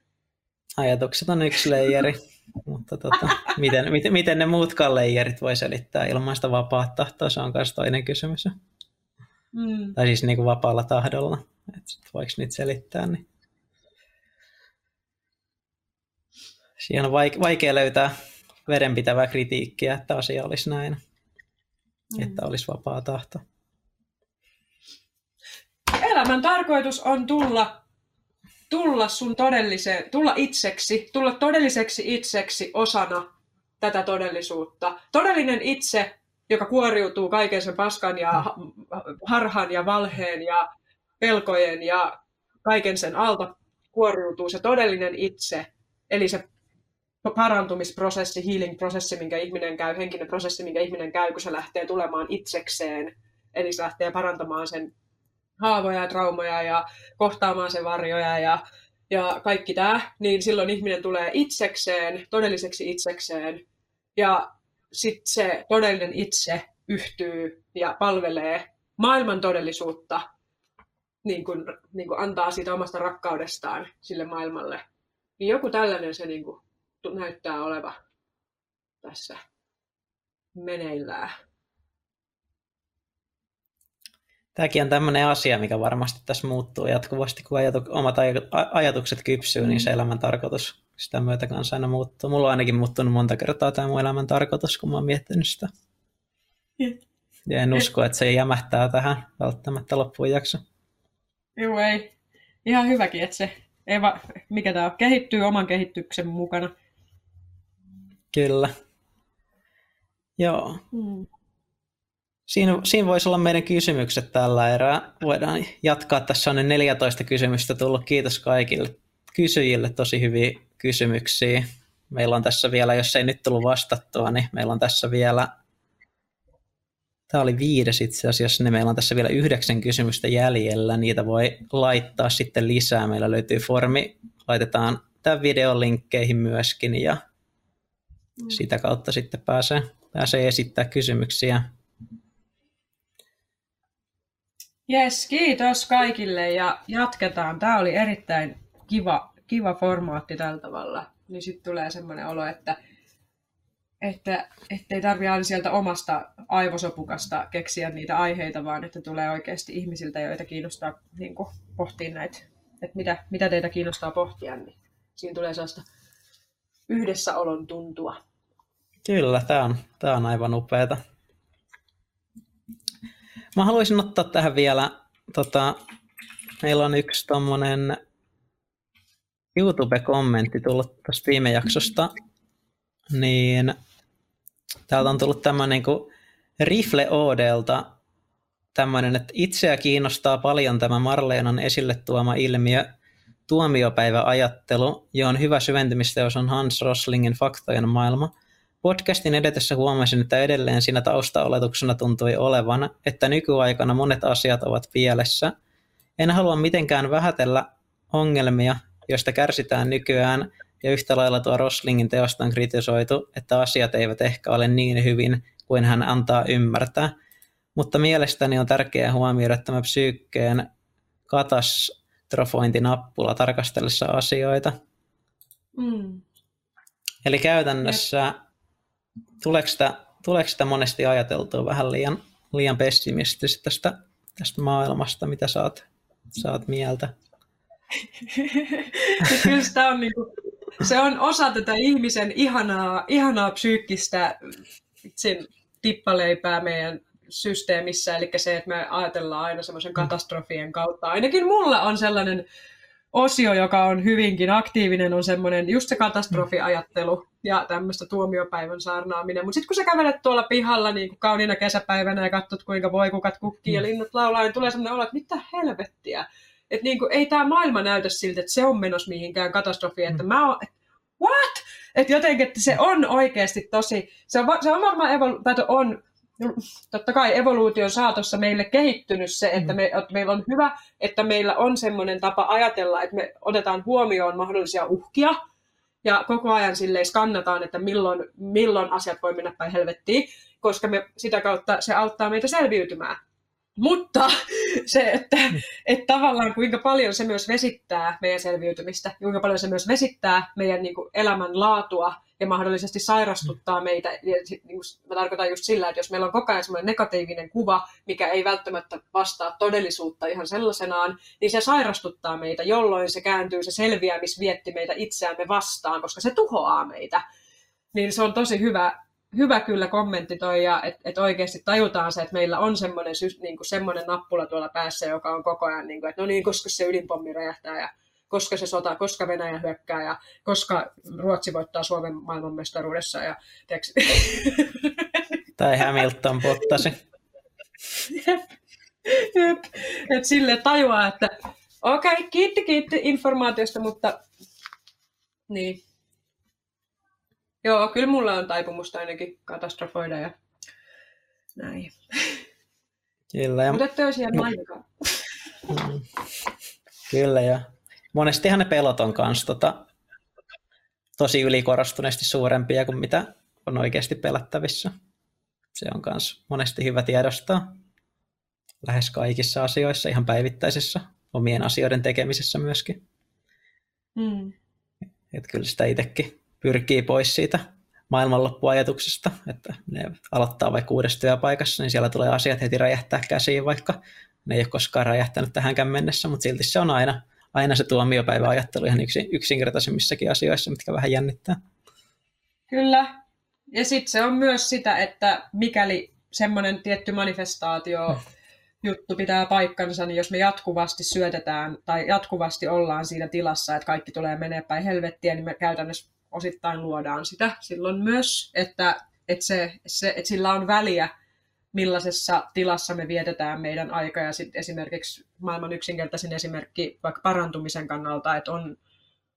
Ajatukset on yksi leijeri, mutta tota, miten, miten, miten ne muutkaan leijerit voi selittää ilman sitä vapaa tahtoa, se on myös toinen kysymys. Mm. Tai siis niin kuin vapaalla tahdolla, että voiko niitä selittää. Niin. Siihen on vaikea löytää vedenpitävää kritiikkiä, että asia olisi näin, mm. että olisi vapaa tahto. Elämän tarkoitus on tulla, tulla sun todelliseen, tulla itseksi, tulla todelliseksi itseksi osana tätä todellisuutta. Todellinen itse, joka kuoriutuu kaiken sen paskan ja harhan ja valheen ja pelkojen ja kaiken sen alta kuoriutuu se todellinen itse, eli se parantumisprosessi, healing-prosessi, minkä ihminen käy, henkinen prosessi, minkä ihminen käy, kun se lähtee tulemaan itsekseen. Eli se lähtee parantamaan sen haavoja ja traumoja ja kohtaamaan sen varjoja ja, ja kaikki tämä, niin silloin ihminen tulee itsekseen, todelliseksi itsekseen. Ja sitten se todellinen itse yhtyy ja palvelee maailman todellisuutta, niin kun, niin kun antaa siitä omasta rakkaudestaan sille maailmalle. Niin joku tällainen se niin kun näyttää oleva tässä meneillään. Tämäkin on tämmöinen asia, mikä varmasti tässä muuttuu jatkuvasti, kun ajatu, omat ajatukset kypsyy, niin se mm. elämän tarkoitus sitä myötä kanssa aina muuttuu. Mulla on ainakin muuttunut monta kertaa tämä mun elämän tarkoitus, kun mä oon miettinyt sitä. Ja en usko, että se jämähtää tähän välttämättä loppuun jakso. Joo, ei. Ihan hyväkin, että se ei va, mikä tämä on, kehittyy oman kehityksen mukana. Kyllä. Joo. Mm. Siinä, siinä voisi olla meidän kysymykset tällä erää. Voidaan jatkaa. Tässä on 14 kysymystä tullut. Kiitos kaikille kysyjille. Tosi hyviä kysymyksiä. Meillä on tässä vielä, jos ei nyt tullut vastattua, niin meillä on tässä vielä, tämä oli viides itse asiassa, niin meillä on tässä vielä yhdeksän kysymystä jäljellä. Niitä voi laittaa sitten lisää. Meillä löytyy formi, laitetaan tämän videon linkkeihin myöskin ja Mm. sitä kautta sitten pääsee, pääsee esittämään kysymyksiä. Jes, kiitos kaikille ja jatketaan. Tämä oli erittäin kiva, kiva formaatti tällä tavalla. Niin sitten tulee semmoinen olo, että että ei tarvitse aina sieltä omasta aivosopukasta keksiä niitä aiheita, vaan että tulee oikeasti ihmisiltä, joita kiinnostaa niin kuin, pohtia näitä, että mitä, mitä teitä kiinnostaa pohtia, niin siinä tulee sellaista yhdessäolon tuntua. Kyllä, tämä on, tämä on aivan upeata. Mä haluaisin ottaa tähän vielä, tota, meillä on yksi tuommoinen YouTube-kommentti tullut tästä viime jaksosta, niin täältä on tullut tämmöinen niin Rifle Odelta tämmöinen, että itseä kiinnostaa paljon tämä Marleenan esille tuoma ilmiö, tuomiopäiväajattelu, johon hyvä syventymisteos on Hans Roslingin Faktojen maailma. Podcastin edetessä huomasin, että edelleen siinä taustaoletuksena tuntui olevan, että nykyaikana monet asiat ovat pielessä. En halua mitenkään vähätellä ongelmia, joista kärsitään nykyään, ja yhtä lailla tuo Roslingin teosta on kritisoitu, että asiat eivät ehkä ole niin hyvin kuin hän antaa ymmärtää. Mutta mielestäni on tärkeää huomioida tämä psyykkeen katastrofointinappula tarkastellessa asioita. Mm. Eli käytännössä tuleeko sitä, tuleeko sitä monesti ajateltua vähän liian, liian pessimistisesti tästä, tästä maailmasta, mitä saat, saat mieltä? Kyllä sitä on niin kuin se on osa tätä ihmisen ihanaa, ihanaa psyykkistä sen tippaleipää meidän systeemissä, eli se, että me ajatellaan aina semmoisen katastrofien kautta. Ainakin mulla on sellainen osio, joka on hyvinkin aktiivinen, on semmoinen just se katastrofiajattelu ja tämmöistä tuomiopäivän saarnaaminen. Mutta sitten kun sä kävelet tuolla pihalla niin kuin kauniina kesäpäivänä ja katsot, kuinka voi kukat kukkii ja linnut laulaa, niin tulee semmoinen olo, että mitä helvettiä. Että niin kuin, ei tämä maailma näytä siltä, että se on menossa mihinkään katastrofiin. Että mä oon, what? Että jotenkin, että se on oikeasti tosi, se on, se on varmaan evolu- tai on totta kai evoluution saatossa meille kehittynyt se, että, me, että meillä on hyvä, että meillä on semmoinen tapa ajatella, että me otetaan huomioon mahdollisia uhkia ja koko ajan silleen skannataan, että milloin, milloin asiat voi mennä päin helvettiin, koska me sitä kautta se auttaa meitä selviytymään. Mutta se, että, että tavallaan kuinka paljon se myös vesittää meidän selviytymistä, kuinka paljon se myös vesittää meidän niin kuin, elämänlaatua ja mahdollisesti sairastuttaa meitä. Ja, niin kuin, mä tarkoitan just sillä, että jos meillä on koko ajan semmoinen negatiivinen kuva, mikä ei välttämättä vastaa todellisuutta ihan sellaisenaan, niin se sairastuttaa meitä, jolloin se kääntyy, se selviämisvietti meitä itseämme vastaan, koska se tuhoaa meitä. Niin se on tosi hyvä hyvä kyllä kommentti toi, ja että et oikeasti tajutaan se, että meillä on semmoinen, niin kuin semmoinen nappula tuolla päässä, joka on koko ajan, niin kuin, että no niin, koska se ydinpommi räjähtää, ja koska se sota, koska Venäjä hyökkää, ja koska Ruotsi voittaa Suomen maailmanmestaruudessa. Ja, tai Hamilton pottasi. Jep. Jep. Et sille tajuaa, että okei, okay, kiitti, kiitti informaatiosta, mutta niin, Joo, kyllä mulla on taipumusta ainakin katastrofoida ja näin. Kyllä. Ja... Mutta ette olisi ihan. Mm. Kyllä, ja monestihan ne pelot on kanssa tota, tosi ylikorostuneesti suurempia kuin mitä on oikeasti pelättävissä. Se on myös monesti hyvä tiedostaa lähes kaikissa asioissa, ihan päivittäisessä omien asioiden tekemisessä myöskin. Mm. Että kyllä sitä itsekin pyrkii pois siitä maailmanloppuajatuksesta, että ne aloittaa vaikka uudessa työpaikassa, niin siellä tulee asiat heti räjähtää käsiin, vaikka ne ei ole koskaan räjähtänyt tähänkään mennessä, mutta silti se on aina, aina se tuomiopäiväajattelu ihan yksin, yksinkertaisemmissakin asioissa, mitkä vähän jännittää. Kyllä. Ja sitten se on myös sitä, että mikäli semmoinen tietty manifestaatio juttu pitää paikkansa, niin jos me jatkuvasti syötetään tai jatkuvasti ollaan siinä tilassa, että kaikki tulee menee päin helvettiä, niin me käytännössä osittain luodaan sitä silloin myös, että, että, se, se, että sillä on väliä, millaisessa tilassa me vietetään meidän aika. Ja sitten esimerkiksi maailman yksinkertaisin esimerkki vaikka parantumisen kannalta, että on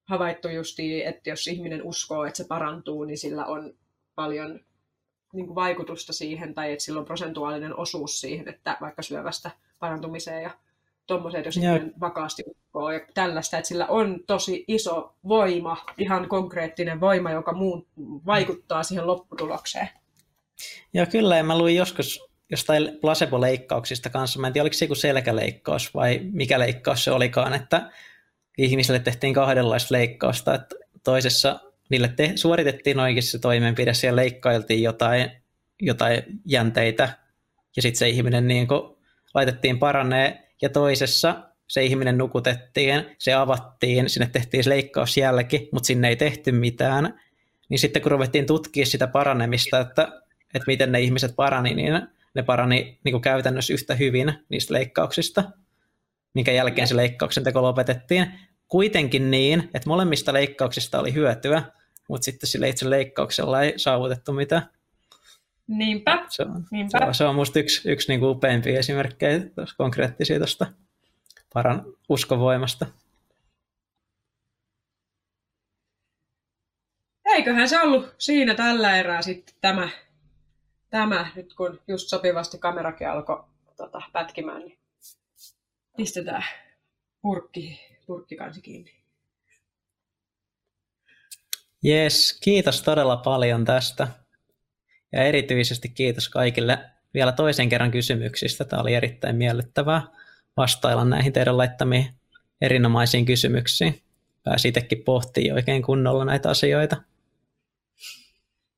havaittu justi, että jos ihminen uskoo, että se parantuu, niin sillä on paljon niin kuin vaikutusta siihen, tai että sillä on prosentuaalinen osuus siihen, että vaikka syövästä parantumiseen ja tuommoiset, jos ihminen vakaasti uskoo ja tällaista, että sillä on tosi iso voima, ihan konkreettinen voima, joka muun vaikuttaa siihen lopputulokseen. Ja kyllä, ja mä luin joskus, jostain placebo-leikkauksista kanssa. Mä en tiedä, oliko se joku selkäleikkaus vai mikä leikkaus se olikaan, että ihmisille tehtiin kahdenlaista leikkausta, että toisessa niille te- suoritettiin oikeasti se toimenpide, siellä leikkailtiin jotain, jotain jänteitä, ja sitten se ihminen niin laitettiin paranee, ja toisessa se ihminen nukutettiin, se avattiin, sinne tehtiin se leikkausjälki, mutta sinne ei tehty mitään. Niin sitten kun ruvettiin tutkia sitä paranemista, että, että miten ne ihmiset parani, niin ne parani niin kuin käytännössä yhtä hyvin niistä leikkauksista, minkä jälkeen se leikkauksen teko lopetettiin. Kuitenkin niin, että molemmista leikkauksista oli hyötyä, mutta sitten sille itse leikkauksella ei saavutettu mitään. Niinpä. Se on, Niinpä. se on, se on musta yksi, yksi niin kuin upeimpia esimerkkejä konkreettisia tuosta paran uskovoimasta. Eiköhän se ollut siinä tällä erää sitten tämä, tämä nyt kun just sopivasti kamerakin alkoi tota, pätkimään, niin pistetään purkki, purkkikansi kiinni. Jes, kiitos todella paljon tästä. Ja erityisesti kiitos kaikille vielä toisen kerran kysymyksistä. Tämä oli erittäin miellyttävää vastailla näihin teidän laittamiin erinomaisiin kysymyksiin. Pääsi itsekin pohtimaan oikein kunnolla näitä asioita.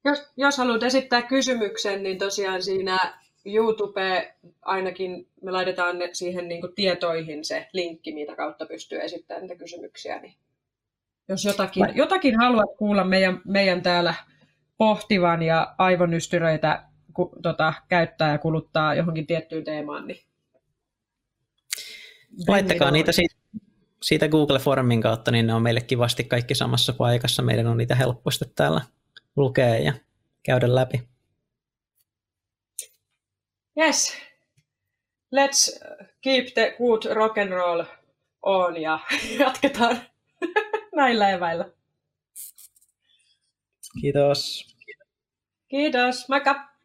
Jos, jos haluat esittää kysymyksen, niin tosiaan siinä YouTube ainakin me laitetaan ne siihen niin tietoihin se linkki, mitä kautta pystyy esittämään niitä kysymyksiä. Niin jos jotakin, jotakin haluat kuulla meidän, meidän täällä pohtivan ja aivonystyröitä ku, tota, käyttää ja kuluttaa johonkin tiettyyn teemaan, niin Laittakaa niitä siitä, siitä Google Formin kautta, niin ne on meille kivasti kaikki samassa paikassa. Meidän on niitä helppo sitten täällä lukea ja käydä läpi. Yes, let's keep the good rock and roll on ja jatketaan näillä eväillä. Kiitos. Kiitos, moikka!